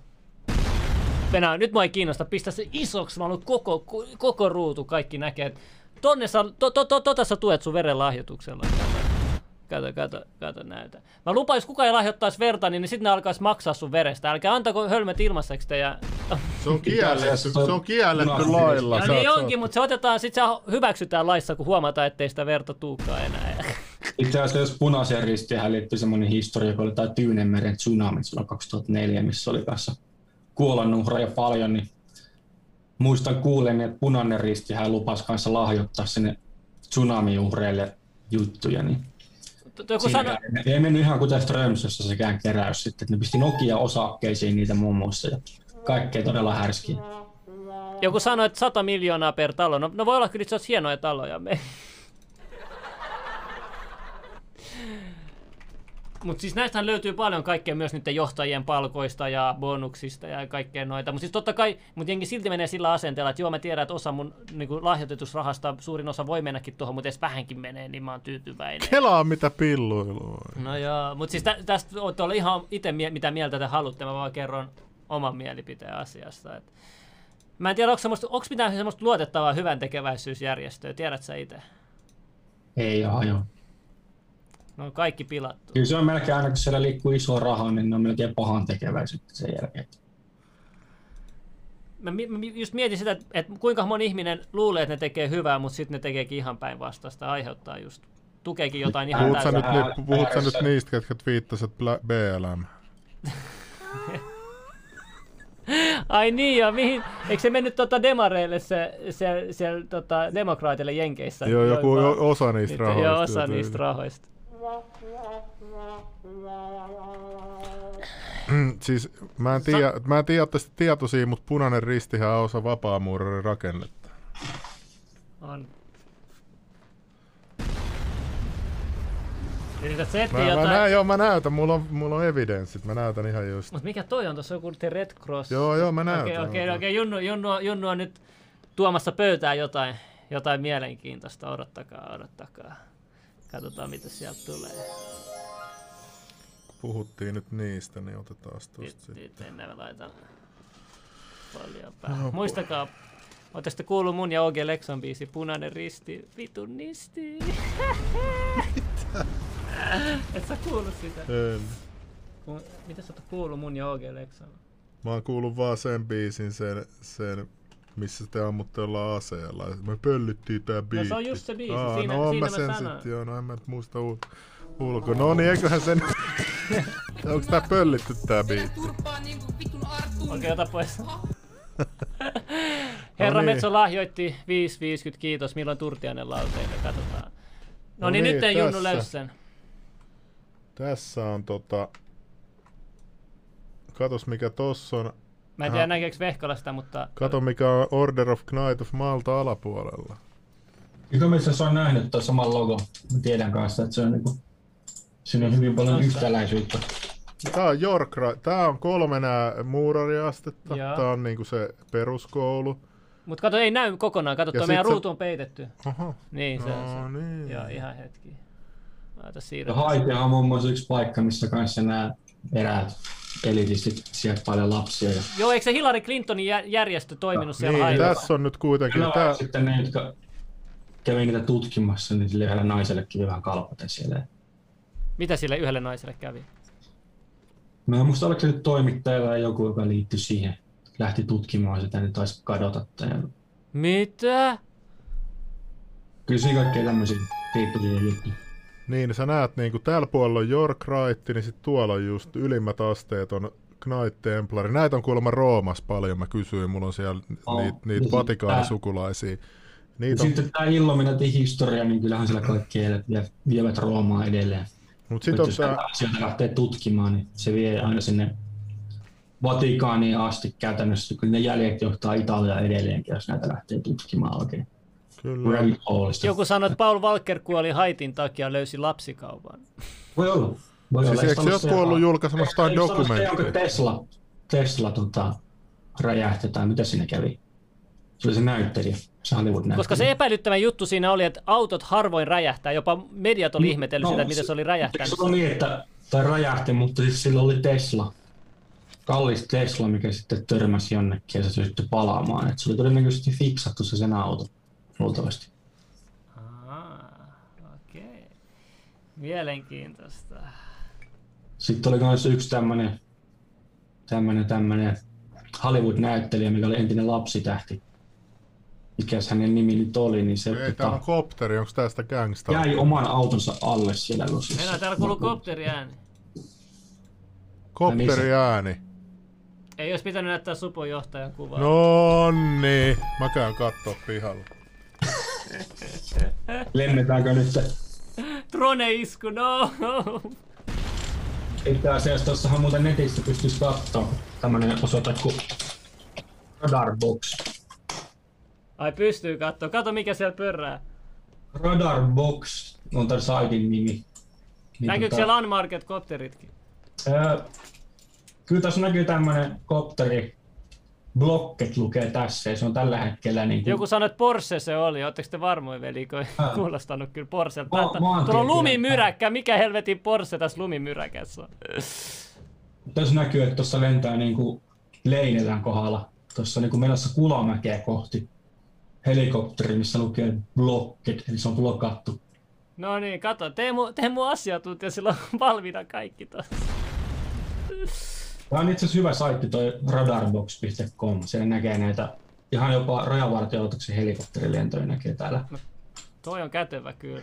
Venä, nyt mua ei kiinnosta, pistä se isoksi, mä haluan koko, koko ruutu, kaikki näkee. Tonne sä, to, to, to, tota sä tuet sun verenlahjoituksella. Kato, kato, kato, näytä. Mä lupaan, jos kukaan ei lahjoittaisi verta, niin sitten ne alkais maksaa sun verestä. Älkää antako hölmöt ilmaiseksi teidän... Se on kielletty, se on kielletty lailla. No niin onkin, mutta se otetaan, sit se hyväksytään laissa, kun huomataan, ettei sitä verta tuukaan enää. Itse asiassa punaisen ristiin liittyy semmoinen historia, kun oli tämä Tyynemeren tsunami silloin 2004, missä oli kanssa kuolonuhraja paljon, niin muistan kuulen, että punainen risti hän lupasi kanssa lahjoittaa sinne tsunami-uhreille juttuja, niin Joku sano, ei mennyt ihan kuten Strömsössä sekään keräys sitten, että ne pisti Nokia-osakkeisiin niitä muun muassa ja kaikkea todella härskiä. Joku sanoi, että 100 miljoonaa per talo. No, no voi olla kyllä, että se olisi hienoja taloja. Me... Mutta siis näistähän löytyy paljon kaikkea myös niiden johtajien palkoista ja bonuksista ja kaikkea noita. Mutta siis totta kai, mutta jengi silti menee sillä asenteella, että joo mä tiedän, että osa mun niin lahjoitetusrahasta, suurin osa voi mennäkin tuohon, mutta edes vähänkin menee, niin mä oon tyytyväinen. Kelaa mitä pilluilua. No joo, mutta siis tä, tästä voitte olla ihan itse mie- mitä mieltä te haluatte, mä vaan kerron oman mielipiteen asiasta. Et mä en tiedä, onko, semmoista, onko mitään semmoista luotettavaa hyvän tekeväisyysjärjestöä, tiedät sä itse? Ei joo, joo. Ne on kaikki pilattu. Kyllä se on melkein aina, kun siellä liikkuu iso raha, niin ne on melkein pahan tekeväisyyttä sen jälkeen. Mä, mi- mä just mietin sitä, että, että kuinka moni ihminen luulee, että ne tekee hyvää, mutta sitten ne tekeekin ihan päinvastaista, aiheuttaa just, tukeekin jotain ihan Puhut sä, täysin. nyt, nyt, puhut sä nyt niistä, ketkä twiittasit BLM? Ai niin joo, mihin, eikö se mennyt tota demareille se, se, se tota, demokraatille Jenkeissä? Joo, joku jo- osa niistä Niitä- rahoista. Joo, osa niistä rahoista. Siis mä en tiedä, mä en tiedä tästä tietoisia, mutta punainen ristihän on osa vapaamuurarin rakennetta. On. Yrität Mä, etsiä mä, jotain. näen, joo, mä näytän, mulla on, mulla on evidenssit, mä näytän ihan just. Mut mikä toi on tuossa joku The Red Cross? Joo, joo, mä Okei, näytän. okei, okei. Junnu, Junnu, on- Junnu on nyt tuomassa pöytään jotain, jotain mielenkiintoista. Odottakaa, odottakaa. Katsotaan mitä sieltä tulee. Puhuttiin nyt niistä, niin otetaan Nyt, tosta sitten. nyt ennen laitan paljon päähän. Muistakaa, Ootte sitten kuullut mun ja OG Lexon biisi Punainen risti, vitun nisti. Et sä kuullut sitä? En. Mitä sä oot kuullut mun ja OG Lexon? Mä oon kuullut vaan sen biisin, sen, sen missä te ammutte olla aseella. Me pöllyttiin tää biitti. No se on just se biisi, Aa, siinä- no siinä mä mä sen sanoin. sit, joo, no en mä nyt muista ul- ulkoa. No niin, eiköhän sen... Onks tää pöllitty tää biitti? Okei, ota pois. Herra niin. Metso lahjoitti 5,50, kiitos. Milloin Turtiainen lauteille, katsotaan. No, No niin, niin, nyt ei Junnu tässä. löysi sen. Tässä on tota... Katos mikä tossa on. Mä en Aha. tiedä näkeekö Vehkola sitä, mutta... Kato mikä on Order of Knight of Malta alapuolella. Kyllä mä itse on nähnyt tuon saman logo. Mä tiedän kanssa, että se on niinku, siinä on hyvin paljon yhtäläisyyttä. Tää on York, tää on kolme nää muurariastetta. Joo. Tää on niinku se peruskoulu. Mut kato, ei näy kokonaan. Kato, tuo meidän se- ruutu on peitetty. Oho. Niin, se, No se. niin. Joo, ihan hetki. Laita Ja siirrä. Haitihan on muun muassa yksi paikka, missä kanssa nämä eräät elitistit sieltä paljon lapsia. Ja Joo, eikö se Hillary Clintonin jä- järjestö toiminut siellä Niin, tässä on nyt kuitenkin. Tää, sitten ne, jotka kävi niitä tutkimassa, niin sille yhdelle naisellekin oli vähän kalpate siellä. Mitä sille yhdelle naiselle kävi? Mä en muista, oliko se nyt toimittaja tai joku, joka liittyi siihen. Lähti tutkimaan sitä, niin taisi kadota. Tai... Mitä? Kyllä siinä kaikkea tämmöisiä riippuvia juttuja. Niin, sä näet niinku täällä puolella on York Rite, niin sit tuolla on just ylimmät asteet on Knight Templari. Näitä on kuulemma Roomas paljon, mä kysyin, mulla on siellä Oo. niitä niit Vatikaanisukulaisia. Niitä on, sitten tämä Illuminatin historia, niin kyllähän siellä kaikki vievät Roomaa edelleen. mut Sit sit on jos tää, sieltä lähtee tutkimaan, niin se vie aina sinne Vatikaaniin asti käytännössä, kun ne jäljet johtaa Italiaa edelleenkin, jos näitä lähtee tutkimaan oikein. Kyllä. Joku sanoi, että Paul Walker kuoli Haitin takia ja löysi lapsikaupan. Voi olla. Voi Siis olla. eikö jotkut ollut julkaisemassa jotain dokumentteja? Tesla, Tesla tota, räjähti tai mitä siinä kävi? Se oli se näyttelijä, se Hollywood näyttelijä. Koska se epäilyttävä juttu siinä oli, että autot harvoin räjähtää. Jopa mediat oli ihmetellyt sitä, että miten se oli räjähtänyt. Se oli niin, että tai räjähti, mutta siis sillä oli Tesla. Kallis Tesla, mikä sitten törmäsi jonnekin ja se syttyi palaamaan. Et se oli todennäköisesti fiksattu se sen auto, luultavasti. Aa, okei. Mielenkiintoista. Sitten oli myös yksi tämmönen, tämmönen, tämmönen Hollywood-näyttelijä, mikä oli entinen lapsitähti. Mikäs hänen nimi nyt oli, niin se Ei, täällä on tota, kopteri, onko tästä gangsta? jäi oman autonsa alle siellä losissa. Mennään täällä kuuluu kopteri ääni. Kopteri ääni. Ei olisi pitänyt näyttää supon johtajan kuvaa. No niin, mä käyn kattoo pihalla. Lennetäänkö nyt? Drone-isku, no! Itse asiassa tuossahan muuten netistä pystyisi katsoa tämmönen osoite kuin Radarbox. Ai pystyy katsoa. Kato mikä siellä pörrää. Radarbox on tämän saitin nimi. Niin Näkyykö siellä Unmarket kopteritkin? Öö, kyllä tässä näkyy tämmönen kopteri. Blocket lukee tässä ja se on tällä hetkellä niin kuin, Joku sanoi, että Porsche se oli. Ootteko te varmoin, veli? Kun Ää. kuulostanut kyllä Porschelta. Oon Tuolla on lumimyräkkä. Mikä helvetin Porsche tässä lumimyräkässä on? tässä näkyy, että tuossa lentää niin kuin Leinelän kohdalla. Tuossa niin kuin menossa Kulamäkeä kohti helikopteri, missä lukee Blocket, eli se on blokattu. No niin, kato. Teemu, Teemu asiantuntija, sillä on valmiina kaikki tuossa. Tämä on itse asiassa hyvä saitti toi radarbox.com. Siellä näkee näitä ihan jopa rajavartiolaitoksen helikopterilentoja näkee täällä. Toi on kätevä kyllä.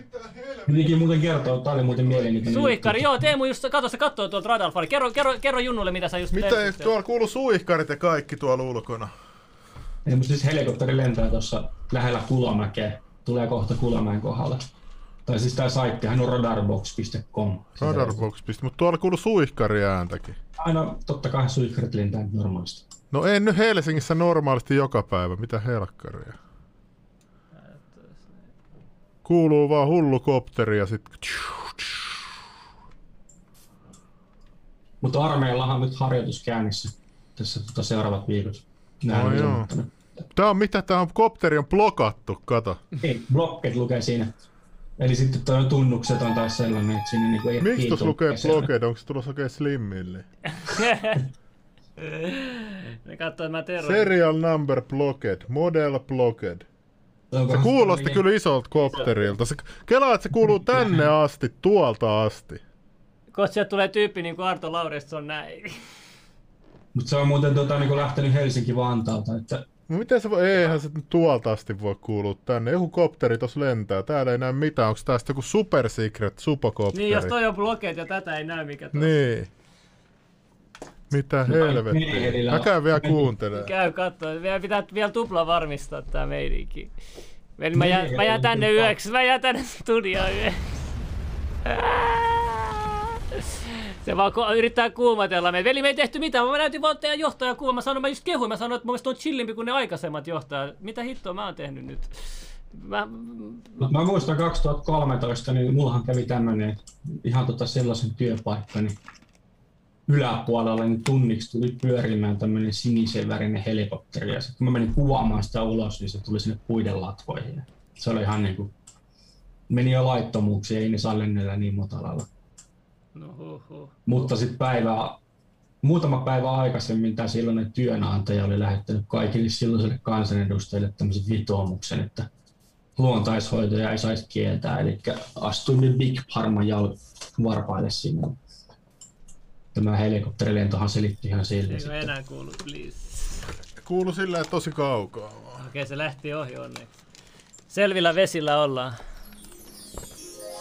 Pitikin muuten kertoa, tää oli muuten mielenkiintoinen. Suihkari, joo, Teemu just, kato, se kattoo tuolta Radalfari. Kerro, kerro, kerro Junnulle, mitä sä just Mitä teet ei tuolla kuulu suihkarit ja kaikki tuolla ulkona? Ei, mutta siis helikopteri lentää tuossa lähellä Kulamäkeä. Tulee kohta Kulamäen kohdalla. Tai siis tää saitti, on radarbox.com. Radarbox piste, mutta tuolla kuulu suihkari ääntäkin. Aina totta kai suihkarit lentää normaalisti. No ei nyt Helsingissä normaalisti joka päivä, mitä helkkaria. Kuuluu vaan hullu kopteri ja sit... Mutta armeijallahan on nyt harjoitus käynnissä tässä tota seuraavat viikot. No joo. Tää on mitä, tää on kopteri on blokattu, kato. Ei, blocket lukee siinä. Eli sitten tuo tunnukset on taas sellainen, että sinne niinku ei Miksi tuossa lukee blockade? Onko se tulossa oikein slimmille? ne katsoo, että mä terroin. Serial number blocked, model blocked. Onko Se kuulosti niin- kyllä isolta kopterilta. Se, kelaa, että se kuuluu tänne asti, tuolta asti. Kohta sieltä tulee tyyppi niin kuin Arto Lauresta, se on näin. Mutta se on muuten tota, niinku lähtenyt Helsinki-Vantaalta, että No miten se voi, eihän se tuolta asti voi kuulua tänne. Joku kopteri tossa lentää, täällä ei näy mitään. Onko tästä joku super secret supokopteri? Niin, jos toi on blokeet ja tätä ei näy mikä tuossa. Niin. Mitä helvettiä. Mä käyn vielä kuuntelemaan. Käy kattoo. Vielä pitää vielä tupla varmistaa tää meidinkin. Veli, mä, jään, mä jään eli tänne yöksi. Mä jään tänne studioon yöksi. Se vaan ko- yrittää kuumatella meitä. Veli, me ei tehty mitään. Mä näytin vaan teidän johtajan kuva. Mä sanoin, mä just kehuin. Mä sanoin, että mun mielestä on chillimpi kuin ne aikaisemmat johtajat. Mitä hittoa mä oon tehnyt nyt? Mä, Mut mä muistan 2013, niin mullahan kävi tämmönen ihan tota sellaisen työpaikka, niin yläpuolella niin tunniksi tuli pyörimään tämmönen sinisen värinen helikopteri. Ja sitten kun mä menin kuvaamaan sitä ulos, niin se tuli sinne puiden latvoihin. Se oli ihan niinku, meni jo laittomuuksia, ei ne saa lennellä niin matalalla. No. Mutta sitten päivää, muutama päivä aikaisemmin tämä silloinen työnantaja oli lähettänyt kaikille silloisille kansanedustajille tämmöisen vitoomuksen, että luontaishoitoja ei saisi kieltää, eli astuimme Big Pharma jal- varpaille sinne. Tämä helikopterilentohan selitti ihan sille. Eikö sitten. enää kuulu, please? Kuulu silleen tosi kaukaa. Okei, se lähti ohi onneksi. Selvillä vesillä ollaan.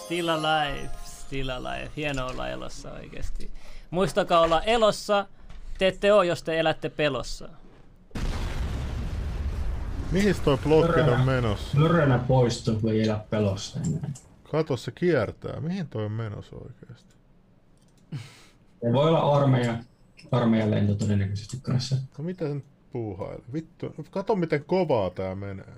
Still alive, still alive. Hieno olla elossa oikeesti. Muistakaa olla elossa. Te ette oo, jos te elätte pelossa. Mihin toi blokki on menossa? Mörönä poistu, kun ei elä pelossa enää. Kato, se kiertää. Mihin toi on menossa oikeesti? Ja voi olla armeija, armeijan lento todennäköisesti kanssa. No mitä sen puuhailee? Vittu, kato miten kovaa tää menee.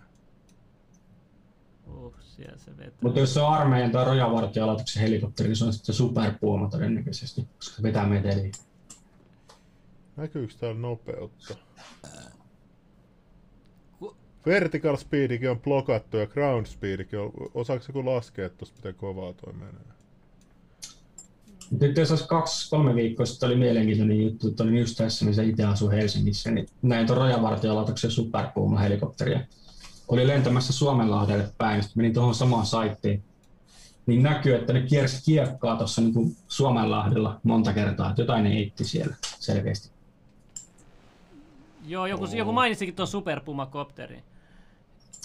Uh, siellä se vetää. Mutta jos se on armeijan tai rajavartiolaitoksen helikopteri, niin se on sitten superpuoma todennäköisesti, koska se vetää meteliä. Näkyykö täällä nopeutta? Vertical speedikin on blokattu ja ground speedikin on. Osaako joku laskea tosta miten kovaa toi menee? Nyt jos olisi kaksi, kolme viikkoa sitten oli mielenkiintoinen juttu, että olin just tässä, missä itse asuu Helsingissä, niin näin tuon rajavartiolaitoksen superpuuma helikopteria. Oli lentämässä Suomenlahdelle päin, sitten menin tuohon samaan saittiin. Niin näkyy, että ne kiersi kiekkaa tuossa niin Suomenlahdella monta kertaa, että jotain ne heitti siellä selkeästi. Joo, joku, joku mainitsikin tuon superpumakopterin.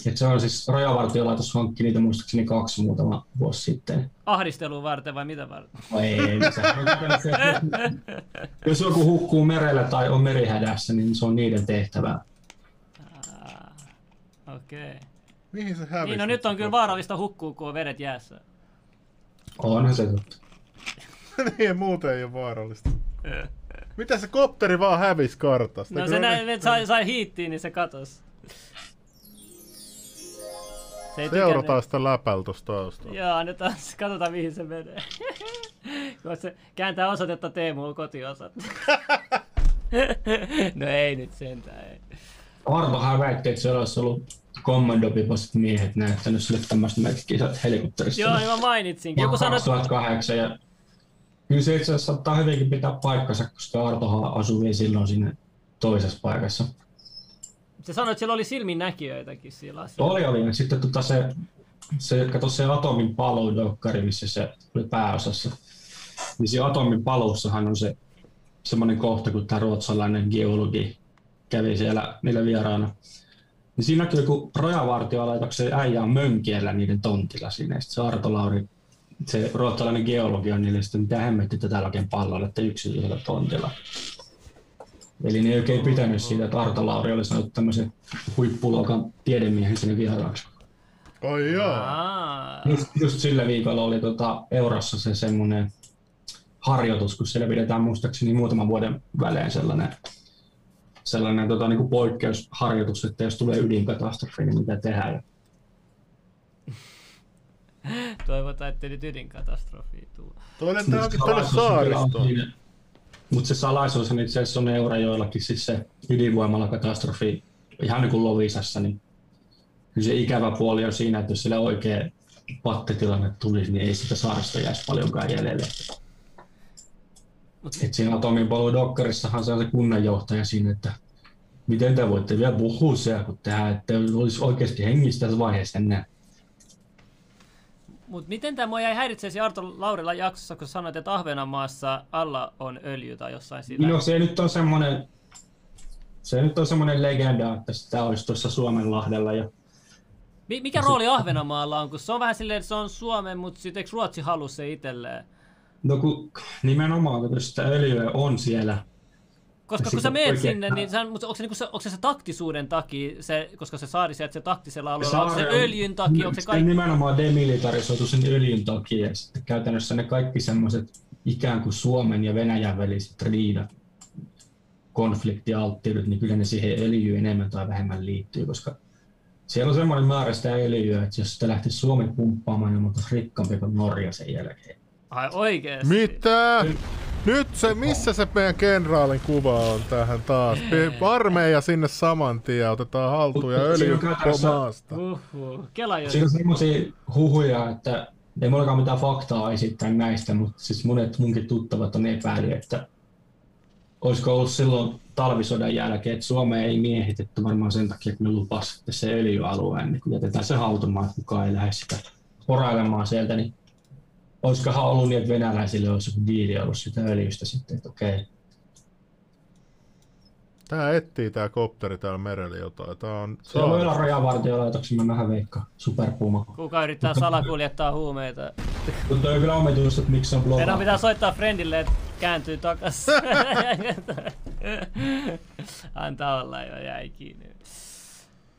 Et se on siis rajavartiolaitos hankki niitä muistaakseni kaksi muutama vuosi sitten. Ahdistelua varten vai mitä varten? No ei, se, jos joku hukkuu merellä tai on merihädässä, niin se on niiden tehtävä. Okei. Okay. Mihin se hävisi? Niin, no nyt on kyllä vaarallista hukkua, kun on vedet jäässä. Onhan se totta. niin, muuten ei ole vaarallista. Mitä se kopteri vaan hävisi kartasta? No se ne- näin, että sai, sai hiittiin, niin se katos. Se ei Seurataan tykännyt. sitä läpällä tosta taustalla. Joo, annetaan, katsotaan mihin se menee. Kun se kääntää osoitetta Teemuun kotiosat. no ei nyt sentään, ei. Arvohan väitti, että se olisi ollut kommandopipoiset miehet näyttänyt sille tämmöistä merkkisät helikopterista. Joo, niin mä mainitsinkin. Joku sanoi, että 2008 ja kyllä se itse asiassa saattaa hyvinkin pitää paikkansa, koska Artohan asui vielä silloin sinne toisessa paikassa. se sanoi, että siellä oli silminnäkijöitäkin siellä asiassa. Oli, oli. Sitten tota se, se, kato se Atomin paluudokkari, missä se oli pääosassa. Niin siinä Atomin paluussahan on se semmoinen kohta, kun tämä ruotsalainen geologi kävi siellä niillä vieraana. Niin siinä näkyy, kun rajavartiolaitoksen äijä on mönkiellä niiden tontilla siinä. Ja sitten se Arto Lauri, se ruotsalainen geologi on niille sitten, mitä hemmetti tätä oikein pallolla, että yksin yhdellä tontilla. Eli ne ei oikein pitänyt siitä, että Arto Lauri oli saanut tämmöisen huippuluokan tiedemiehen sinne vieraaksi. Ai joo. Aa, Just, just sillä viikolla oli tota Eurossa se semmoinen harjoitus, kun siellä pidetään muistaakseni muutaman vuoden välein sellainen, sellainen tota, niin kuin poikkeusharjoitus, että jos tulee ydinkatastrofi, niin mitä tehdään. Toivotaan, ettei nyt ydinkatastrofi tule. Toi lentää onkin tuonne saaristoon. Mutta se salaisuus on itse asiassa on Eurajoillakin siis se ydinvoimalakatastrofi ihan niin kuin Lovisassa, niin kyllä se ikävä puoli on siinä, että jos siellä oikea pattitilanne tulisi, niin ei sitä saarista jäisi paljonkaan jäljelle. Et siinä Atomin Dokkarissahan se on se kunnanjohtaja siinä, että miten te voitte vielä puhua siellä, kun tehdään, että olisi oikeasti hengistä tässä vaiheessa enää. Mut miten tämä jäi häiritseesi Arto Laurila jaksossa, kun sanoit, että Ahvenanmaassa alla on öljy tai jossain sillä? No se nyt on semmoinen, se nyt on semmoinen legenda, että sitä olisi tuossa Suomenlahdella ja Mi- mikä rooli Ahvenanmaalla on? Kun se on vähän silleen, että se on Suomen, mutta sitten eikö Ruotsi halua se itselleen? No kun nimenomaan, kun sitä öljyä on siellä. Koska kun sä meet oikein- sinne, niin sä, mutta onko, se, niinku se, onko se se taktisuuden takia, se, koska se saari sieltä se taktisella alueella, onko se on- öljyn takia, onko se on kaikki? nimenomaan demilitarisoitu sen öljyn takia. Ja sitten käytännössä ne kaikki semmoiset ikään kuin Suomen ja Venäjän väliset riidat, konfliktialttiudet, niin kyllä ne siihen öljyyn enemmän tai vähemmän liittyy, koska Siellä on semmoinen määrä sitä öljyä, että jos sitä lähtisi Suomi pumppaamaan, niin mutta rikkaampi kuin Norja sen jälkeen. Ai oikeesti? Mitä? Nyt se, missä se meidän kenraalin kuva on tähän taas? Armeija sinne saman tien, otetaan haltuun ja öljy maasta. Uhuh. Kela jos... Siinä on semmoisia huhuja, että ei mullakaan mitään faktaa esittää näistä, mutta siis monet munkin tuttavat on epäily, että olisiko ollut silloin talvisodan jälkeen, että Suomea ei miehitetty varmaan sen takia, kun ne lupasi että se öljyalueen, niin kun jätetään se hautumaan, että kukaan ei lähde sitä porailemaan sieltä, niin olisikohan ollut niin, että venäläisille olisi joku diili ollut sitä öljystä sitten, että okei. Tää etsii tää kopteri täällä merellä jotain. Tää on... Se voi olla rajavartiolaitoksen, mä vähän veikkaan, superpuma. Kuka yrittää salakuljettaa huumeita? Mutta on kyllä omituista, että miksi se on Meidän blogaa. pitää soittaa friendille, että kääntyy takas. Antaa olla jo, jäi kiinni.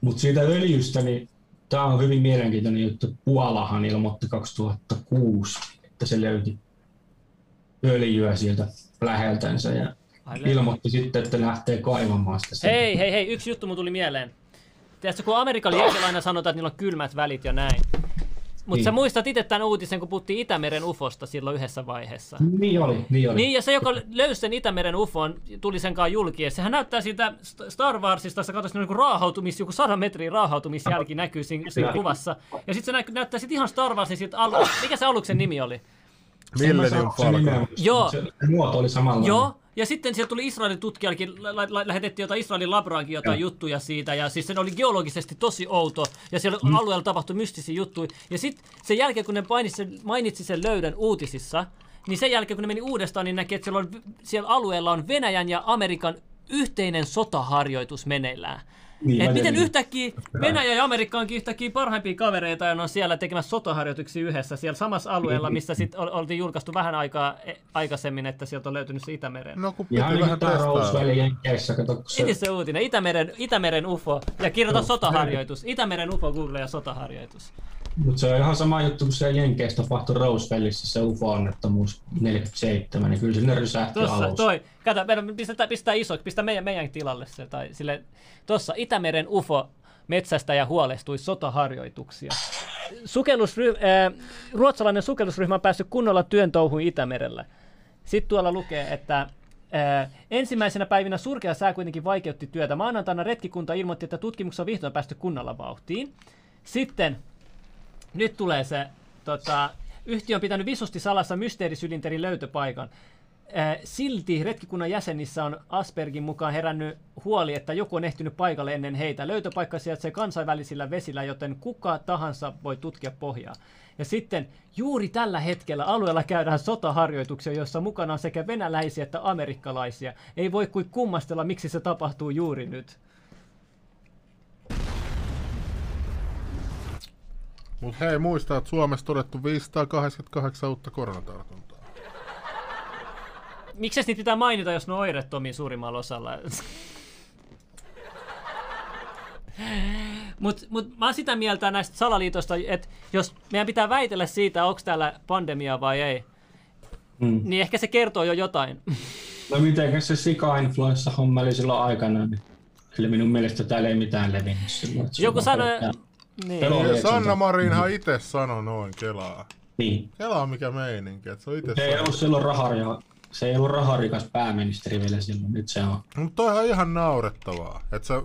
Mutta siitä öljystä, niin tämä on hyvin mielenkiintoinen juttu. Puolahan ilmoitti 2006, että se löyti öljyä sieltä läheltänsä ja ilmoitti sitten, että lähtee kaivamaan sitä. Hei, hei, hei, yksi juttu mun tuli mieleen. Tiedätkö, kun Amerikan liikkeellä aina sanotaan, että niillä on kylmät välit ja näin. Mutta Niin. sä muistat itse tämän uutisen, kun puhuttiin Itämeren ufosta silloin yhdessä vaiheessa. Niin oli, niin oli. Niin, ja se, joka löysi sen Itämeren ufon, tuli sen kanssa julki. Ja sehän näyttää siitä St- Star Warsista, sä katsoit niin raahautumis, joku sadan metrin raahautumisjälki näkyy siinä, siinä kuvassa. Ja sitten se näyttää, näyttää sit ihan Star Warsin siitä alu... Mikä se aluksen nimi oli? Millennium Falcon. Joo. Se muoto oli samanlainen. Joo, ja sitten sieltä tuli Israelin tutkijallekin, la- la- lähetettiin jotain Israelin labraankin jotain Joo. juttuja siitä, ja siis se oli geologisesti tosi outo, ja siellä mm. alueella tapahtui mystisiä juttuja. Ja sitten sen jälkeen, kun ne mainitsi sen, mainitsi sen löydön uutisissa, niin sen jälkeen, kun ne meni uudestaan, niin näki, että siellä, on, siellä alueella on Venäjän ja Amerikan yhteinen sotaharjoitus meneillään. Niin, Et miten yhtäkkiä Venäjä ja Amerikka onkin yhtäkkiä parhaimpia kavereita ja ne on siellä tekemässä sotaharjoituksia yhdessä siellä samassa alueella, missä sitten oltiin julkaistu vähän aikaa e- aikaisemmin, että sieltä on löytynyt se Itämeren. No kun piti Ihan niin vähän testaa. Kato, se, se uutinen, Itämeren, Itämeren UFO, ja kirjoita sotaharjoitus. Itämeren UFO Google ja sotaharjoitus. Mutta se on ihan sama juttu kuin se Jenkeissä tapahtui Rooseveltissa se UFO-onnettomuus 47, niin kyllä sinne rysähti Tossa, alus. toi, kato, meidän pistää, pistää isoksi, pistää meidän, meidän tilalle se, tai sille, tossa Itämeren UFO metsästäjä huolestui sotaharjoituksia. Sukellusry, äh, ruotsalainen sukellusryhmä on päässyt kunnolla työn touhuun Itämerellä. Sitten tuolla lukee, että äh, ensimmäisenä päivinä surkea sää kuitenkin vaikeutti työtä. Maanantaina retkikunta ilmoitti, että tutkimuksessa on vihdoin päästy kunnolla vauhtiin. Sitten nyt tulee se, tota, yhtiö on pitänyt visusti salassa mysteerisylinterin löytöpaikan. Silti retkikunnan jäsenissä on Aspergin mukaan herännyt huoli, että joku on ehtinyt paikalle ennen heitä. Löytöpaikka sijaitsee kansainvälisillä vesillä, joten kuka tahansa voi tutkia pohjaa. Ja sitten juuri tällä hetkellä alueella käydään sotaharjoituksia, joissa mukana on sekä venäläisiä että amerikkalaisia. Ei voi kuin kummastella, miksi se tapahtuu juuri nyt. Mut hei, muista, että Suomessa todettu 588 uutta koronatartuntaa. Miksi niitä pitää mainita, jos ne on oirettomia suurimmalla osalla? Mutta mut, mä oon sitä mieltä näistä salaliitosta, että jos meidän pitää väitellä siitä, onko täällä pandemia vai ei, Mm. niin ehkä se kertoo jo jotain. No mitenkäs se sika-influenssa homma oli silloin aikana, niin kyllä minun mielestä täällä ei mitään levinnyt silloin. Joku sanoi... Niin. Sanna Marinhan itse sanoi noin Kelaa. Niin. Kelaa mikä meininki, että se on itse Se ei sanonut. ollut silloin raharia, se ei ollut raharikas pääministeri vielä silloin, nyt se on. Mutta toihan on ihan naurettavaa, että sä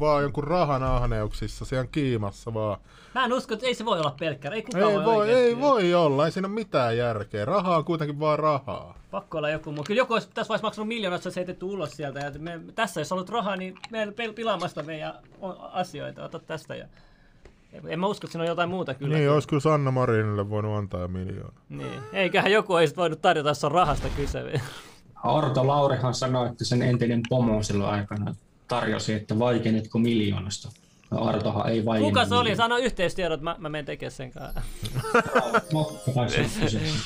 vaan jonkun rahan ahneuksissa siellä kiimassa vaan. Mä en usko, että ei se voi olla pelkkä. Ei kukaan Ei voi, voi, ei voi olla, ei siinä ole mitään järkeä. Rahaa on kuitenkin vaan rahaa. Pakko olla joku muu. Kyllä joku olisi tässä vaiheessa maksanut miljoonat, jos se heitetty ulos sieltä. Ja me, tässä jos on ollut rahaa, niin me pilaamasta meidän asioita. Ota tästä. Ja... En mä usko, että siinä on jotain muuta kyllä. Niin, olisi kyllä Sanna Marinille voinut antaa miljoona. Niin. Eiköhän joku olisi voinut tarjota, jos on rahasta kyse. Arto Laurihan sanoi, että sen entinen pomo silloin aikana tarjosi, että vaikenetko miljoonasta. No Artohan ei vaikennut. Kuka se oli? Sano yhteystiedot, mä, mä menen tekemään sen kanssa.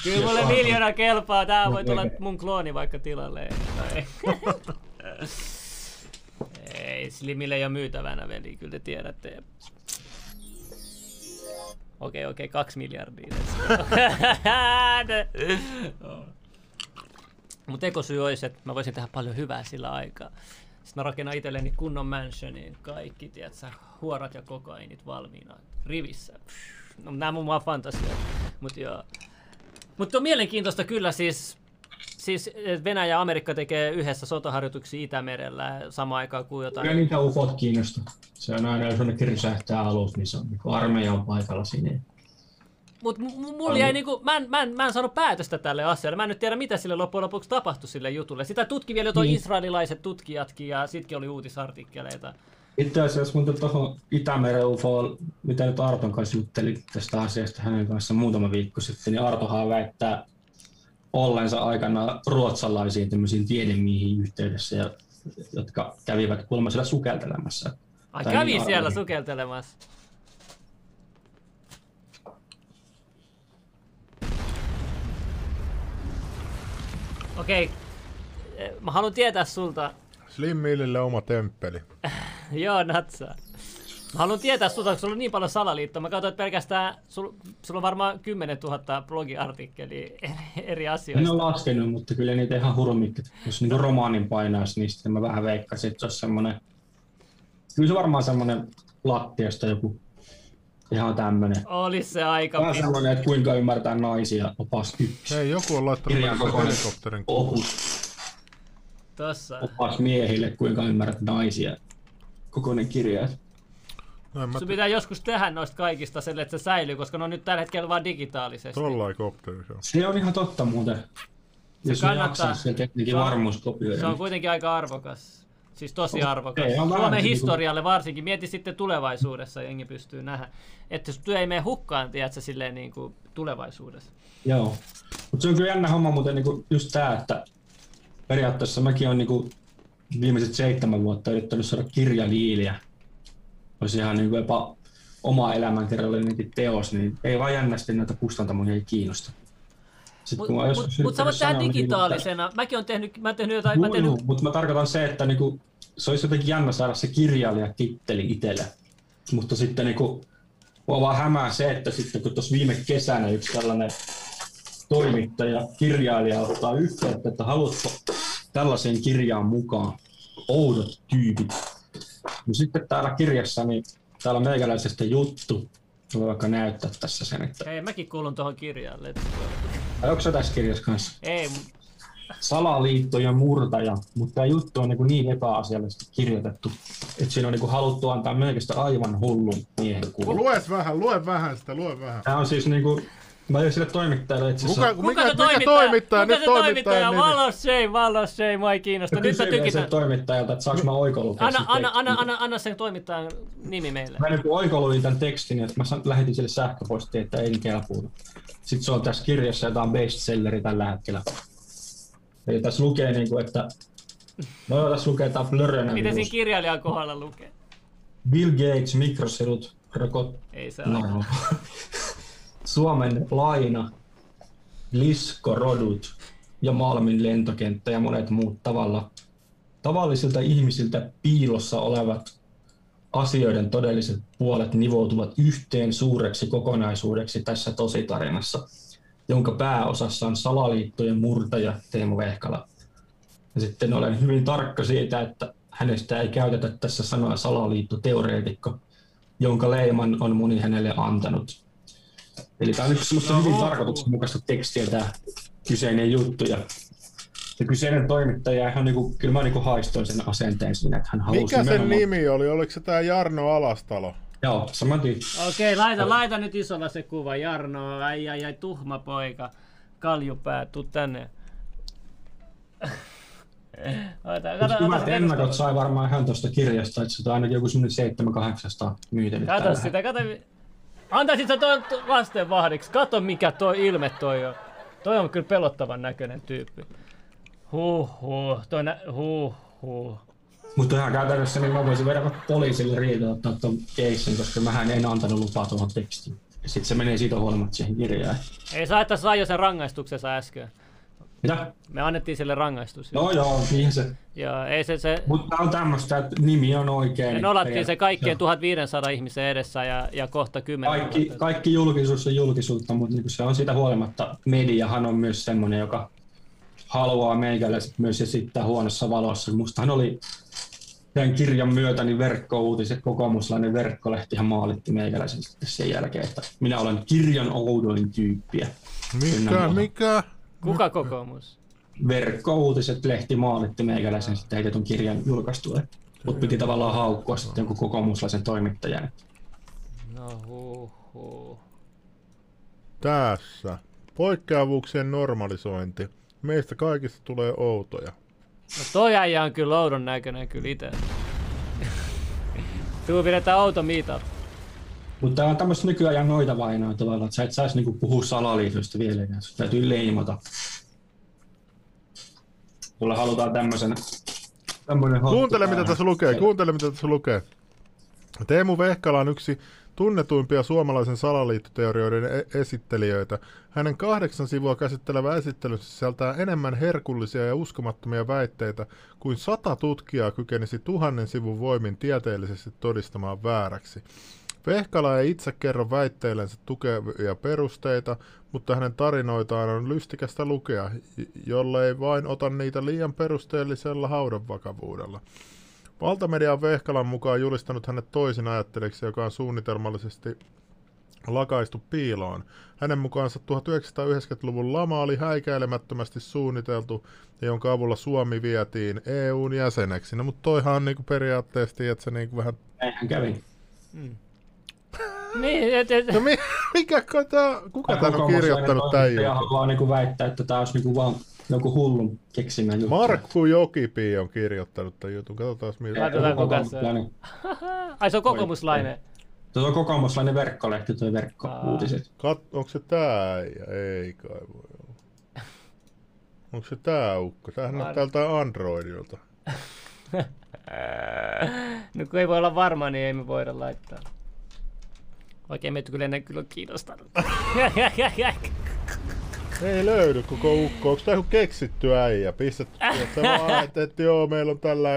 Kyllä mulle miljoona kelpaa. Tää voi Mut tulla mun klooni vaikka tilalle. Ei, Slimille ei ole myytävänä, veli. Kyllä te tiedätte. Okei, okei, kaksi miljardia. Mutta ekosyy olisi, että mä voisin tehdä paljon hyvää sillä aikaa. Sitten mä rakennan itselleni kunnon mansionin, kaikki, tiedätkö, huorat ja kokainit valmiina, rivissä. No, nämä on mun vaan fantasia. Mutta joo. Mutta on mielenkiintoista kyllä siis, siis Venäjä ja Amerikka tekee yhdessä sotaharjoituksia Itämerellä samaan aikaan kuin jotain. Kyllä niitä ufot kiinnosta. Se on aina, jos on ne kirsähtää alus, niin se on niin armeija on paikalla siinä. Mut mulla jäi niinku, mä en, mä, en, mä en saanut päätöstä tälle asialle. Mä en nyt tiedä, mitä sille loppujen lopuksi tapahtui sille jutulle. Sitä tutki vielä jotain niin. israelilaiset tutkijatkin ja sitkin oli uutisartikkeleita. Itse asiassa mun tuohon Itämeren UFO, mitä nyt Arton kanssa jutteli tästä asiasta hänen kanssa muutama viikko sitten, niin Artohan väittää ollensa aikana ruotsalaisiin tämmöisiin tiedemiehiin yhteydessä, ja, jotka kävivät kuulemma siellä sukeltelemassa. Ai kävi niin siellä sukeltelemassa? Okei, okay. mä haluan tietää sulta. Slim Millille oma temppeli. Joo, natsa. Mä haluan tietää sulta, kun sulla on niin paljon salaliittoa. Mä katsoin, että pelkästään sulla, sulla on varmaan 10 000 blogiartikkelia eri, eri asioista. En ole laskenut, mutta kyllä niitä ihan hurmikki. Jos niin romaanin painaisi, niin sitten mä vähän veikkasin, että se olisi semmoinen... Kyllä se varmaan semmoinen lattiasta joku Ihan tämmönen. Olisi se aika. Vähän semmonen, että kuinka ymmärtää naisia opas yksi. Hei, joku on laittanut helikopterin opus. Tossa. Opas miehille, kuinka ymmärrät naisia. Kokoinen kirja. No, mä... Sun pitää joskus tehdä noista kaikista sille, että se säilyy, koska ne on nyt tällä hetkellä vain digitaalisesti. Tollain kopteri se on. Se on ihan totta muuten. Se Jos kannattaa. Se, se, on, se on kuitenkin aika arvokas. Siis tosi arvokas. Ei, Suomen niinku- historialle varsinkin. Mieti sitten tulevaisuudessa, jengi pystyy nähdä. Että työ ei mene hukkaan, tiedätkö, silleen niin kuin tulevaisuudessa. Joo. Mutta se on kyllä jännä homma, mutta niin kuin just tämä, että periaatteessa mäkin olen niin kuin viimeiset seitsemän vuotta yrittänyt saada kirjaliiliä. Olisi ihan niin jopa oma elämänkerrallinen teos, niin ei vaan jännästi näitä kustantamoja ei kiinnosta. Mutta mut, mut sä voit tehdä digitaalisena. Niin, Mäkin olen tehnyt, mä tehnyt jotain... Juu, mä tehnyt... mutta mä tarkoitan se, että niinku, se olisi jotenkin jännä saada se kirjailijatitteli itselle. Mutta sitten niinku, mua vaan hämää se, että sitten kun tuossa viime kesänä yksi tällainen toimittaja, kirjailija ottaa yhteyttä, että haluatko tällaisen kirjaan mukaan oudot tyypit. No sitten täällä kirjassa, niin täällä on meikäläisestä juttu, Voi vaikka näyttää tässä sen, että... Hei, mäkin kuulun tuohon kirjaan. Ai onko se tässä kirjassa kanssa? Ei. Salaliitto ja murtaja, mutta tämä juttu on niin, niin epäasiallisesti kirjoitettu, että siinä on niin haluttu antaa melkein aivan hullun miehen kuva. Lue vähän, lue vähän sitä, lue vähän. Tämä on siis niin kuin, Mä olin sille toimittajalle itse asiassa. Kuka, mikä, mikä toimittaja? Kuka se toimittaja? Valos Shame, Valos Shame, mua ei kiinnosta. Nyt mä tykitän. toimittajalta, että saanko mä oikolukea anna, anna, anna, anna, anna sen toimittajan nimi meille. Mä niin oikoluin tämän tekstin, että mä lähetin sille sähköpostiin, että ei kelpuudu. Sitten se on tässä kirjassa jotain bestselleri tällä hetkellä. Eli tässä lukee niin kuin, että... No joo, tässä lukee tämä Blurren. Miten siinä kirjailijan kohdalla lukee? Bill Gates, mikrosirut, rokot... Ei se no. Suomen laina, liskorodut ja Malmin lentokenttä ja monet muut tavalla tavallisilta ihmisiltä piilossa olevat asioiden todelliset puolet nivoutuvat yhteen suureksi kokonaisuudeksi tässä tositarinassa, jonka pääosassa on salaliittojen murtaja Teemu Vehkala. Ja sitten olen hyvin tarkka siitä, että hänestä ei käytetä tässä sanaa salaliittoteoreetikko, jonka leiman on moni hänelle antanut. Eli tämä on nyt semmoista hyvin tarkoituksenmukaista tekstiä tämä kyseinen juttu. Ja se kyseinen toimittaja, ihan niinku, kyllä mä niinku haistoin sen asenteen siinä, että hän halusi Mikä sen nimi oli? Oliko se tämä Jarno Alastalo? Joo, saman tyyppi. Okei, okay, laita, laita nyt isolla se kuva. Jarno, ai ai ai, tuhma poika. Kaljupää, tuu tänne. Ota, kato, Hyvät ennakot sai varmaan ihan tuosta kirjasta, että se on ainakin joku semmoinen 700 myytänyt. Kato sitä, kato, Antaisit sä toi lasten vahdiksi. Kato mikä toi ilme toi on. Toi on kyllä pelottavan näköinen tyyppi. Huh, Toi nä... huh. Mutta ihan käytännössä niin mä voisin vedä poliisille ottaa tuon keissin, koska mä en antanut lupaa tuohon tekstiin. Sitten se menee siitä huolimatta siihen kirjaan. Ei saa, että sai jo sen rangaistuksensa äsken. Mitä? Me annettiin sille rangaistus. No joo, niin se. Joo, ei se, se... Mutta on tämmöistä, että nimi on oikein. Me nolattiin se kaikkien 1500 ihmisen edessä ja, ja kohta 10 kaikki, kaikki julkisuus on julkisuutta, mutta niin se on siitä huolimatta. Mediahan on myös semmoinen, joka haluaa meikäläiset myös esittää huonossa valossa. Mustahan oli tämän kirjan myötä niin verkkouutiset, kokoomuslainen verkkolehtihän maalitti meikäläisen sitten sen jälkeen, että minä olen kirjan oudoin tyyppiä. Mikä, mikä? Kuka kokoomus? Verkkouutiset lehti maalitti meikäläisen sitten heitetyn kirjan julkaistulle. Mutta piti tavallaan haukkua sitten jonkun kokoomuslaisen toimittajan. No huhu. Tässä. Poikkeavuuksien normalisointi. Meistä kaikista tulee outoja. No toi äijä on kyllä oudon näköinen kyllä itse. Tuu pidetään outo meetup. Mutta tämä on tämmöistä nykyajan noita vainoa tavallaan, että sä et saisi niinku puhua salaliitosta vielä, ja sun täytyy leimata. Sulle halutaan tämmöisen tämmöinen Kuuntele mitä tässä lukee, kuuntele mitä tässä lukee. Teemu Vehkala on yksi tunnetuimpia suomalaisen salaliittoteorioiden e- esittelijöitä. Hänen kahdeksan sivua käsittelevä esittely sisältää enemmän herkullisia ja uskomattomia väitteitä kuin sata tutkijaa kykenisi tuhannen sivun voimin tieteellisesti todistamaan vääräksi. Vehkala ei itse kerro väitteillensä tukevia perusteita, mutta hänen tarinoitaan on lystikästä lukea, jollei vain ota niitä liian perusteellisella haudan vakavuudella. Valtamedia on Vehkalan mukaan julistanut hänet toisin ajattelijaksi, joka on suunnitelmallisesti lakaistu piiloon. Hänen mukaansa 1990-luvun lama oli häikäilemättömästi suunniteltu ja jonka avulla Suomi vietiin EUn jäseneksi. No mutta toihan on niinku periaatteessa, että se niinku vähän... Eihän kävi. Mm. niin, et, et. No mi- mikä kota, kuka tämän on kirjoittanut tämän Ja haluaa niinku väittää, että tämä olisi niinku vaan joku hullun keksimä juttu. Markku Jokipi on kirjoittanut tämän jutun. Katsotaan miltä. Katsotaan kuka se on. Ai se on kokoomuslainen. Tuo on kokoomuslainen verkkolehti, tuo verkkouutiset. Kat, onko se tää äijä? Ei kai voi olla. Onko se tää ukko? Tämähän on Var- täältä Androidilta. no kun ei voi olla varma, niin ei me voida laittaa. Oikein meitä kyllä ennen kyllä kiinnostanut. Ei löydy koko ukko. Onko joku keksitty äijä? Pistetty, että vaan, että, että joo, meillä on tällä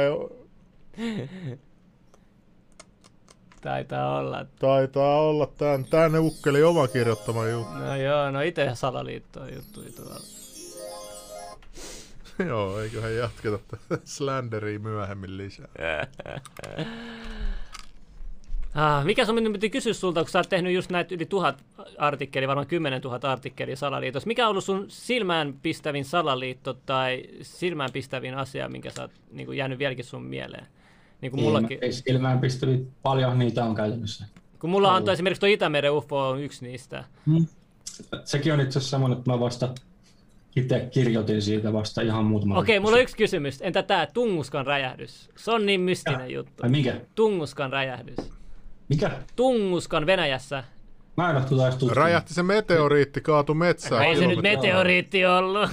Taitaa olla. Taitaa olla tän, tänne ukkeli oma kirjoittama juttu. No joo, no itse salaliittoa juttuja tuolla. joo, eiköhän jatketa tätä Slanderia myöhemmin lisää. Ah, mikä sun minun piti kysyä sulta, kun sä oot tehnyt just näitä yli tuhat artikkelia, varmaan 10 000 artikkelia salaliitossa. Mikä on ollut sun silmään pistävin salaliitto tai silmään pistävin asia, minkä sä oot niin kuin jäänyt vieläkin sun mieleen? Niin kuin mullakin. Ei silmään pistävät paljon niitä on käytännössä. Kun mulla on esimerkiksi tuo Itämeren UFO on yksi niistä. Hmm. Sekin on itse asiassa semmoinen, että mä vasta itse kirjoitin siitä vasta ihan muutama Okei, mulla on yksi kysymys. Entä tämä Tunguskan räjähdys? Se on niin mystinen Ja. juttu. Ai mikä? Tunguskan räjähdys. Mikä? Tunguskan Venäjässä. Mä en. Räjähti se meteoriitti, kaatu metsään. Ei se nyt meteoriitti ollut.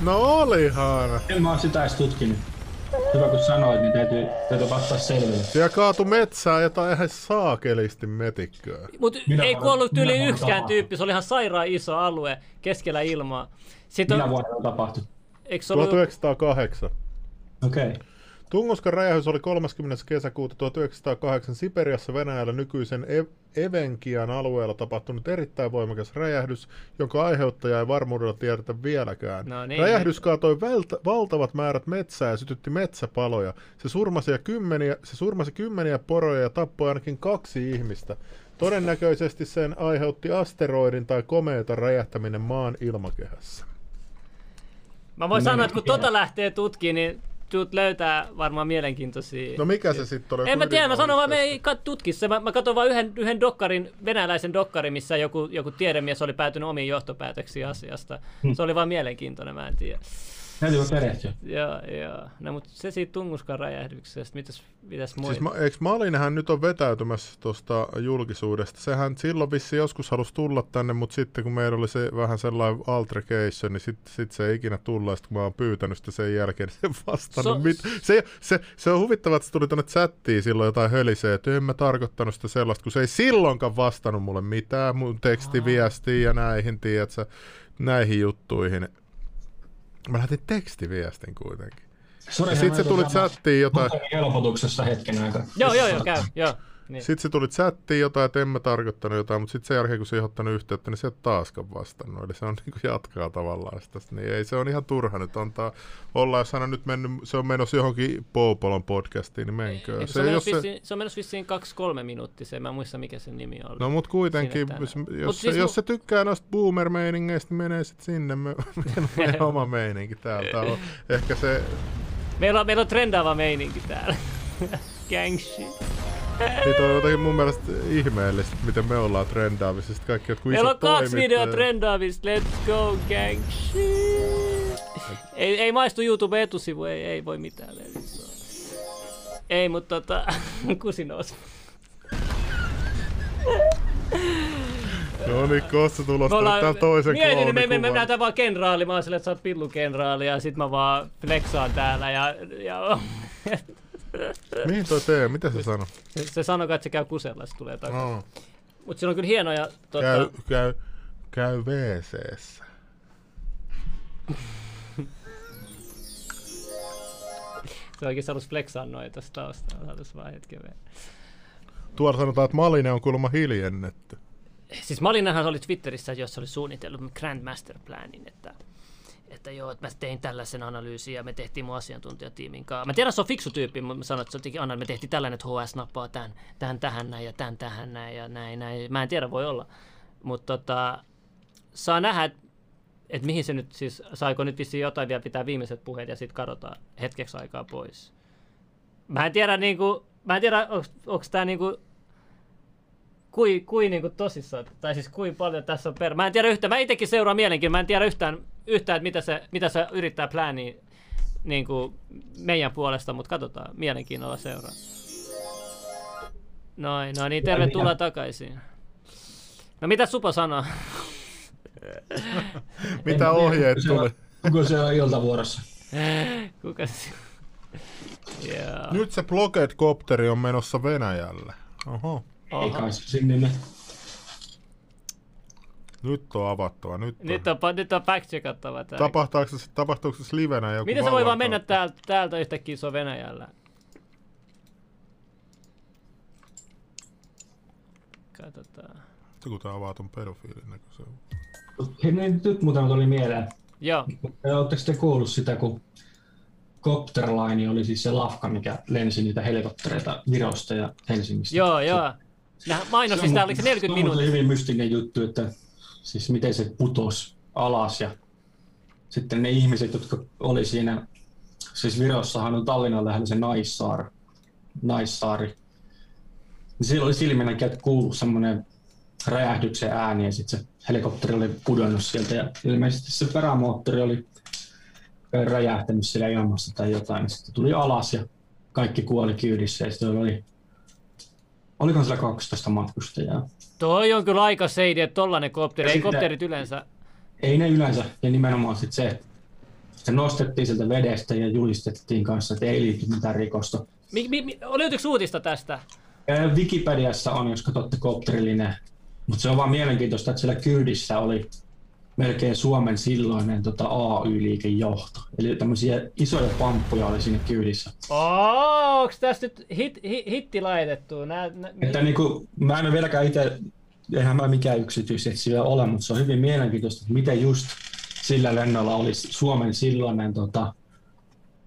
No olihan. En mä oon sitä edes tutkinut. Hyvä kun sanoit, niin täytyy, täytyy ottaa selville. Siellä kaatu metsään jotain ihan saakelisti metikköä. Mutta Minä ei kuollut yli yksikään tapahtui? tyyppi. Se oli ihan sairaan iso alue keskellä ilmaa. Sitten Minä on, vuonna on tapahtunut? eikö ollut, Okei. 1908. Okay. Tunguskan räjähdys oli 30. kesäkuuta 1908 Siperiassa Venäjällä nykyisen Ev- Evenkian alueella tapahtunut erittäin voimakas räjähdys, jonka aiheuttaja ei varmuudella tiedetä vieläkään. No niin. räjähdys kaatoi vältä- valtavat määrät metsää ja sytytti metsäpaloja. Se surmasi, ja kymmeniä, se surmasi kymmeniä poroja ja tappoi ainakin kaksi ihmistä. Todennäköisesti sen aiheutti asteroidin tai komeetan räjähtäminen maan ilmakehässä. mä voin No sanoa, niin, että kun tiedä. tota lähtee tutkimaan, niin tuut löytää varmaan mielenkiintoisia. No mikä se sitten oli? En mä tiedä, mä sanon vaan, me ei kat- tutki se. Mä, mä katsoin vaan yhden, yhden dokkarin, venäläisen dokkarin, missä joku, joku tiedemies oli päätynyt omiin johtopäätöksiin asiasta. Hmm. Se oli vaan mielenkiintoinen, mä en tiedä. Täytyy perehtyä. Joo, joo. No mutta se siitä Tunguskan räjähdyksestä, mitäs, mitäs muita? Siis ma, eikö Malinenhän nyt on vetäytymässä tuosta julkisuudesta? Sehän silloin vissi joskus halusi tulla tänne, mutta sitten kun meillä oli se vähän sellainen altercation, niin sitten sit se ei ikinä tulla, sit kun mä oon pyytänyt sitä sen jälkeen, niin se ei vastannut. So- mit, se, se, se, on huvittavaa, että se tuli tuonne chattiin silloin jotain hölisee, että en mä tarkoittanut sitä sellaista, kun se ei silloinkaan vastannut mulle mitään mun tekstiviestiin ja näihin, tiedätkö, näihin juttuihin. Mä lähetin tekstiviestin kuitenkin. Sori, Ja sitten se tuli chattiin jotain. helpotuksessa hetken aikaa. Joo, joo, joo, käy, joo. Niin. Sitten se tuli chattiin jotain, että en mä tarkoittanut jotain, mutta sitten sen jälkeen, kun se ei ottanut yhteyttä, niin se ei taaskaan vastannut. Eli se on niin kuin jatkaa tavallaan sitä. Niin ei se on ihan turha nyt antaa olla, jos hän on nyt mennyt, se on menossa johonkin Poupolon podcastiin, niin menkö. Eikö se, on menossa vissiin, se... on menossa vissiin kaksi-kolme minuuttia, se, mä en muista mikä sen nimi oli. No mut kuitenkin, jos, jos, Mut se, siis jos mu- se tykkää noista boomer-meiningeistä, niin menee sitten sinne. Me, on meidän oma meininki täältä. On. Ehkä se, Meillä on, meillä on trendaava meininki täällä. Gang shit. Siitä on jotenkin mun mielestä ihmeellistä, miten me ollaan trendaavissa. Sitten kaikki jotkut Meillä on kaksi videoa trendaavista. Let's go gang. Ei, ei maistu YouTube etusivu, ei, ei voi mitään. Ei, mutta tota, kusinos. No niin, Kossa tulosta Me ollaan, toisen mietin, niin me, me, me näytän vaan kenraali, mä oon silleen, että sä oot pillukenraali ja sit mä vaan flexaan täällä ja, ja Mihin toi tee? Mitä se sanoi? se, se sanoo, että se käy kusella, se tulee takaisin. No, Mut sillä on kyllä hienoja, tota, käy, käy, käy WC-ssä. se oikein halus flexaa noin tosta taustalla, halus vaan hetken vielä. Tuolla sanotaan, että Maline on kuulemma hiljennetty. Siis Malinahan oli Twitterissä, jossa oli suunnitellut Grand Master Planin, että, että joo, että mä tein tällaisen analyysin ja me tehtiin mun asiantuntijatiimin kanssa. Mä tiedän, se on fiksu tyyppi, mutta mä sanoin, että se Anna, me tehtiin tällainen, että HS nappaa tämän, tämän tähän näin ja tämän tähän näin ja näin, näin. Mä en tiedä, voi olla. Mutta tota, saa nähdä, että et mihin se nyt siis, saiko nyt vissiin jotain vielä pitää viimeiset puheet ja sitten kadotaan hetkeksi aikaa pois. Mä en tiedä niinku, mä en tiedä, onko tää niinku kui, kui niinku tosissaan, tai siis kuin paljon tässä on per... Mä en tiedä yhtään, mä itsekin seuraan mielenkiinnolla, mä en tiedä yhtään, yhtään että mitä se, mitä se yrittää plääniä niin kuin meidän puolesta, mutta katsotaan, mielenkiinnolla seuraa. Noin, no niin, tervetuloa takaisin. No mitä Supo sanoo? Mitä ohjeet tuli? Onko se on iltavuorossa? Kuka se? Joo. Nyt se Blocked Copteri on menossa Venäjälle. Oho. Ei Oho. kai se sinne ne. Nyt on avattava. Nyt on. Nyt on, nyt on fact-checkattava tää. Tapahtuuko se, tapahtuuko se livenä joku Miten se voi vaan mennä täältä, täältä yhtäkkiä se on Venäjällä? Katsotaan. Se kun tää avaa ton pedofiilin näköisen. Hei, nyt, nyt muuten tuli mieleen. Joo, Oletteko te kuullut sitä, kun Copterline oli siis se lafka, mikä lensi niitä helikoptereita Virosta ja Helsingistä. joo, joo. Nämä mainosti sitä, oliko se 40 Se on minuuttia? hyvin mystinen juttu, että siis miten se putos alas ja sitten ne ihmiset, jotka oli siinä, siis Virossahan on Tallinnan lähellä se Naissaar, Naissaari, niin siellä oli silmänäkin, että kuuluu semmoinen räjähdyksen ääni ja sitten se helikopteri oli pudonnut sieltä ja ilmeisesti se perämoottori oli räjähtänyt siellä ilmassa tai jotain, sitten tuli alas ja kaikki kuoli kyydissä ja sitten oli, olikohan siellä 12 matkustajaa. Toi on kyllä aika seidi, että tollanen kopteri. Ja Ei kopterit yleensä. Ei ne yleensä, ja nimenomaan sit se, että se nostettiin sieltä vedestä ja julistettiin kanssa, että ei liity mitään rikosta. Mi, mi, mi, löytyykö uutista tästä? Wikipediassa on, jos katsotte kopterillinen, mutta se on vaan mielenkiintoista, että siellä kyydissä oli melkein Suomen silloinen tota, AY-liikejohto. Eli tämmöisiä isoja pamppuja oli siinä kyydissä. Oh, onks tässä nyt hit, hit, hitti laitettu? Nää, nä, Että niin kuin, mä en ole vieläkään itse, eihän mä mikään yksityisetsijä ole, mutta se on hyvin mielenkiintoista, että miten just sillä lennolla oli Suomen silloinen, tota,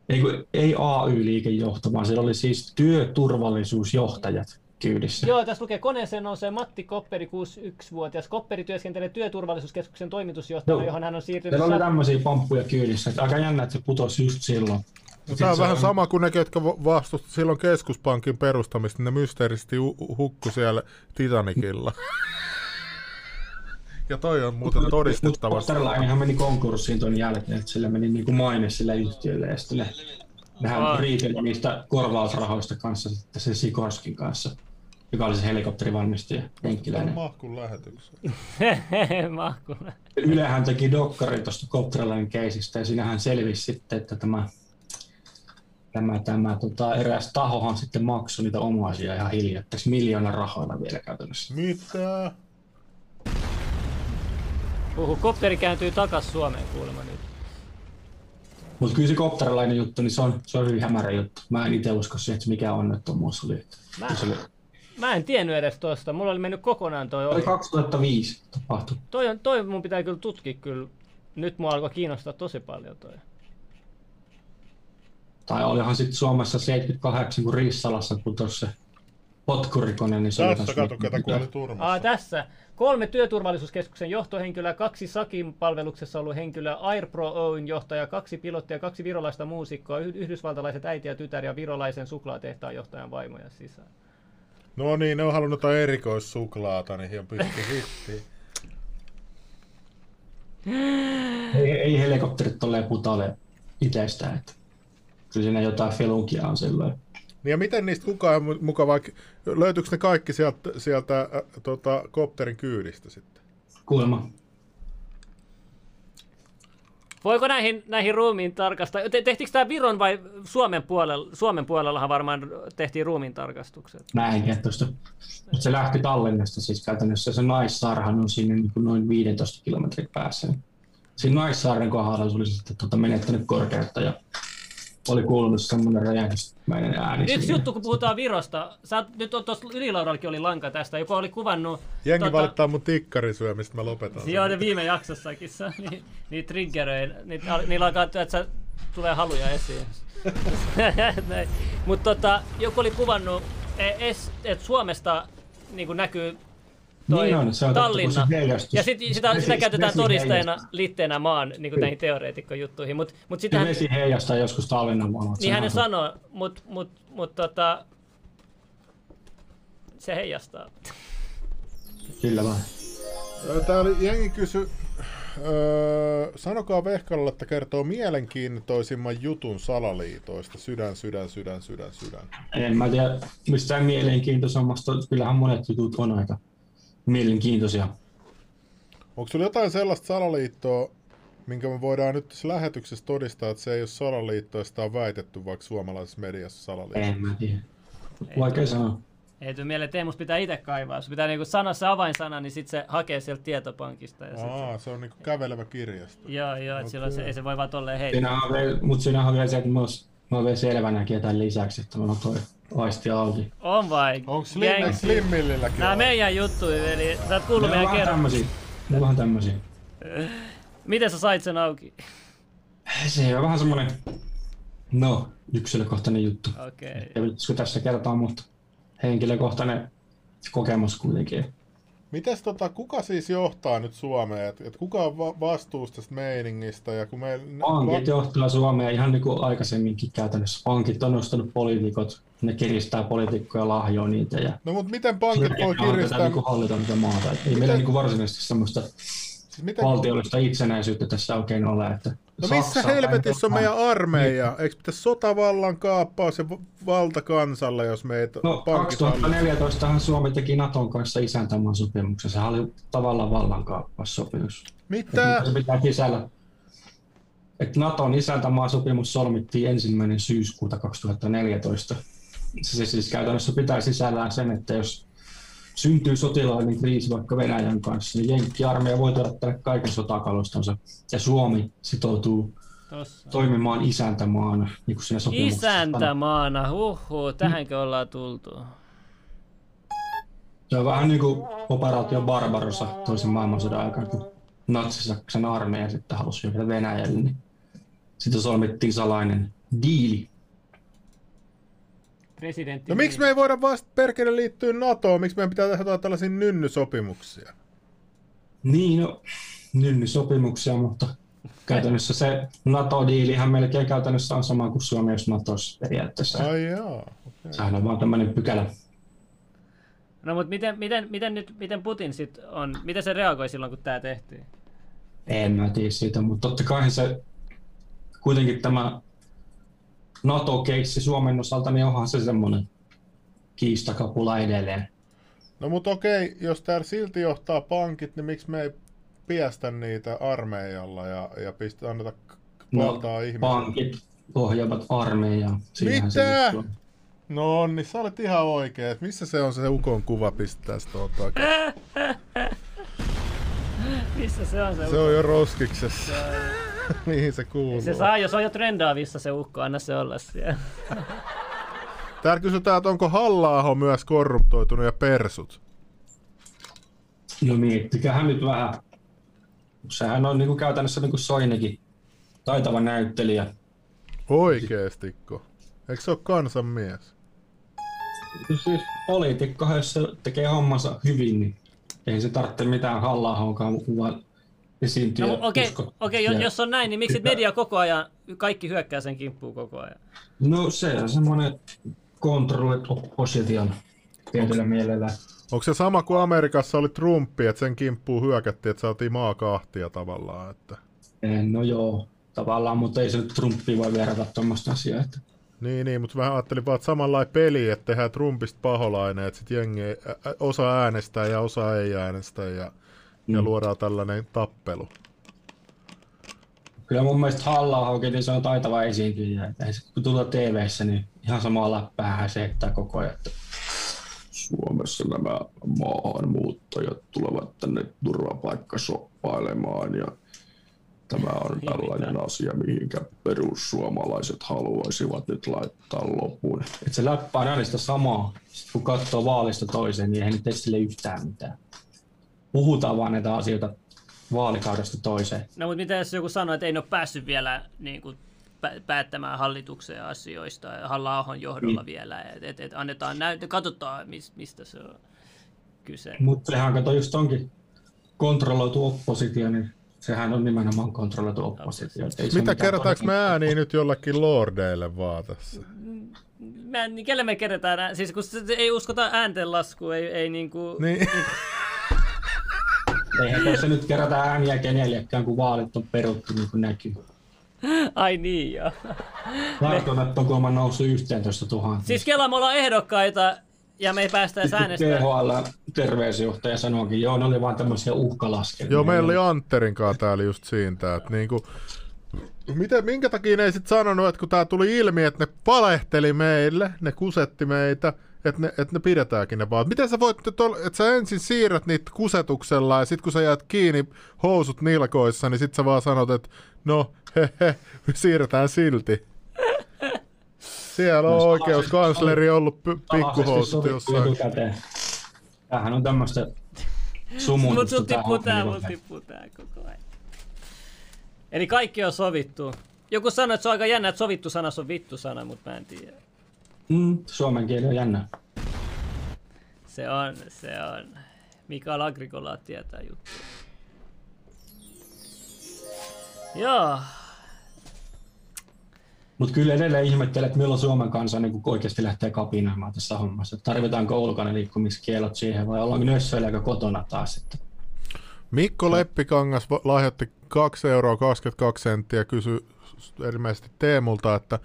ei, ei AY-liikejohto, vaan siellä oli siis työturvallisuusjohtajat kyydissä. Joo, tässä lukee koneeseen nousee Matti Kopperi, 61-vuotias. Kopperi työskentelee työturvallisuuskeskuksen toimitusjohtajana, Joo. johon hän on siirtynyt... Siellä oli tämmöisiä pamppuja kyydissä, aika jännä, että se putosi just silloin. No, tää on vähän sama kuin ne, jotka va- vastusti silloin keskuspankin perustamista, ne mysteerisesti hu- hukku siellä Titanicilla. ja toi on muuten todistettavasti. Mutta meni konkurssiin ton jälkeen, että sillä meni niinku maine sille yhtiölle ja sitten ne, nehän riiteli niistä korvausrahoista kanssa sitten se Sikorskin kanssa, joka oli se helikopterivalmistaja, jenkkiläinen. Mahkun lähetykseen. Mahkuna. Ylehän teki dokkari tuosta Copterline keisistä ja siinähän selvisi sitten, että tämä, tämä, tämä tota, eräs tahohan sitten maksoi niitä omaisia ihan hiljattaisi miljoonan rahoilla vielä käytännössä. Mitä? Uhu, kopteri kääntyy takas Suomeen kuulemma nyt. Mutta kyllä se Copterline juttu, niin se on, se on hyvin hämärä juttu. Mä en itse usko siihen, että mikä onnettomuus oli. Mä, Se oli Mä en tiennyt edes tosta. Mulla oli mennyt kokonaan toi Oli ohi. 2005 tapahtui. Toi, on, toi mun pitää kyllä tutkia kyllä. Nyt mua alkoi kiinnostaa tosi paljon toi. Tai olihan sitten Suomessa 78, kun Rissalassa putosi se potkurikone, niin se Tässä kato, ketä kuoli Aa, turmassa. tässä. Kolme työturvallisuuskeskuksen johtohenkilöä, kaksi Sakin palveluksessa ollut henkilöä, AirPro Oyn johtaja, kaksi pilottia, kaksi virolaista muusikkoa, yh- yhdysvaltalaiset äiti ja tytär ja virolaisen suklaatehtaan johtajan vaimoja sisään. No niin, ne on halunnut jotain erikoissuklaata, niin on pistetty hittiin. Ei, ei helikopterit tolleen putale itsestään, että kyllä siinä jotain felunkia on silloin. Niin ja miten niistä kukaan mu- muka vaikka, löytyykö ne kaikki sieltä, sieltä äh, tota, kopterin kyydistä sitten? Kuulemma. Voiko näihin, näihin ruumiin tarkastaa? Te, tehtiinkö tämä Viron vai Suomen puolella? Suomen puolellahan varmaan tehtiin ruumiin tarkastukset. Näin, tuosta. Mutta se lähti Tallinnasta siis käytännössä. Se naissaarhan on sinne niin kuin noin 15 kilometrin päässä. Siinä naissaaren kohdalla se oli sitten tota menettänyt korkeutta ja oli kuulunut semmoinen räjähdysmäinen ääni. Yksi siinä. juttu, kun puhutaan Virosta. Sä, oot- nyt on tuossa Ylilaudallakin oli lanka tästä, joku oli kuvannut... Jengi valittaa mun tikkarisyömistä, mä lopetan. Joo, ne viime jaksossakin se, niin, niitä triggeröi, niitä, niillä alkaa, että sä, tulee haluja esiin. Mutta tota, joku oli kuvannut, että Suomesta niin näkyy toi Niin on, se on Tallinna. se ja sit, sitä, vesi- sitä käytetään vesi todisteena liitteenä maan niin kuin näihin teoreetikkojuttuihin. Mutta mut Se sitähän, vesi heijastaa joskus Tallinnan valot. niin hän sanoo, mutta mut, mut, tota, se heijastaa. Kyllä vaan. Ö, Tää oli, jengi kysy, öö, sanokaa Vehkalalle, että kertoo mielenkiintoisimman jutun salaliitoista. Sydän, sydän, sydän, sydän, sydän. En mä tiedä mistään mielenkiintoisemmasta. Kyllähän monet jutut on aika mielenkiintoisia. Onko sulla jotain sellaista salaliittoa, minkä me voidaan nyt tässä lähetyksessä todistaa, että se ei ole salaliitto, ja sitä on väitetty vaikka suomalaisessa mediassa salaliitto? En mä tiedä. Vaikea sanoa. Ei tule mieleen, että Teemus pitää itse kaivaa. Se pitää niinku sanoa se avainsana, niin sitten se hakee sieltä tietopankista. Ja Aa, se on niinku kävelevä kirjasto. se, joo, joo, että silloin se, ei se voi vaan tolleen heittää. Mutta siinä on vielä se, että mä oon, vielä selvänäkin tämän lisäksi, että mulla on toi aisti auki. On vai? Onko Slim, Gang. Slimmillilläkin? Nämä on? meidän juttuja, eli sä oot kuullut meidän vähän kerran. tämmösiä. Ne on vähän tämmösiä. Miten sä sait sen auki? Se on vähän semmonen, no, yksilökohtainen juttu. Okei. Okay. Ja pitäisikö tässä kertoa, mutta henkilökohtainen kokemus kuitenkin. Mites tota, kuka siis johtaa nyt Suomea? Et, et kuka on va- vastuussa tästä meiningistä? Ja kun me, Pankit johtaa Suomea ihan niin kuin aikaisemminkin käytännössä. Pankit on nostanut poliitikot, ne kiristää poliitikkoja, lahjoa niitä ja No mutta miten pankit voi kiristää? niin kuin hallita maata. Et Ei meillä niin kuin varsinaisesti semmoista Siis miten, valtiollista itsenäisyyttä tässä oikein ole. Että no missä Saksa helvetissä on meidän armeija? Eikö pitäisi sotavallan kaappaus ja v- valta kansalle, jos meitä No pankit hallitsee? 2014 Suomi teki Naton kanssa isäntämaan sopimuksen. Sehän oli tavallaan vallankaappaussopimus. Mitä? Se pitää sisällä. Et Naton isäntämaa sopimus solmittiin ensimmäinen syyskuuta 2014. Se siis käytännössä pitää sisällään sen, että jos syntyy sotilaallinen kriisi vaikka Venäjän kanssa, niin Jenkki-armeija voi tänne kaiken sotakalustonsa. Ja Suomi sitoutuu Tossa. toimimaan isäntämaana, niin kuin siinä sopimuksessa. Isäntämaana, huhhuh, tähänkö ollaan tultu? Se on vähän niin kuin operaatio Barbarossa toisen maailmansodan aikana, kun Natsi-Saksan armeija sitten halusi hyökätä Venäjälle, niin sitten solmittiin salainen diili. Presidentti. No miksi me ei voida vasta perkele liittyä NATOon? Miksi meidän pitää tehdä tällaisia nynnysopimuksia? Niin, no, nynny-sopimuksia, mutta käytännössä se NATO-diilihän melkein käytännössä on sama kuin Suomi, jos NATOssa periaatteessa. Ai jaa. Okay. Sehän on vaan tämmöinen pykälä. No mutta miten, miten, miten, nyt, miten Putin sit on, miten se reagoi silloin, kun tämä tehtiin? En mä tiedä siitä, mutta totta kai se kuitenkin tämä NATO-keissi Suomen osalta, niin onhan se semmoinen kiistakapula edelleen. No mutta okei, jos täällä silti johtaa pankit, niin miksi me ei piestä niitä armeijalla ja, ja pistä, anneta No, valtaa ihmisille? pankit ohjaavat armeijaa. Mitä? No on, niin sä olet ihan oikein. Et Missä se on se ukon kuva pistää sitä tota, Missä se on se, Se on jo roskiksessa. Mihin se kuuluu? Se saa, jos on jo trendaavissa se ukko, anna se olla siellä. Täällä kysytään, että onko halla myös korruptoitunut ja persut. No miettikähän nyt vähän. Sehän on niinku käytännössä niinku Soinikin taitava näyttelijä. Oikeestiko? Eikö se ole kansanmies? Siis poliitikko, jos se tekee hommansa hyvin, niin ei se tarvitse mitään halla vaan esiintyä. No, okei, okay, okay, jos, jos on näin, niin miksi media koko ajan, kaikki hyökkää sen kimppuun koko ajan? No se on semmoinen controlled opposition tietyllä mielellä. Onko se sama kuin Amerikassa oli Trumpi, että sen kimppuun hyökättiin, että saatiin maa kahtia tavallaan? Että... Eh, no joo, tavallaan, mutta ei se nyt Trumpi voi verrata tuommoista asiaa. Että... Niin, niin, mutta vähän ajattelin vaan, että samanlainen peli, että tehdään Trumpista paholainen, että sitten jengi osa äänestää ja osa ei äänestä ja, mm. ja luodaan tällainen tappelu. Kyllä mun mielestä halla niin se on taitava esiintyjä. Että kun tulee tv niin ihan samalla läppäähän se heittää koko ajan. Että Suomessa nämä maahanmuuttajat tulevat tänne turvapaikkasoppailemaan ja tämä on tällainen asia, mihinkä perussuomalaiset haluaisivat nyt laittaa lopun. Et se läppää on aina sitä samaa. Sitten kun katsoo vaalista toiseen, niin ei nyt tee sille yhtään mitään. Puhutaan vaan näitä asioita vaalikaudesta toiseen. No mutta mitä jos joku sanoo, että ei ole päässyt vielä niin kuin, päättämään hallituksen asioista halla johdolla niin. vielä, että et, et annetaan näyttö, katsotaan mistä se on kyse. Mutta sehän kato just onkin kontrolloitu oppositio, niin sehän on nimenomaan kontrolloitu oppositio. Ei Mitä kerrotaanko me ääniä nyt jollakin lordeille vaan tässä? Mä en, niin kelle me kerätään, siis kun ei uskota ääntenlasku, ei, ei niinku... Niin. Eihän tässä nyt kerätä ääniä kenellekään, kun vaalit on peruttu, niin kuin näkyy. Ai niin joo. Kartonat on kuulemma noussut 11 000. Siis Kela, me ollaan ehdokkaita ja me ei päästä äänestämään. THL terveysjohtaja sanoikin, joo, ne oli vaan tämmöisiä uhkalaskelmia. Joo, meillä oli Antterin kanssa täällä just siitä, että niinku, Miten, minkä takia ne ei sitten sanonut, että kun tämä tuli ilmi, että ne palehteli meille, ne kusetti meitä, että ne, että ne pidetäänkin ne vaan. Miten sä voit, että sä ensin siirrät niitä kusetuksella ja sitten kun sä jäät kiinni housut nilkoissa, niin sitten sä vaan sanot, että no hehe, siirretään silti. Siellä on oikeuskansleri ollut pikkuhousut jossain. Tämähän on tämmöistä sumun. Mut sun tippuu tää, mut tippuu tää koko ajan. Eli kaikki on sovittu. Joku sanoi, että se on aika jännä, että sovittu sana on vittu sana, mutta mä en tiedä. Mm, suomen kieli on jännä. Se on, se on. Mikael Agricola tietää juttu. Joo. Mutta kyllä edelleen ihmettelen, että milloin Suomen kansa niin oikeasti lähtee kapinoimaan tässä hommassa. Tarvitaanko ulkona liikkumiskielot siihen vai ollaanko nössöillä kotona taas? Että... Mikko Leppikangas lahjoitti 2 euroa 22 senttiä kysyi ilmeisesti Teemulta, että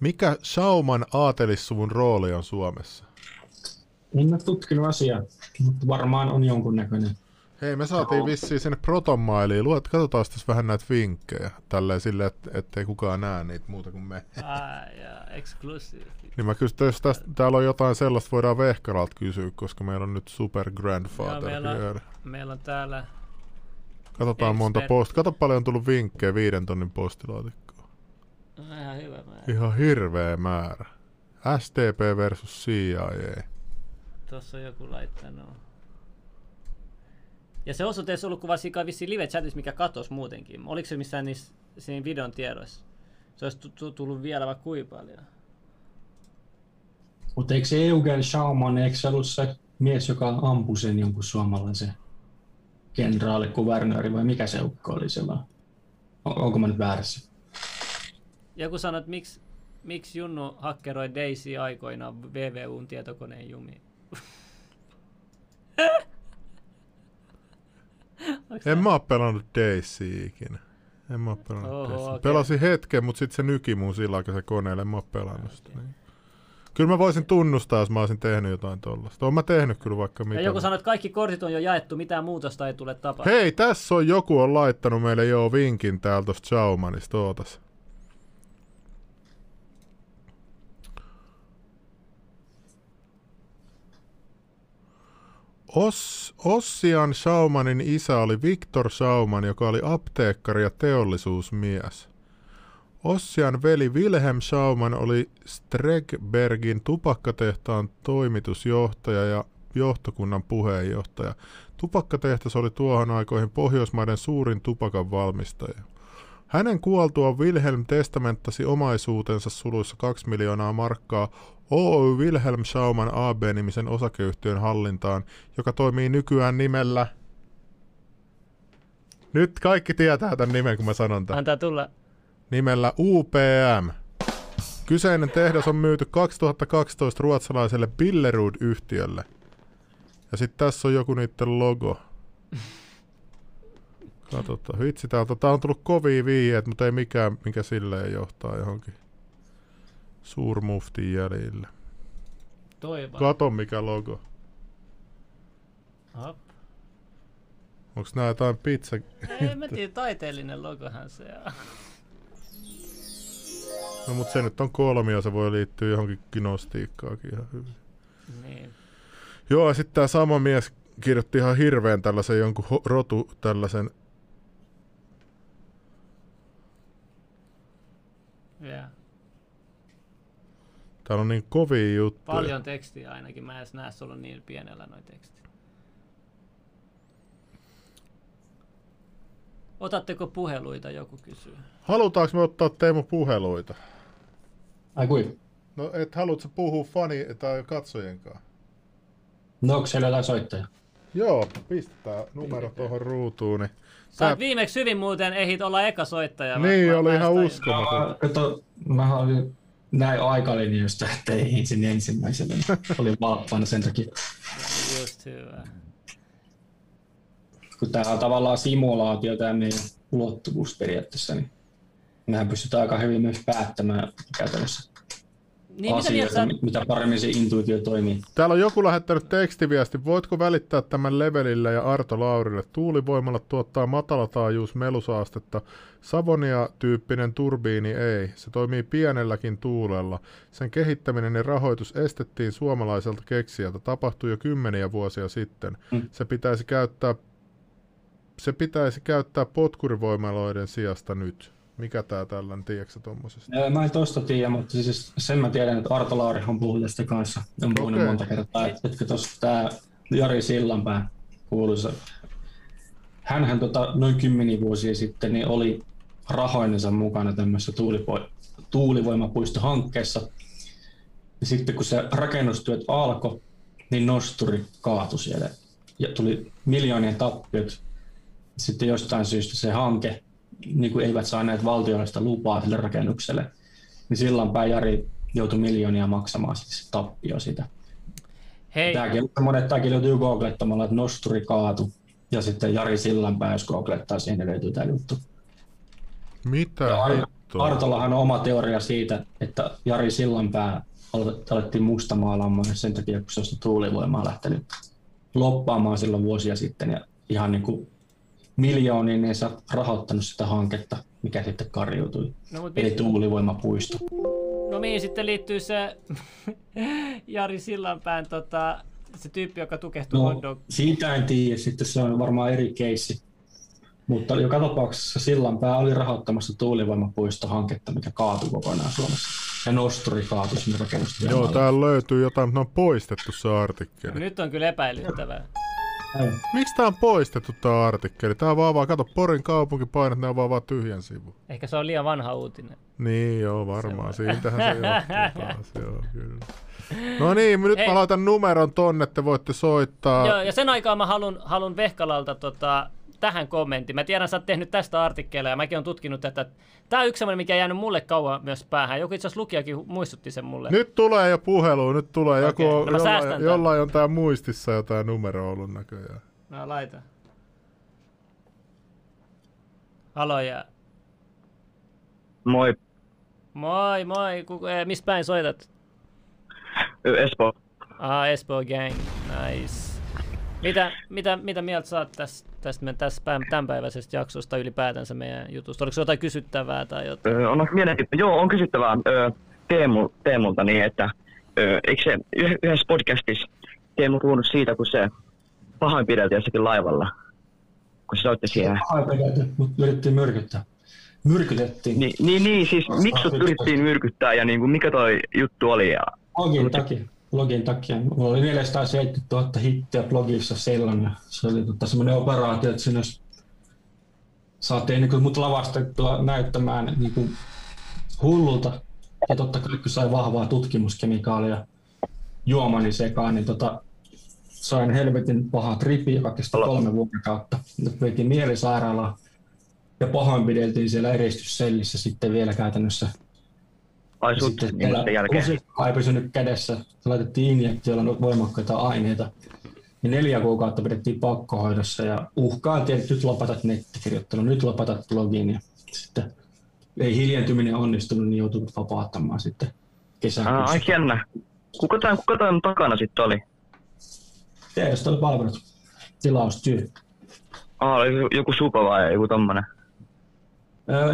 mikä Schauman aatelissuvun rooli on Suomessa? En ole tutkinut asiaa, mutta varmaan on jonkunnäköinen. Hei, me saatiin Joo. vissiin sinne Protonmailiin. Luet, katsotaan tässä vähän näitä vinkkejä. Tälleen sille, että ettei kukaan näe niitä muuta kuin me. Ah, ja exclusive. niin mä kysyn, jos tästä, täällä on jotain sellaista, voidaan Vehkaralta kysyä, koska meillä on nyt Super Grandfather Joo, meillä, on, meillä on täällä Katsotaan expert. monta post. Kato paljon on tullut vinkkejä viiden tonnin postilaatikkoon. No, ihan hyvä määrä. Ihan hirveä määrä. STP versus CIA. Tuossa on joku laittanut. Ja se osoite on ollut kuva siinä vissiin live chatissa, mikä katosi muutenkin. Oliko se missään niissä, siinä videon tiedoissa? Se olisi tullut vielä vaikka kuinka paljon. Mutta eikö se Eugen Schauman, eikö se ollut se mies, joka ampui sen jonkun suomalaisen kenraali, kuvernööri vai mikä se ukko oli siellä? Onko mä nyt väärässä? Joku sanoi, että miksi, miksi Junnu hakkeroi Daisy aikoinaan VVUn tietokoneen jumiin. en mä oo pelannut Daisy ikinä. En mä oo pelannut Oho, Daisy. Okay. Pelasin hetken, mutta sitten se nyki mun sillä aikaa se koneelle. En mä oo pelannut okay. sitä. Niin. Kyllä mä voisin tunnustaa, jos mä olisin tehnyt jotain tollasta. Oon mä tehnyt kyllä vaikka mitä. Ja joku sanoi, että kaikki kortit on jo jaettu, mitään muutosta ei tule tapahtumaan. Hei, tässä on joku on laittanut meille jo vinkin täältä tosta Chaumanista, ootas. Os, Ossian Schaumanin isä oli Viktor Schauman, joka oli apteekkari ja teollisuusmies. Ossian veli Wilhelm Schauman oli Stregbergin tupakkatehtaan toimitusjohtaja ja johtokunnan puheenjohtaja. Tupakkatehtas oli tuohon aikoihin Pohjoismaiden suurin tupakan valmistaja. Hänen kuoltuaan Wilhelm testamenttasi omaisuutensa suluissa 2 miljoonaa markkaa Oy Wilhelm Schauman AB-nimisen osakeyhtiön hallintaan, joka toimii nykyään nimellä... Nyt kaikki tietää tämän nimen, kun mä sanon tämän. Antaa tulla. Nimellä UPM. Kyseinen tehdas on myyty 2012 ruotsalaiselle Billerud-yhtiölle. Ja sitten tässä on joku niiden logo. Katsotaan. Vitsi, täältä tää on tullut kovia viiheet, mutta ei mikään, mikä silleen johtaa johonkin suurmuftin jäljille. Toiva. Kato mikä logo. Hop. Onks nää jotain pizza... Ei mä tiedä, taiteellinen logohan se on. No mut se nyt on kolmio, se voi liittyä johonkin gnostiikkaakin ihan hyvin. Niin. Joo, ja sitten tämä sama mies kirjoitti ihan hirveän tällaisen jonkun ho- rotu tällaisen Yeah. Täällä on niin kovia juttuja. Paljon tekstiä ainakin. Mä en edes näe, sulla on niin pienellä noin tekstit. Otatteko puheluita, joku kysyy. Halutaanko me ottaa Teemu puheluita? Ai kui? No et haluatko puhua fani- tai katsojien kanssa? No onko siellä jotain soittajaa? Joo, pistetään numero tuohon ruutuun. Niin Sä Tää- viimeksi hyvin muuten ehit olla eka soittaja. Niin, mä- mä oli ihan uskomaton. Mä, kato, mä olin näin aikalinjoista, että ei ensin ensimmäisenä. Olin valppaana sen takia. Just hyvä. Kun tämä on tavallaan simulaatio, tämä meidän ulottuvuus periaatteessa, niin mehän pystytään aika hyvin myös päättämään käytännössä Niin, mitä mieltä asioita, mitä paremmin se intuitio toimii. Täällä on joku lähettänyt tekstiviesti. Voitko välittää tämän levelille ja Arto Laurille? Tuulivoimalla tuottaa matalataajuus melusaastetta. Savonia-tyyppinen turbiini ei. Se toimii pienelläkin tuulella. Sen kehittäminen ja rahoitus estettiin suomalaiselta keksijältä. Tapahtui jo kymmeniä vuosia sitten. Mm. Se pitäisi käyttää se pitäisi käyttää potkurivoimaloiden sijasta nyt. Mikä tää tällainen, tiedätkö tommosesta? Ää, Mä en tosta tiedä, mutta siis sen mä tiedän, että Arto Laurihan puhuu tästä kanssa. On puhunut Okei. monta kertaa, että, tuossa tämä Jari Sillanpää kuuluisa. Hänhän tota, noin kymmeniä vuosia sitten niin oli rahoinensa mukana tämmöisessä tuulipo- tuulivoimapuistohankkeessa. Ja sitten kun se rakennustyöt alkoi, niin nosturi kaatui siellä ja tuli miljoonien tappiot. Sitten jostain syystä se hanke, niin kuin eivät saaneet valtiollista lupaa sille rakennukselle, niin silloinpäin Jari joutui miljoonia maksamaan se tappio sitä. Hei, Tämäkin että tämäkin löytyy googlettamalla, että nosturi kaatu. Ja sitten Jari Sillanpää, jos googlettaa, siihen löytyy tämä juttu. Mitä Ja Ar- hittoa? Artollahan on oma teoria siitä, että Jari Sillanpää alettiin mustamaalaamaan sen takia, kun se on tuulivoimaa lähtenyt loppaamaan silloin vuosia sitten. Ja ihan niin kuin miljooninensa rahoittanut sitä hanketta, mikä sitten karjuutui. no, mut Eli tuulivoimapuisto. no mihin sitten liittyy se Jari Sillanpään tota, se tyyppi, joka tukehtui No, hot dog. siitä en tiedä, sitten se on varmaan eri keissi. Mutta joka tapauksessa Sillanpää oli rahoittamassa tuulivoimapuistohanketta, mikä kaatui kokonaan Suomessa. Ja nosturi kaatui sinne rakennustyön Joo, täällä löytyy jotain, mutta ne on poistettu se artikkeli. Nyt on kyllä epäilyttävää. Miksi tää on poistettu tää artikkeli? Tää on vaan vaan, kato Porin kaupunkipainot, ne on vaan vaan tyhjän sivu. Ehkä se on liian vanha uutinen. Niin joo, varmaan. Siitähän se johtuu taas, joo, kyllä. No niin, nyt Hei. mä laitan numeron tonne, te voitte soittaa. Joo, ja sen aikaa mä halun, halun Vehkalalta tota, tähän kommentti. Mä tiedän, sä oot tehnyt tästä artikkeleja, ja mäkin on tutkinut tätä. Tää on yksi semmoinen, mikä on jäänyt mulle kauan myös päähän. Joku itse asiassa lukijakin muistutti sen mulle. Nyt tulee jo puhelu, nyt tulee. Joku, no mä jollain, jollain on tää muistissa jotain numero ollut näköjään. No laita. Halo ja... Moi, Moi, moi. Kuka, eh, mistä päin soitat? Espoo. Ah, Espoo Gang. Nice. Mitä, mitä, mitä mieltä saat tästä, tästä, meidän- tästä pä- tämänpäiväisestä jaksosta ylipäätänsä meidän jutusta? Oliko se jotain kysyttävää tai jotain? Öö, on mielenkiintoista. Joo, on kysyttävää öö, Teemu, Teemulta niin, että öö, eikö se yh- yhdessä podcastissa Teemu puhunut siitä, kun se pahoinpideltiin jossakin laivalla, kun se soitti siihen. Pelätty, mutta yritettiin myrkyttää. myrkytettiin. Niin, niin, niin siis miksi sut yritettiin myrkyttää ja niin kuin, mikä toi juttu oli? Ja... Blogin takia. Blogin takia. Mulla oli 470 000 hittiä blogissa silloin. Se oli tota, semmoinen operaatio, että sinne saatiin niin kuin, mut lavastettua näyttämään niin kuin, hullulta. Ja totta kai kun sai vahvaa tutkimuskemikaalia juomani sekaan, niin tota, sain helvetin paha tripi, kesti kolme vuorokautta. Nyt veitiin mielisairaalaan ja pahoinpideltiin siellä eristyssellissä sitten vielä käytännössä. Ai sut sitten sitten jälkeen. Lusikka ei pysynyt kädessä, laitettiin injektioilla voimakkaita aineita. Ja neljä kuukautta pidettiin pakkohoidossa ja uhkailtiin, että nyt lopetat nettikirjoittelun, nyt lopetat blogin. Ja sitten ei hiljentyminen onnistunut, niin joutunut vapauttamaan sitten kesäkuussa. Ah, aika jännä. Kuka tämän, kuka tämän takana sitten oli? Tiedostelupalvelut, tilaustyö. Ah, oli joku supa vai joku tommonen?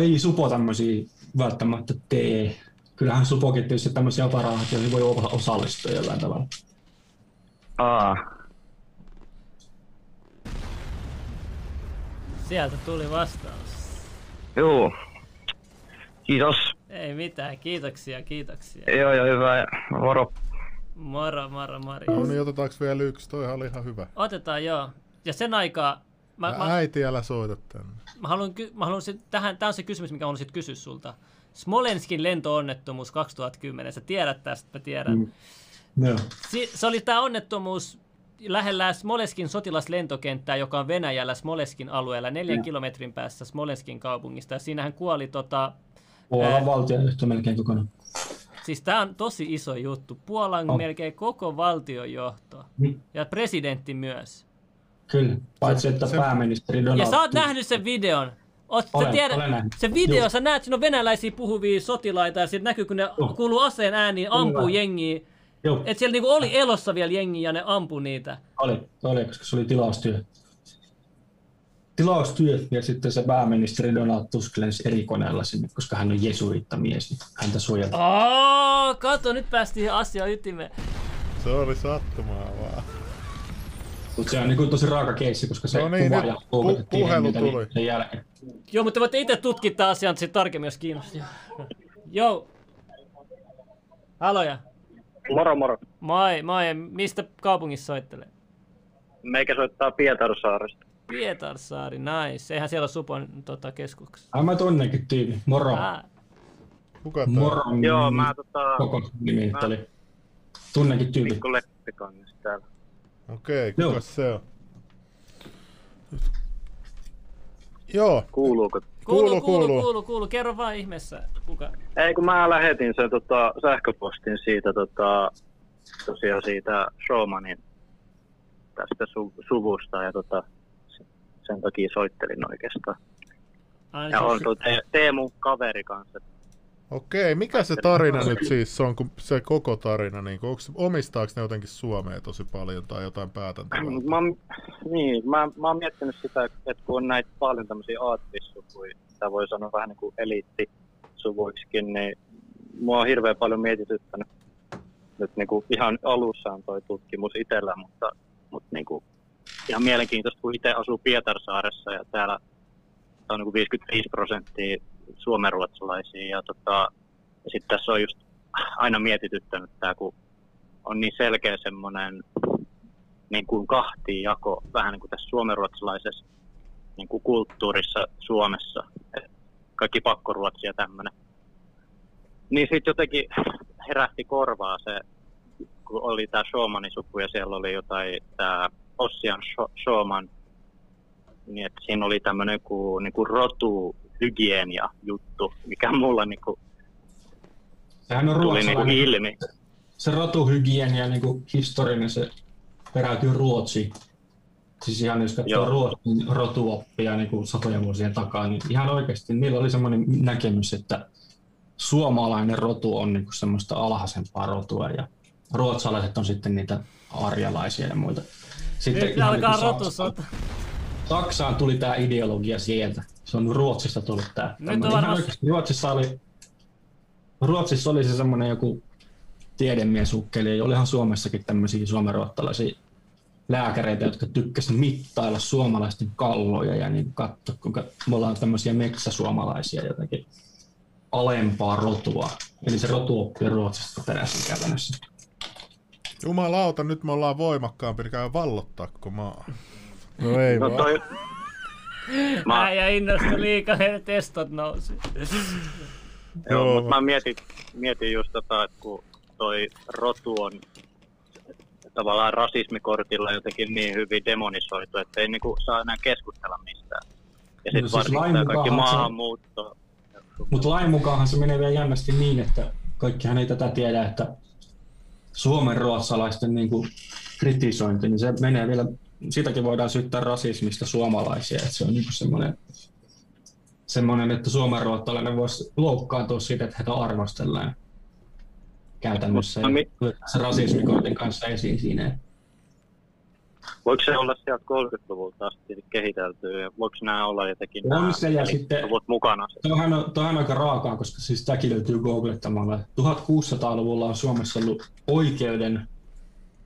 Ei Supo tämmöisiä välttämättä tee. Kyllähän Supokin tietysti tämmöisiä operaatioihin voi olla osallistua jollain tavalla. Aa, Sieltä tuli vastaus. juu. Kiitos. Ei mitään, kiitoksia, kiitoksia. Joo, joo, hyvä. Moro. Moro, moro, moro. No niin, otetaanko vielä yksi? Toihan oli ihan hyvä. Otetaan joo. Ja sen aikaa, mä, mä, Äiti, älä soita tänne. mä haluan, ky- mä haluan sit, tähän, tämä on se kysymys, mikä on sit kysyä sulta. Smolenskin lentoonnettomuus 2010, sä tiedät tästä, mä tiedän. Mm. Joo. Si- se oli tämä onnettomuus lähellä Smolenskin sotilaslentokenttää, joka on Venäjällä Smolenskin alueella, neljän kilometrin päässä Smolenskin kaupungista. Ja siinähän kuoli tota, Puolan Ää. valtion yhtä melkein kokonaan. Siis tämä on tosi iso juttu. Puolan On. melkein koko valtionjohto Mm. ja presidentti myös. Kyllä, paitsi että se- pääministeri Donald Ja sä oot nähnyt sen videon. Oot, sä Olen, tiedät, olen nähnyt. se video, Joo. sä näet, siinä on venäläisiä puhuvia sotilaita ja siitä näkyy, kun ne Joo. kuuluu aseen ääniin, ampuu Kyllä. jengiä. Joo, Et siellä niinku oli elossa vielä jengiä ja ne ampuu niitä. oli, oli, koska se oli tilaustyö. Tilaustyö ja sitten se pääministeri Donald Tusk lensi eri koneella sinne, koska hän on jesuittamies, niin häntä suojeltiin. Oh, kato, nyt päästiin asiaan ytimeen. Se oli sattumaa vaan. Mutta se on niin tosi raaka keissi, koska se No niin, kuva ja pu- puhelu tuli. sen jälkeen. Joo, mutta voitte itse tutkia tämän asian sit tarkemmin, jos kiinnostaa. Joo. Haloja. Moro moro. Moi, moi. Mistä kaupungissa soittelee? Meikä soittaa Pietarsaaresta. Pietarsaari, nice. Eihän siellä ole Supon tota, keskuksessa. Ah, mä tunnekin tyypin. Moro. Ah, Kuka tää? Moro. Joo, mä tota, Koko nimi oli. Tunnekin tyypin. Mikko Leppikangas täällä. Okei, Joo. kuka se on? Joo, Kuuluuko? kuuluu, Kuuluu, kuuluu, kuuluu. kuuluu, kuuluu. Kerro vaan ihmeessä. Kuka? Ei kun mä lähetin sen tota, sähköpostin siitä tota, tosiaan siitä Showmanin tästä su- suvusta ja tota, se- sen takia soittelin oikeastaan. Ai, Ja on tuo Te- Teemu kaveri kanssa. Okei. Mikä se tarina nyt siis on, kun se koko tarina, niin onko, omistaako ne jotenkin Suomea tosi paljon tai jotain päätäntävää? Mä, niin, mä, mä oon miettinyt sitä, että kun on näitä paljon tämmöisiä aatteissukuja, mitä voi sanoa vähän niin kuin eliittisuvuiksikin, niin mua on hirveän paljon mietityttänyt nyt niin kuin ihan alussa on toi tutkimus itsellä, mutta, mutta niin kuin ihan mielenkiintoista, kun itse asuu Pietarsaaressa ja täällä on niin kuin 55 prosenttia suomenruotsalaisia ja, tota, ja sitten tässä on just aina mietityttänyt tämä, kun on niin selkeä semmoinen niin kuin kahtiin jako vähän niin kuin tässä suomenruotsalaisessa niin kuin kulttuurissa Suomessa. Kaikki pakkoruotsi ja tämmöinen. Niin sitten jotenkin herähti korvaa se, kun oli tämä Showmanin suku ja siellä oli jotain tämä Ossian Sho- Showman, niin että siinä oli tämmöinen joku niin kuin rotuhygienia juttu, mikä mulla niin kuin Sehän on tuli niin kuin ilmi. Se rotuhygienia niin kuin historiallinen, se peräytyy Ruotsiin. Siis ihan jos katsoo. Ruotsin rotuoppia niin kuin satoja vuosien takaa, niin ihan oikeasti niillä oli semmoinen näkemys, että suomalainen rotu on niin kuin semmoista alhaisempaa rotua ja ruotsalaiset on sitten niitä arjalaisia ja muita. Sitten Nyt alkaa niin rotusota. Saksaan tuli tämä ideologia sieltä. Se on Ruotsista tullut tämä. Nyt on varmasti- Ruotsissa oli, Ruotsissa oli se semmoinen joku tiedemiesukkeli, ja olihan Suomessakin tämmöisiä suomenruottalaisia lääkäreitä, jotka tykkäsivät mittailla suomalaisten kalloja ja niin katsoa, kuinka me ollaan tämmöisiä metsäsuomalaisia jotenkin alempaa rotua. Eli se rotu oppii Ruotsista peräisin käytännössä. Jumalauta, nyt me ollaan voimakkaampi, niin käy vallottaa koko maa. No ei No vaan. Mä- Äijä innostui liikaa, ja testot nousi. Joo, Joo. mutta mä mietin, mietin just tota, että kun toi rotu on tavallaan rasismikortilla jotenkin niin hyvin demonisoitu, että ei niinku saa enää keskustella mistään. Ja sitten No siis varsinkin kaikki mukaanhan se- maahanmuutto. Mutta lain mukaanhan se menee vielä jännästi niin, että kaikkihan ei tätä tiedä, että Suomen ruotsalaisten niin kuin kritisointi, niin se menee vielä, sitäkin voidaan syyttää rasismista suomalaisia, että se on niin semmoinen, semmoinen, että Suomen ruotsalainen voisi loukkaantua siitä, että heitä arvostellaan käytännössä. Mut Ja mi- rasismikortin kanssa esiin siinä. Voiko se olla sieltä 30-luvulta asti kehitelty ja voiko nämä olla jotenkin On nämä se ja sitten- mukana? Tuohan on, tuohan on aika raakaa, koska siis tämäkin löytyy googlettamalla. 1600-luvulla on Suomessa ollut oikeuden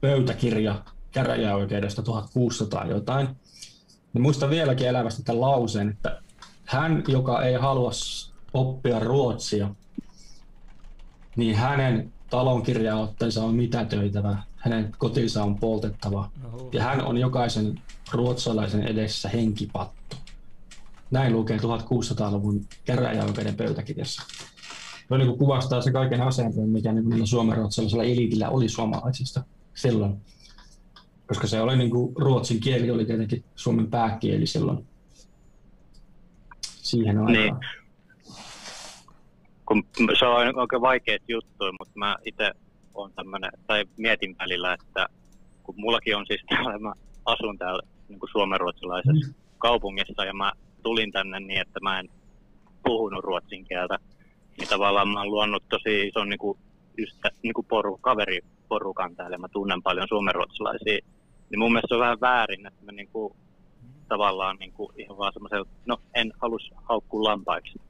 pöytäkirja käräjäoikeudesta 1600 jotain. Ja muistan vieläkin elävästi tämän lauseen, että hän, joka ei halua oppia ruotsia, niin hänen talonkirjaottensa on mitätöitävä, hänen kotinsa on poltettava, ja hän on jokaisen ruotsalaisen edessä henkipatto. Näin lukee 1600-luvun käräjäoikeuden pöytäkirjassa. Se niin kuvastaa se kaiken asenteen, mikä niin niillä suomenruotsalaisella eliitillä oli suomalaisista silloin. Koska se oli niin kuin, ruotsin kieli oli tietenkin Suomen pääkieli silloin. Siihen aikaan. Niin. Kun se on oikein vaikeat juttuja, mutta mä itse on tämmönen, tai mietin välillä, että kun mullakin on siis täällä, mä asun täällä niin kuin suomenruotsalaisessa Mm. kaupungissa ja mä tulin tänne niin, että mä en puhunut ruotsin kieltä, niin tavallaan mä oon luonut tosi ison niin kuin, ystä, niin kuin poru, kaveriporukan täällä ja mä tunnen paljon suomenruotsalaisia. Niin mun mielestä se on vähän väärin, että mä niin kuin, tavallaan niin kuin, ihan vaan semmoisella, no en halus haukkua lampaiksi,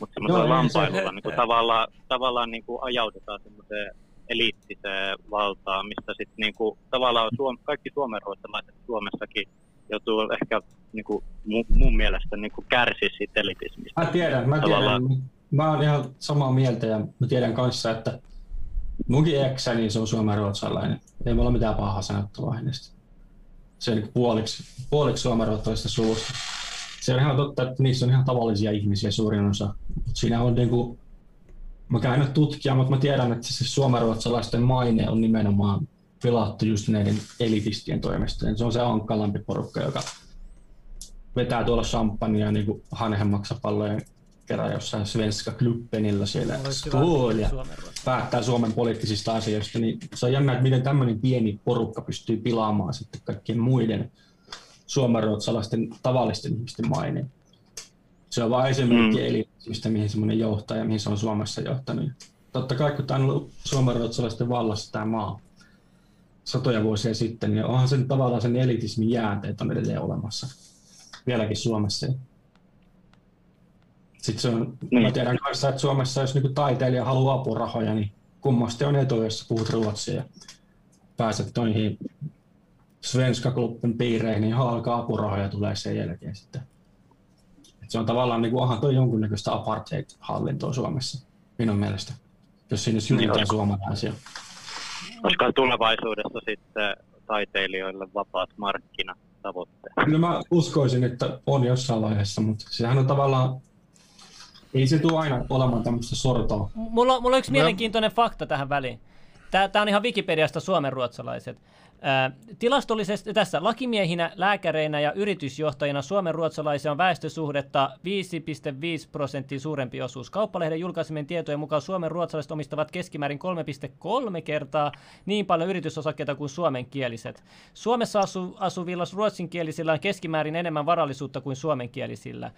mutta semmoisella Joo, ei se- lampailulla niin kuin, tavallaan, tavallaan niin kuin ajautetaan semmoiseen eliittiseen valtaan, mistä sitten niin kuin, tavallaan Suom- kaikki suomenruotsalaiset Suomessakin joutuu ehkä niin kuin, mun, mun mielestä niin kuin kärsiä siitä elitismistä. Mä tiedän, mä Tavallaan- tiedän. Mä oon ihan samaa mieltä ja mä tiedän kanssa, että munkin eksä, niin se on suomenruotsalainen. Ei mulla mitään pahaa sanottavaa hänestä. Se on niin puoliksi, puoliksi suomenruotsalaisesta suvusta. Se on ihan totta, että niissä on ihan tavallisia ihmisiä suurin osa. Siinä on niin kuin, mä käyn nyt tutkia, mutta mä tiedän, että se suomenruotsalaisten maine on nimenomaan pilattu just näiden elitistien toimesta. Se on se ankkalampi porukka, joka vetää tuolla champagnea niin kuin hanhenmaksapallojen kerran jossain Svenska Klubbenilla siellä Skål ja päättää Suomen poliittisista asioista, niin se on jännä, että miten tämmöinen pieni porukka pystyy pilaamaan sitten kaikkien muiden suomenruotsalaisten tavallisten ihmisten maineen. Se on vain esimerkki Mm. mm. elitismistä, mihin semmoinen johtaa ja mihin se on Suomessa johtanut. Totta kai, kun tämä on ollut suomenruotsalaisten vallassa tämä maa satoja vuosia sitten, niin onhan sen tavallaan sen elitismin jäänteet on edelleen olemassa. Vieläkin Suomessa. Sitten se on, Niin. mä tiedän kanssa, että Suomessa jos niinku taiteilija haluaa apurahoja, niin kummasti on etu, jos puhut ruotsia ja pääset noihin Svenska Klubben piireihin, niin alkaa apurahoja tulee sen jälkeen sitten. Et se on tavallaan, niin kuin, onhan toi jonkunnäköistä apartheid-hallintoa Suomessa, minun mielestä, jos siinä syrjitään Niin, suomalaisia. Koska tulevaisuudessa sitten taiteilijoille vapaat markkinat tavoitteet. Kyllä mä uskoisin, että on jossain vaiheessa, mutta sehän on tavallaan, ei se tule aina olemaan tämmöistä sortoa. Mulla, mulla on yksi Mä- mielenkiintoinen fakta tähän väliin. Tämä on ihan Wikipediasta suomenruotsalaiset. Tilastollisesti tässä lakimiehinä, lääkäreinä ja yritysjohtajina suomenruotsalaisia on väestösuhdetta 5,5 prosenttia suurempi osuus. Kauppalehden julkaisemien tietojen mukaan suomenruotsalaiset omistavat keskimäärin 3,3 kertaa niin paljon yritysosakkeita kuin suomenkieliset. Suomessa asu, asuvilla ruotsinkielisillä on keskimäärin enemmän varallisuutta kuin suomenkielisillä.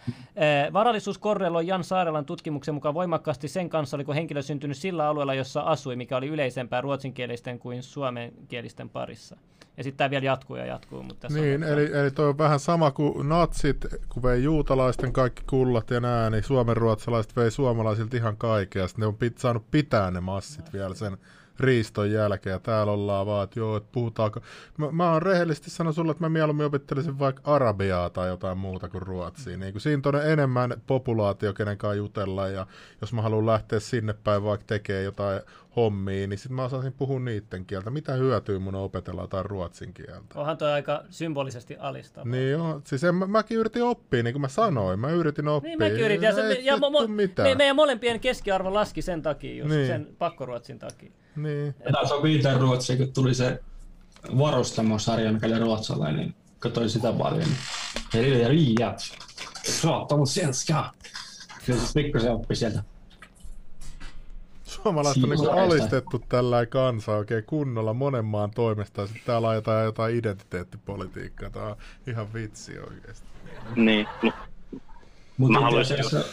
Varallisuus korreloi Jan Saarelan tutkimuksen mukaan voimakkaasti sen kanssa, oliko henkilö syntynyt sillä alueella, jossa asui, mikä oli yleisempää ruotsinkielisten kuin suomenkielisten parissa. Ja sitten tämä vielä jatkuu ja jatkuu. Mutta Niin, on, eli, eli toi on vähän sama kuin natsit, kun vei juutalaisten kaikki kullat ja nää, niin suomenruotsalaiset vei suomalaisilta ihan kaikkea. Sitten ne on pit, saanut pitää ne massit vielä sen riiston jälkeen ja täällä ollaan vaan, että joo, että puhutaanko. Mä, mä oon rehellisesti sanonut sulle, että mä mieluummin opittelisin vaikka arabiaa tai jotain muuta kuin ruotsia. Niin kuin siinä on enemmän populaatio, kenen kanssa jutella ja jos mä haluan lähteä sinne päin vaikka tekee jotain hommia, niin sitten mä osaisin puhua niiden kieltä. Mitä hyötyä mun opetella jotain ruotsin kieltä? Onhan toi aika symbolisesti alistava. Niin joo, siis en, mä, mäkin yritin oppia, niin kuin mä sanoin, mä yritin oppia. Niin mäkin yritin, ja, se, Ei ja mo, mo, mitään. me, meidän molempien keskiarvo laski sen takia, just Niin. sen pakkoruotsin takia. Niin. Ja taas on viiteen ruotsia, kun tuli se varustamosarja, mikä oli ruotsalainen, niin katsoin sitä paljon. Niin Eli ja riiat. Prata om svenska. Kyllä se pikkusen oppi sieltä. Suomalaiset on niin alistettu tällä kansa oikein kunnolla monen maan toimesta, ja sitten täällä ajetaan jotain identiteettipolitiikkaa. Tämä on ihan vitsi oikeasti. Niin, mut Mutta itse asiassa,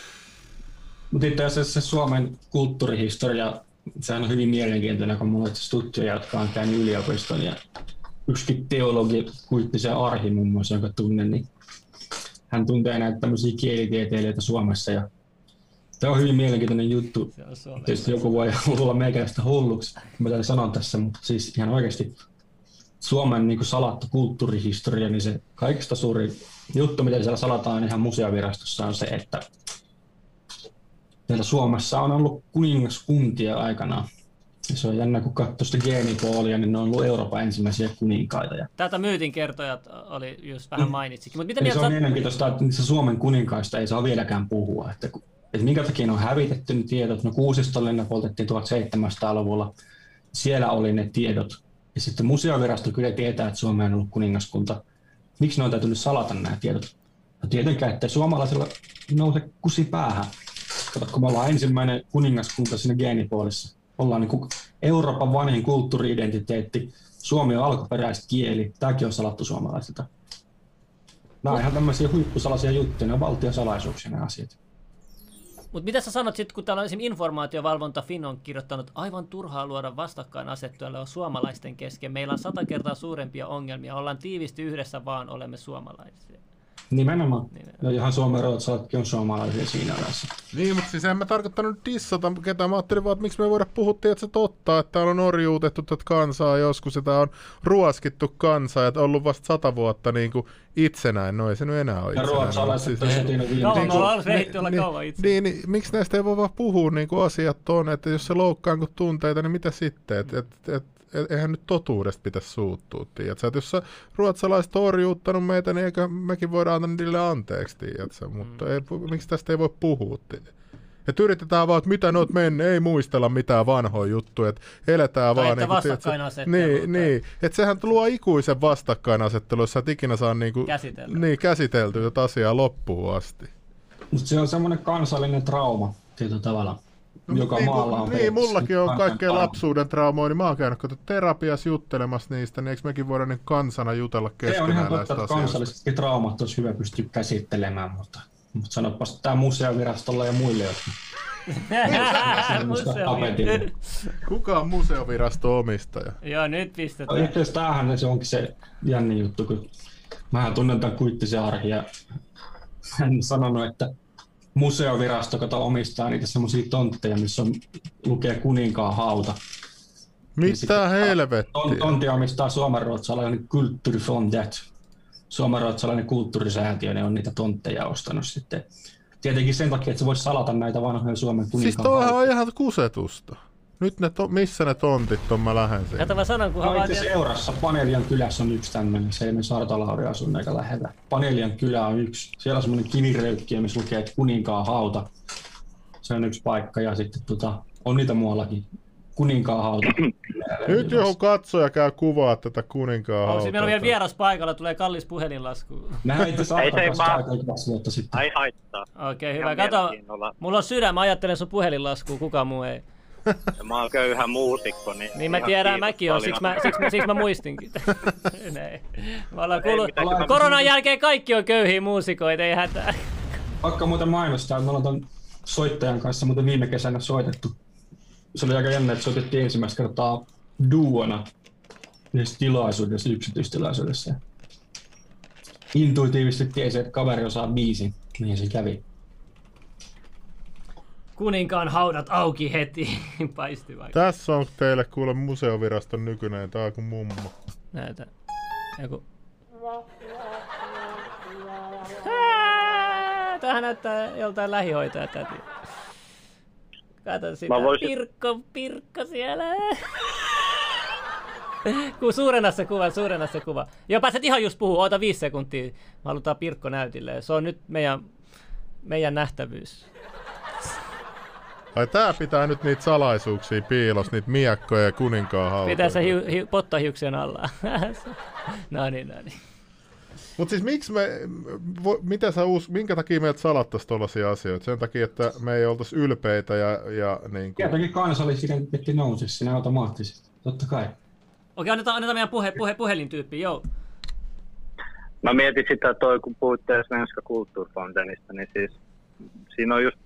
mut itse asiassa se Suomen kulttuurihistoria, sehän on hyvin mielenkiintoinen, kun mulla on tuttuja, jotka on käynyt yliopiston ja yksikin teologi, Kuittisen Arhi muun muassa, jonka tunnen, niin hän tuntee näitä tämmöisiä kielitieteilijöitä Suomessa ja tämä on hyvin mielenkiintoinen juttu. Tietysti joku voi luulla meikäläistä hulluksi, kun mä tämän sanon tässä, mutta siis ihan oikeasti Suomen niin salattu kulttuurihistoria, niin se kaikista suurin juttu, mitä siellä salataan ihan museovirastossa, on se, että meillä Suomessa on ollut kuningaskuntia aikanaan. Ja se on jännä, kun katsoo sitä geenipoolia, niin ne on ollut Euroopan ensimmäisiä kuninkaita. Ja Tätä myytin kertojat oli just vähän mainitsikin. Mutta mitä mieltä se on sä... mielenkiintoista, että Suomen kuninkaista ei saa vieläkään puhua. Että, ku- että minkä takia on hävitetty ne tiedot. No Kuusistolle ne poltettiin 1700-luvulla. Siellä oli ne tiedot. Ja sitten museovirasto kyllä tietää, että Suomi on ollut kuningaskunta. Miksi ne on täytynyt salata nämä tiedot? No tietenkään, että suomalaisilla nouse kusi päähän. Kato, kun me ollaan ensimmäinen kuningaskunta siinä geenipuolissa. Ollaan niin kuin Euroopan vanhin kulttuuri-identiteetti. Suomi on alkuperäiskieli. Tämäkin on salattu suomalaisilta. Nämä on ihan tämmöisiä huippusalaisia juttuja, ne on valtion salaisuuksia ne asiat. Mutta mitä sä sanot sitten, kun täällä on esimerkiksi informaatiovalvonta Fin on kirjoittanut aivan turhaa luoda vastakkainasettelua suomalaisten kesken. Meillä on sata kertaa suurempia ongelmia. Ollaan tiivisti yhdessä vaan, olemme suomalaisia. Nimenomaan. Niin. Ja ihan Suomen ruotsalaisetkin on suomalaisia siinä ajassa. Niin, mutta siis en mä tarkoittanut dissata ketään. Mä ajattelin vaan, että miksi me ei voida puhua, että se totta, että täällä on orjuutettu tätä kansaa joskus, ja tää on ruoskittu kansaa, ja ollut vasta sata vuotta niin kuin itsenäin. No ei se nyt enää ole Ja itsenäinen. ruotsalaiset siis, me Niin olla niin- kauan itse. Niin, niin, miksi näistä ei voi vaan puhua niin kuin asiat on, että jos se loukkaa niin tunteita, niin mitä sitten? Et, et, et, eihän nyt totuudesta pitäisi suuttua, tiedätkö? Et jos sä ruotsalaiset on orjuuttanut meitä, niin eikö mekin voida antaa niille anteeksi, tiedätkö? Mutta ei, miksi tästä ei voi puhua, tiedätkö? Että yritetään vaan, että mitä ne oot mennyt, ei muistella mitään vanhoja juttuja, että eletään Tai vaan... että niinku, tiedätkö, vastakkainasettelua tai- Niin, niin. että sehän luo ikuisen vastakkainasettelun, jos sä et ikinä saa niinku, niin, käsiteltyä tätä asiaa loppuun asti. Mutta se on semmoinen kansallinen trauma tietyllä tavalla, joka niin, maalla on. Niin, mullakin on kaikkea lapsuuden traumoja, niin mä oon käynyt kato, terapiassa juttelemassa niistä, niin eikö mekin voida niin kansana jutella Se on ihan keskenään totta, näistä että asioista? kansallisetkin traumat olisi hyvä pystyä käsittelemään, mutta, mutta sanopas tämä museovirastolla ja muille, jotka. Kuka on museovirasto omistaja? Joo, nyt No, pistetään. itse asiassa tämähän se onkin se jänni juttu, kun mä tunnen tämän Kuittisen arhi ja hän on sanonut, että museovirasto, kato omistaa niitä semmoisia tontteja, missä on, lukee kuninkaan hauta. Mitä sitten- Ton, helvettiä? tontti omistaa suomenruotsalainen Kulturfondet. Suomenruotsalainen kulttuurisäätiö, ne on niitä tontteja ostanut sitten. Tietenkin sen takia, että se voisi salata näitä vanhoja Suomen Siis kuninkaan toihan hautoja. on ihan kusetusta. Nyt ne to, missä ne tontit on, mä lähden siihen. Kato mä sanon, kun No vaan itse asiassa Eurassa Panelian kylässä on yksi tämmöinen, se ei Sartalauri asuu aika lähellä. Panelian kylä on yksi, siellä on semmoinen kiviröykkiö, missä lukee että kuninkaan hauta. Se on yksi paikka ja sitten tota, on niitä muuallakin. Kuninkaan hauta. Nyt joku katsoja käy kuvaa tätä kuninkaan Onko meillä on vielä hautaa. vieras paikalla, tulee kallis puhelinlasku. Vaan- aika kaksi vuotta sitten. Ai haittaa. Okei, Ihan hyvä. Kato, mulla on sydän, mä ajattelen sun puhelinlaskua, kukaan muu ei. Ja mä oon köyhä muusikko, niin... Niin mä tiedän, mäkin on, siksi mä, siksi, mä, siksi mä muistinkin. Näin. Mä ollaan kuullut, koronan jälkeen kaikki on köyhiä muusikoita, ei hätää. Pakko muuten mainostaa, että me ollaan ton soittajan kanssa muuten viime kesänä soitettu. Se oli aika jännä, että soitettiin ensimmäistä kertaa duona yhdessä tilaisuudessa, yksityistilaisuudessa. Intuitiivisesti tiesi, että kaveri osaa biisin, niin se kävi. Kuninkaan haudat auki heti. Paisti vaikka. Tässä on teille kuule museoviraston nykyinen tää kuin mummo. Näytä. Joku. Tähän näyttää joltain lähihoitaja täti. Kato sitä. Voisin- Pirkko, Pirkko siellä. Ku suurena se kuva, suurena se kuva. Joo, pääset ihan just puhua, oota viisi sekuntia. Me halutaan Pirkko näytille. Se on nyt meidän, meidän nähtävyys. Ai tää pitää nyt niitä salaisuuksia piilos, niitä miekkoja ja kuninkaan hautoja. Pitää se hiu, hiu, potta hiuksien alla. no niin, no niin. Mut siis miksi me, vo, mitä sä us, minkä takia meiltä salattaisi tollasia asioita? Sen takia, että me ei oltaisi ylpeitä ja, ja niin kuin, Tietenkin kansallisidentiteetti nousisi siinä automaattisesti. Totta kai. Okei, annetaan, annetaan meidän puhe, puhe, puhelintyyppi, joo. Mä mietin sitä toi, kun puhutte Svenska Kulturfondenista, niin siis siinä on just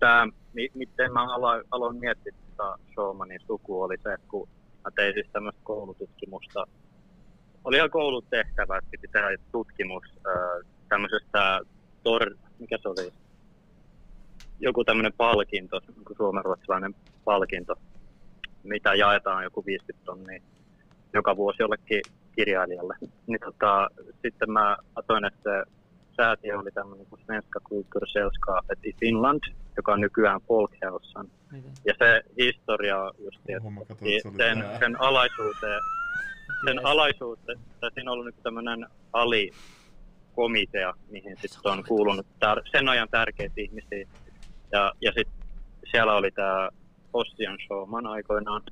tämä, miten mä aloin, aloin miettiä tätä Showmanin suku, oli se, että kun mä tein siis tämmöistä koulututkimusta. Oli ihan koulutehtävä, että piti tehdä tutkimus tämmöisestä tor, mikä se oli? Joku tämmöinen palkinto, suomenruotsalainen palkinto, mitä jaetaan joku 50 tonnia joka vuosi jollekin kirjailijalle. Niin tota, sitten mä atoin, että se säätiö oli tämmöinen kuin Svenska Kultursällskapet i Finland, joka on nykyään Folkhälsan. Ja se historia on just, Oho, että katsoin, että se oli sen, tää. sen alaisuuteen, sen alaisuuteen, tai siinä on ollut niin tämmöinen alikomitea, mihin sitten on kuulunut tär- sen ajan tärkeitä ihmisiä. Ja, ja sitten siellä oli tämä Ossian Showman aikoinaan.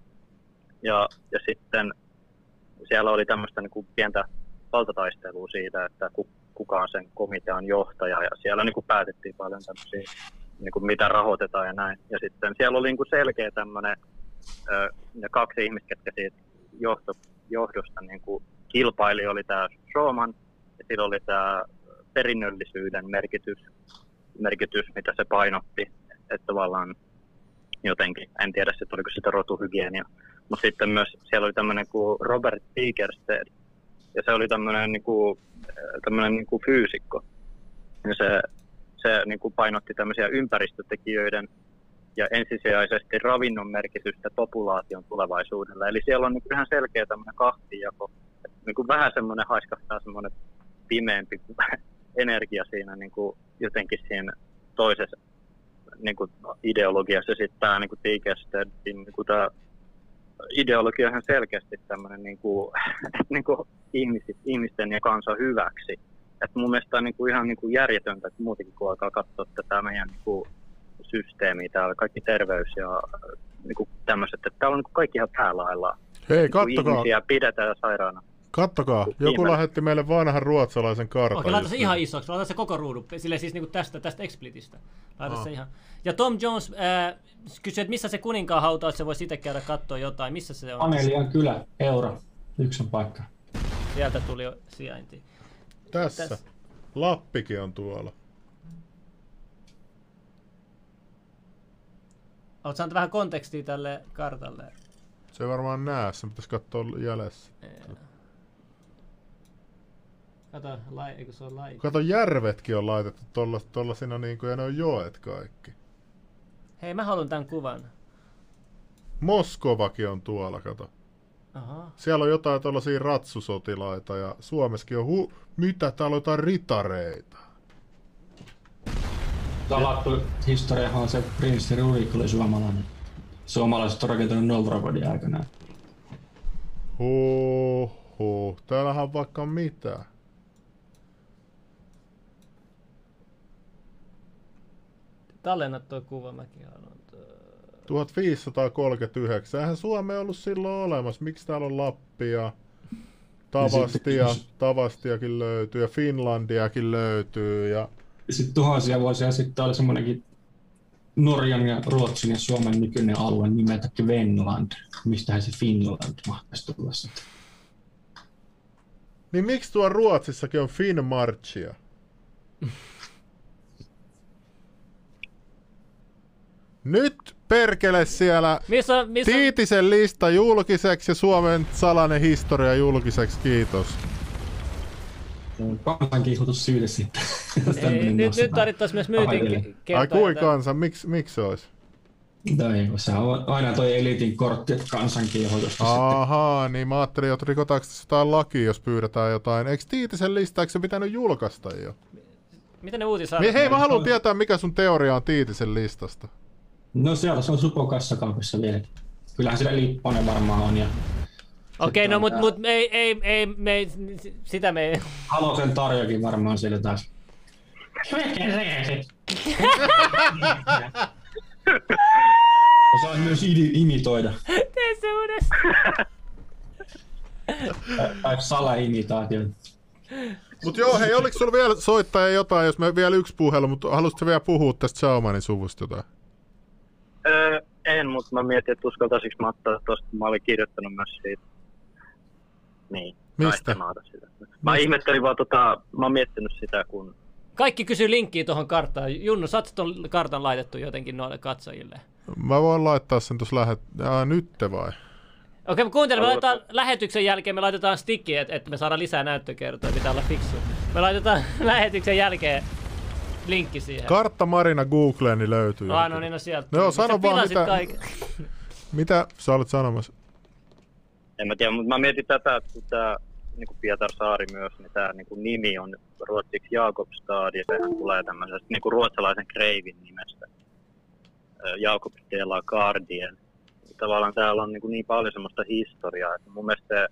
Ja, ja sitten siellä oli tämmöistä niin kuin pientä valtataistelua siitä, että ku, kuka on sen komitean johtaja. Ja siellä niin kuin päätettiin paljon tämmöisiä, niin kuin mitä rahoitetaan ja näin. Ja sitten siellä oli niin kuin selkeä tämmöinen, ne kaksi ihmistä, ketkä siitä johto, johdosta niin kuin kilpaili, oli tämä Showman ja sillä oli tämä perinnöllisyyden merkitys, merkitys, mitä se painotti. Että tavallaan jotenkin, en tiedä sitten oliko sitä rotuhygienia, mutta sitten myös siellä oli tämmöinen kuin Robert Tigersted, ja se oli tämmöinen niin kuin, tämmöinen niin kuin fyysikko. Ja se, se niin kuin painotti tämmöisiä ympäristötekijöiden ja ensisijaisesti ravinnon merkitystä populaation tulevaisuudelle. Eli siellä on niin ihan selkeä tämmöinen kahtiajako. että Niin kuin vähän semmoinen haiskahtaa semmoinen pimeämpi energia siinä niin kuin jotenkin siinä toisessa niin kuin ideologiassa. Sitten tämä niin kuin Tigerstedin niin kuin tämä ideologia on ihan selkeästi tämmöinen niin kuin, niin kuin ihmisten ja kansan hyväksi. Et mun mielestä on niin kuin ihan niin kuin järjetöntä, että muutenkin kun alkaa katsoa tätä meidän niin kuin systeemiä täällä, kaikki terveys ja niin kuin tämmöiset, että täällä on niin kuin kaikki ihan päälailla. Hei, Niin kuin kattokaa, Ihmisiä pidetään sairaana. kattokaa. Joku Viime- lähetti meille vanhan ruotsalaisen kartan. Okei, laita se ihan isoksi, laita se koko ruudun, sille siis niinku tästä, tästä Explitistä. Laita se ihan. Ja Tom Jones äh, kysyi, että missä se kuninkaan hautaa, että se voisi itse käydä katsoa jotain. Missä se on? Amelian kylä, euro. Yksi on paikka. Sieltä tuli jo sijainti. Tässä. Tässä. Lappikin on tuolla. Oletko saanut vähän kontekstia tälle kartalle? Se ei varmaan näe, sen pitäisi katsoa jäljessä. Kato, lai, eikö se on lai? Kato, järvetkin on laitettu tolla, tollasina niin kuin, ja ne on joet kaikki. Hei, mä haluan tämän kuvan. Moskovakin on tuolla, kato. Aha. Siellä on jotain tuollaisia ratsusotilaita ja Suomessakin on hu... Mitä? Täällä on jotain ritareita. Salattu historiahan on se prinssi Rurik oli suomalainen. Suomalaiset on rakentanut Novrogodin aikana. Huhhuh. Täällähän on vaikka mitä. Tallenna tuo kuva, mäkin haluan. tuo. 1539. Eihän Suomi ollut silloin olemassa. Miksi täällä on Lappia? Tavastia, Tavastiakin löytyy ja Finlandiakin löytyy ja Sitten tuhansia vuosia sitten oli semmoinenkin Norjan ja Ruotsin ja Suomen nykyinen alue nimeltä Venland. Mistähän se Finland mahtaisi tulla sitten? Niin miksi tuo Ruotsissakin on Finnmarchia? Nyt perkele siellä Missä, missä, Tiitisen lista julkiseksi ja Suomen salainen historia julkiseksi, kiitos. Kansankiihotus syytä sitten. Ei, nyt, nyt tarvittaisiin myös myytin Ai kertoa. Ai kui kansa, miksi miksi se olisi? Kun se on aina toi elitin kortti, että kansankiihoitusta sitten. Ahaa, niin mä ajattelin, että rikotaanko tässä jotain lakia, jos pyydetään jotain. Eikö Tiitisen lista, eikö se pitänyt julkaista jo? Miten ne uutisaa? Niin, hei, mä haluan tietää, mikä sun teoria on Tiitisen listasta. No siellä se on Supo kassakaupassa vieläkin. Kyllähän siellä Lipponen varmaan on ja Okei, no mut, mut ei, ei, ei, me ei, sitä me ei. Halosen Tarjokin varmaan siellä taas. Osaan myös imitoida. Tee se uudestaan. Tai salaimitaatio. Mut joo, hei, oliko sulla vielä soittaja jotain, jos me vielä yksi puhelu, mutta halusitko vielä puhua tästä Saumanin suvusta jotain? Öö, en, mutta mä mietin, että uskaltaisinko mä ottaa tosta, mä olin kirjoittanut myös siitä. Niin. Mistä? taistemaata Sitä. Mä ihmettelin vaan tota, mä oon miettinyt sitä, kun Kaikki kysyy linkkiä tuohon karttaan. Junnu, saat tuon kartan laitettu jotenkin noille katsojille? Mä voin laittaa sen tuossa lähet... Aa, nytte vai? Okei, okay, kuuntele, me laitetaan lähetyksen jälkeen, me laitetaan stikki, että et me saadaan lisää näyttökertoja, pitää olla fiksu. Me laitetaan lähetyksen jälkeen linkki siihen. Kartta Marina Googleen, niin löytyy. Ah, no niin, no sieltä. No joo, sano vaan, mitä- kaiken. Mitä sä olet sanomassa? en mä tiedä, mutta mä mietin tätä, että kun tää niin kuin Pietarsaari myös, niin tämä niin kuin nimi on ruotsiksi Jakobstad ja sehän tulee tämmöisestä niin kuin ruotsalaisen kreivin nimestä. Jakob de la Gardien. Tavallaan täällä on niin, kuin niin paljon semmoista historiaa, että mun mielestä se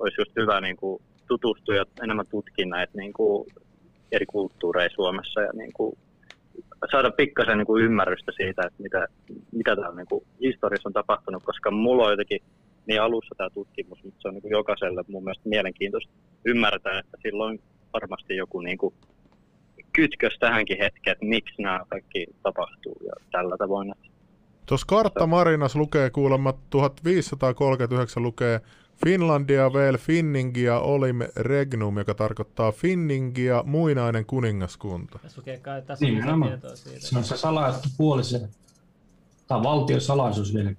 olisi just hyvä niin kuin tutustua ja enemmän tutkia näitä niin kuin eri kulttuureja Suomessa ja niin kuin saada pikkasen niin kuin ymmärrystä siitä, että mitä, mitä täällä niin kuin historiassa on tapahtunut, koska mulla on jotenkin niin alussa tämä tutkimus, mutta se on niin kuin jokaiselle mun mielestä mielenkiintoista ymmärtää, että silloin varmasti joku niin kuin kytkös tähänkin hetkeen, että miksi nämä kaikki tapahtuu ja tällä tavoin. Tuossa Kartta Marinas lukee kuulemma 1539 lukee Finlandia vel Finningia olim regnum, joka tarkoittaa Finningia muinainen kuningaskunta. Tässä lukee kai, tässä on Nimenomaan. tietoa siitä. Se on se salajattu puoli siellä. Tämä on valtion salaisuus vielä.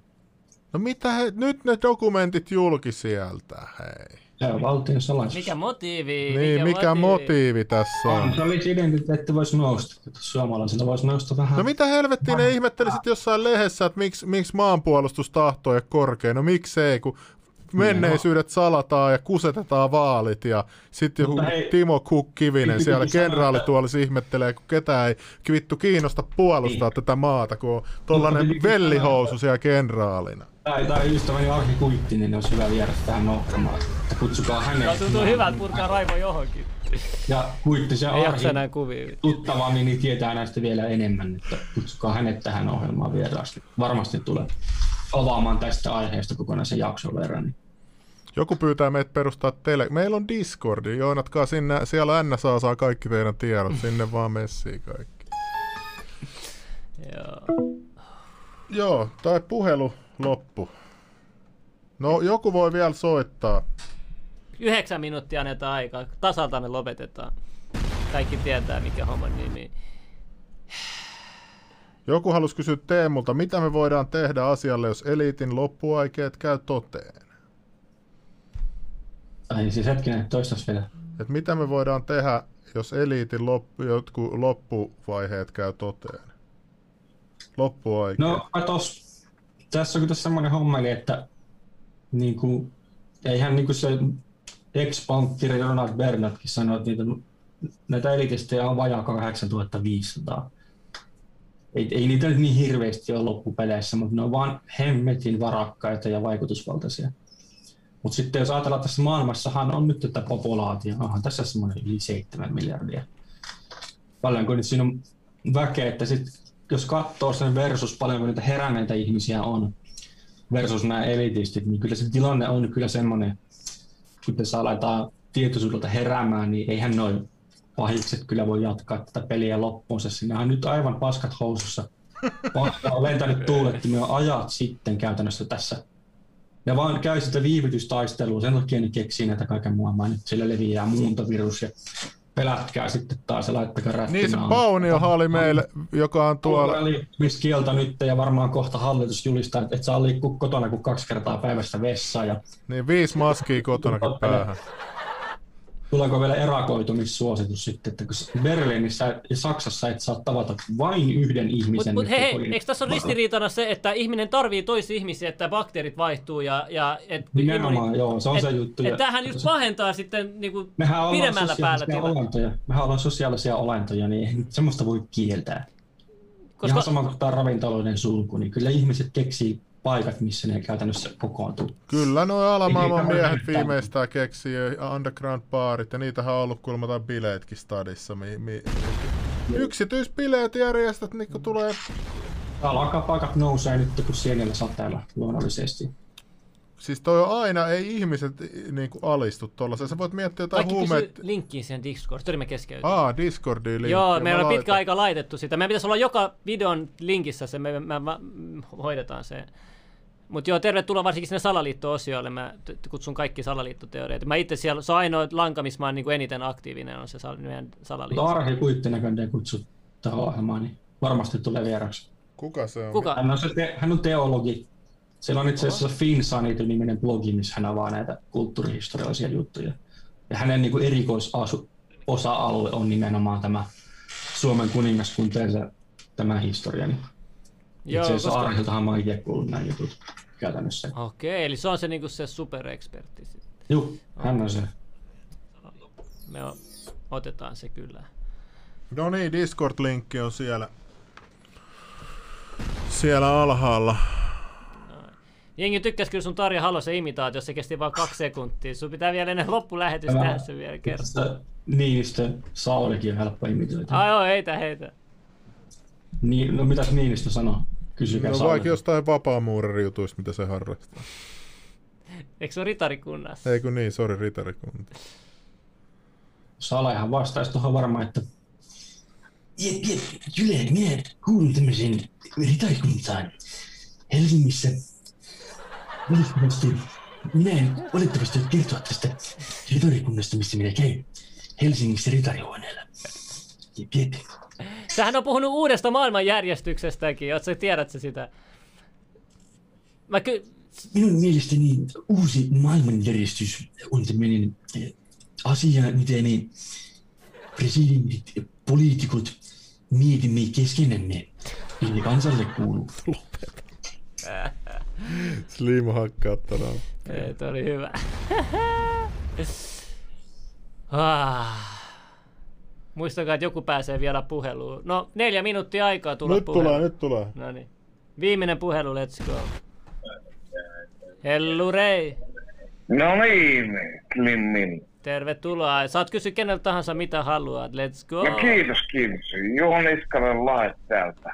No mitä he, nyt ne dokumentit julki sieltä, hei. Se on valtion salaisuus. Mikä motiivi? Niin, mikä motiivi tässä on? on? Se olisi identiteetti voisi nousta. että Suomalaisilla voisi nousta vähän. No mitä helvettiä ne ihmettelisit jossain lehdessä, että miksi, miksi maanpuolustustahto ei ole korkea? No miksei, kun menneisyydet salataan ja kusetetaan vaalit ja sitten joku hei, Timo Cook Kivinen siellä kenraalituolissa ihmettelee, kun ketään ei vittu kiinnosta puolustaa tätä maata, kun on tollanen piti- piti vellihousu siellä kenraalina. Tai, tai ystäväni Arki Kuittinen niin olisi hyvä viedä tähän nohtamaan. Että kutsukaa hänet. tuntuu hyvältä purkaa Raivo johonkin. Ja Kuittisen Ei jaksa Arki enää kuvia. tuttavani niin tietää näistä vielä enemmän, että kutsukaa hänet tähän ohjelmaan vieraaksi. Varmasti tulee avaamaan tästä aiheesta kokonaisen jakson verran. niin Joku pyytää meitä perustaa tele... Meillä on Discordi, joinatkaa sinne, siellä NSA saa kaikki teidän tiedot, sinne vaan messiin kaikki. Joo. Joo, tai puhelu loppu. No, joku voi vielä soittaa. Yhdeksän minuuttia annetaan aikaa. Tasalta me lopetetaan. Kaikki tietää, mikä homman nimi. Joku halusi kysyä Teemulta, mitä me voidaan tehdä asialle, jos eliitin loppuaikeet käy toteen? Ai siis hetkinen, toistas vielä. Et mitä me voidaan tehdä, jos eliitin loppu, jotkut loppuvaiheet käy toteen? Loppuaikeet. No katos, tässä on kyllä semmoinen hommeli, että niin kuin, eihän niin kuin se ex-pankkiri Ronald Bernardkin sanoi, että niitä, näitä elitistejä on vajaa 8500. Ei, ei niitä nyt niin hirveästi ole loppupeleissä, mutta ne on vaan hemmetin varakkaita ja vaikutusvaltaisia. Mutta sitten jos ajatellaan, tässä maailmassahan on nyt tätä populaatio, onhan tässä semmoinen yli 7 miljardia. Paljonko nyt siinä on väkeä, että sit, jos katsoo sen versus paljonko niitä heränneitä ihmisiä on versus nämä elitistit, niin kyllä se tilanne on kyllä semmoinen, kun tässä aletaan tietoisuudelta heräämään, niin eihän noin pahikset kyllä voi jatkaa tätä peliä loppuunsa. Siinä on nyt aivan paskat housussa. Paska on lentänyt tuulettimia ajat sitten käytännössä tässä. Ja vaan käy sitä viivytystaistelua, sen takia ne keksii näitä kaiken maailmaa. Nyt sillä leviää muuntovirus ja pelätkää sitten taas ja laittakaa rättinä. Niin se Pauniohan oli meille, joka on tuolla... Tuolla liikkumiskielto nyt ja varmaan kohta hallitus julistaa, että et saa liikkua kotona kuin kaksi kertaa päivässä vessaan. Ja Niin viisi maskia kotonakin päähän. Tuleeko vielä erakoitumissuositus sitten, että kun Berliinissä ja Saksassa et saa tavata vain yhden ihmisen. Mutta mut, hei, kodin- eikö tässä ole ristiriitana se, että ihminen tarvii toisia ihmisiä, että bakteerit vaihtuu ja... ja et, Nimenomaan, joo, se on et, se juttu. Et Ja- tämähän just pahentaa sitten Mehän ollaan pidemmällä päällä olentoja. Mehän ollaan sosiaalisia olentoja, niin semmoista voi kieltää. Koska Ihan sama kuin tämä ravintoloiden sulku, niin kyllä ihmiset keksii paikat, missä ne käytännössä kokoontuu. Kyllä nuo alamaailman miehet viimeistään keksii underground-baarit, ja niitähän on ollut kuulemma tai bileetkin stadissa. Mi, mi, yksityisbileet järjestät, niin kun tulee... Alakapaikat nousee nyt, kun sienillä sateella luonnollisesti. Siis toi on aina, ei ihmiset niin kuin alistu tuollaiseen. Sä voit miettiä jotain kysyy linkkiin siihen Discord. Sori, me keskeytin. Aa, Discordiin linkki. Joo, meillä on pitkä aika laitettu sitä. Meidän pitäisi olla joka videon linkissä se, me, me, me, me hoidetaan se. Mutta joo, tervetuloa varsinkin sinne salaliitto-osioille. Mä t- kutsun kaikki salaliittoteoriat. Mä itse siellä, se on ainoa lanka, missä mä oon niin eniten aktiivinen, on se sal, meidän Mutta salaliitto. Arhi Kuittinäköinen kutsut tähän ohjelmaan, niin varmasti tulee vieraksi. Kuka se on? Kuka? Hän on, se te, hän on teologi. Siellä on itse asiassa Finsanity-niminen blogi, missä hän avaa näitä kulttuurihistoriallisia juttuja. Ja hänen niin erikoisosa-alue on nimenomaan tämä Suomen kuningaskunta ja tämä historia. Niin Joo, itse asiassa koska... Arhiltahan mä oon itse kuullut nämä jutut käytännössä. Okei, eli se on se, niinku se superekspertti sitten. Joo, hän on se. Me o- otetaan se kyllä. No niin, Discord-linkki on siellä. Siellä alhaalla. Jengi tykkäs kyllä sun Tarja Halosen imitaatio, se kesti vain kaksi sekuntia. Sun pitää vielä ennen loppulähetys Tämä- tehdä se vielä kerran. Tässä Niinistö Saulikin on helppo imitoida. Ai joo, heitä, heitä. Niin, no mitäs Niinistö sanoo? Kysykää No vaikka jostain vapaamuurarijutuista, mitä se harrastaa. Eikö se ole ritarikunnassa? Ei kun niin, sori, ritarikunta. Salehan vastaisi tuohon varmaan, että Jep, jep, kyllä, minä kuulun tämmöisen ritarikuntaan Helsingissä. Valitettavasti, minä en valitettavasti voi kertoa tästä ritarikunnasta, missä minä käyn. Helsingissä ritarihuoneella. Jep, jep. Sähän on puhunut uudesta maailmanjärjestyksestäkin, oot sä tiedät sä sitä? Mä ky... Minun mielestäni uusi maailmanjärjestys on tämmöinen eh, asia, miten me presidentit ja poliitikot mietimme keskenämme, mille kansalle kuuluu. Slim hakkaa. Ei, toi oli hyvä. ah. Muistakaa, että joku pääsee vielä puheluun. No, neljä minuuttia aikaa tulla Nyt puheluun. tulee, nyt tulee. No niin. Viimeinen puhelu, let's go. Hellu Rei. No niin, Klimmin. Tervetuloa. Saat kysyä keneltä tahansa mitä haluat. Let's go. No kiitos, kiitos. Juho Niskanen Lahe täältä.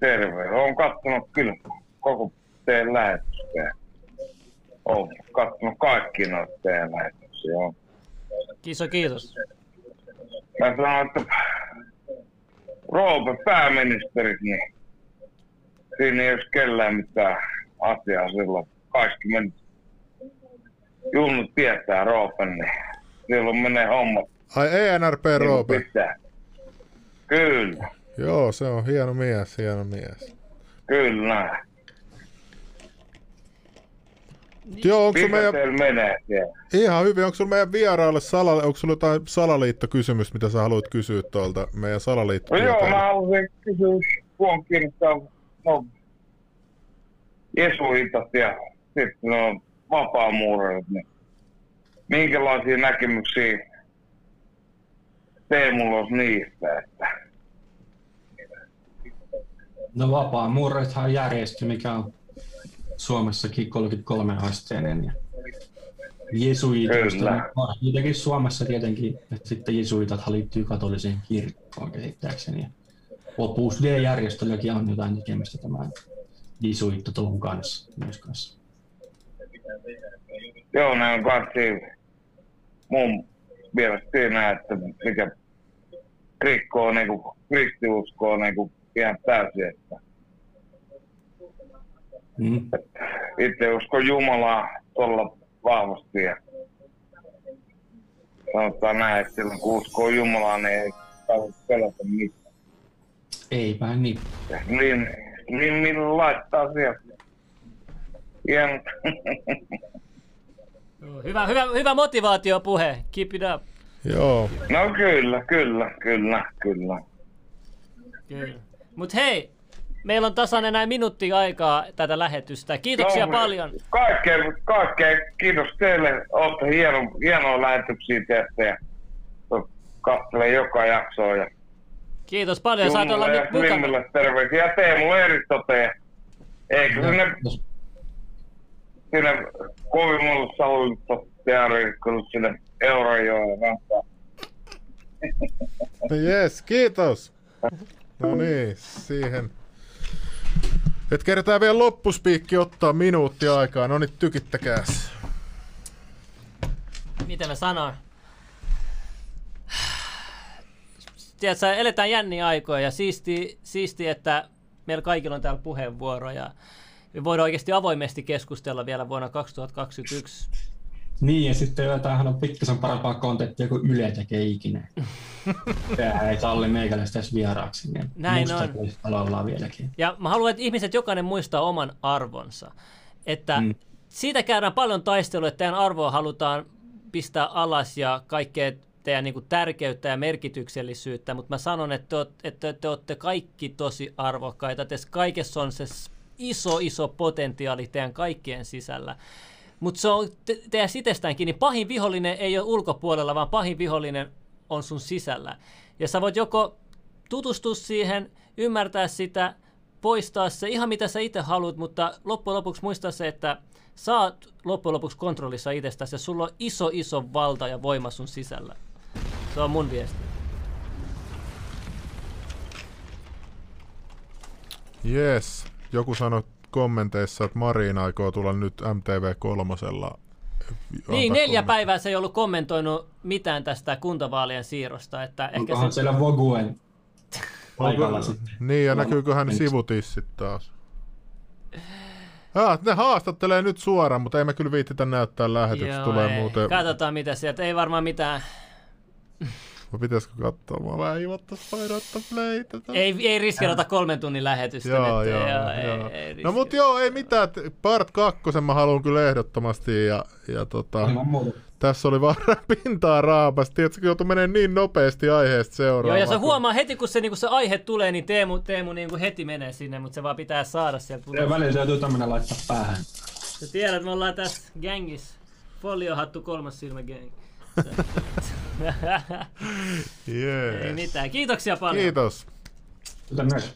Terve. Olen kattonut kyllä koko teidän lähetystä. Olen kattonut kaikki noita teidän lähetyksiä. joo. Kiitos, kiitos. Mä sanoin, että Roope pääministeri, niin siinä ei olisi kellään mitään asiaa silloin. Kaikki meni. Junnut tietää Roopen, niin silloin menee hommat Ai ENRP niin Roope. pitää. Kyllä, Joo, se on hieno mies, hieno mies. kyllä. Joo, onko sulla meidän, menee siellä? ihan hyvin, onko sulla meidän vieraalle sala, onko sulla jotain salaliittokysymystä, mitä sä haluat kysyä tuolta meidän No salaliitto? joo, mä haluaisin kysyä, kun on kiinnittää, no, jesuitat ja sitten no, vapaamuurarit, niin minkälaisia näkemyksiä Teemulla olisi niistä, että No vapaa murrethan on järjestö, mikä on Suomessakin 33 asteinen. Ja jesuitoista, niitäkin Suomessa tietenkin, että sitten jesuitathan liittyy katoliseen kirkkoon kehittääkseni. Ja Opus D-järjestölläkin on jotain tekemistä tämän jesuitto kanssa myös kanssa. joo, ne on kaksi mun mielestä siinä, että mikä rikkoo niinku, kristiuskoa niinku ihan täysin, että Mm. itse uskon Jumalaa tuolla vahvasti ja sanotaan näin, että silloin kun uskoo Jumalaa, niin ei tarvitse pelätä mitään. Eipä niin. Niin, niin millä laittaa asiat. Hienot. Hyvä, hyvä, hyvä motivaatiopuhe. Keep it up. Joo. No kyllä, kyllä, kyllä, kyllä. Kyllä. Mut hei, meillä on tasan enää minuutti aikaa tätä lähetystä. Kiitoksia No, paljon. Kaikkea, kaikkea kiitos teille. Olette hieno, hienoa lähetyksiä teette ja katselen joka jaksoa. Ja Kiitos paljon. Saat olla nyt ja mukana. Terveisiä. Ja Teemu Eristoteen. Eikö sinne, sinne kovin mulle sallittu teori kyllä sinne Eurojoen vastaan. Jes, kiitos. No niin, siihen. Et kerätään vielä loppuspiikki ottaa minuutti aikaa. No niin, tykittäkääs. Miten mä sanoin? Tiedätkö, eletään jänniä aikoja ja siisti, siisti, että meillä kaikilla on täällä puheenvuoro ja me voidaan oikeasti avoimesti keskustella vielä vuonna 2021. Niin, ja sitten jotain on pikkasen parempaa kontenttia kuin Yle tekee ikinä. Tämä ei salli meikäläistä edes vieraaksi. Niin Näin on. vieläkin. Ja mä haluan, että ihmiset jokainen muistaa oman arvonsa. Että mm. siitä käydään paljon taistelua, että teidän arvoa halutaan pistää alas ja kaikkea teidän niin kuin, tärkeyttä ja merkityksellisyyttä, mutta mä sanon, että te, oot- että te olette kaikki tosi arvokkaita. Tässä kaikessa on se iso, iso potentiaali teidän kaikkien sisällä. Mutta se on te, teidän itestäänkin, niin pahin vihollinen ei ole ulkopuolella, vaan pahin vihollinen on sun sisällä. Ja sä voit joko tutustua siihen, ymmärtää sitä, poistaa se ihan mitä sä itse haluat, mutta loppujen lopuksi muista se, että oot loppujen lopuksi kontrollissa itsestäsi ja sulla on iso iso valta ja voima sun sisällä. Se on mun viesti. Jes. Joku sanoi kommenteissa, että Marin aikoo tulla nyt MTV kolmosella. Niin, Antaa neljä päivää se ei ollut kommentoinut mitään tästä kuntavaalien siirrosta, että ehkä Onkohan se... siellä Voguen paikalla sitten? Niin, ja No, näkyyköhän en- sivutissit taas? Ah, ne haastattelee nyt suoraan, mutta ei me kyllä viittitä näyttää lähetyksessä. Joo, Tulee ei. muuten... Katsotaan mitä sieltä, ei varmaan mitään, Vai Pitäisikö katsoa? Mä vähän hivottais painottaa playtä. ei, ei riskeerata kolmen tunnin lähetystä Joo, nyt. joo, joo, joo. Ei, ei no mut joo, ei mitään. Part kakkosen mä haluan kyllä ehdottomasti. Ja, ja tota, tässä oli vaan pintaa raapasta. Tiedätkö, kun joutui menee niin nopeasti aiheesta Joo, seuraavaan. ja se kun- huomaa heti, kun se, niin kun se aihe tulee, niin Teemu, Teemu niin kuin heti menee sinne, mutta se vaan pitää saada sieltä. Ja välillä täytyy tämmönen laittaa päähän. Sä tiedät, me ollaan tässä gängissä. Foliohattu kolmas silmä gang yes. Ei mitään. Kiitoksia paljon. Kiitos. Kiitos.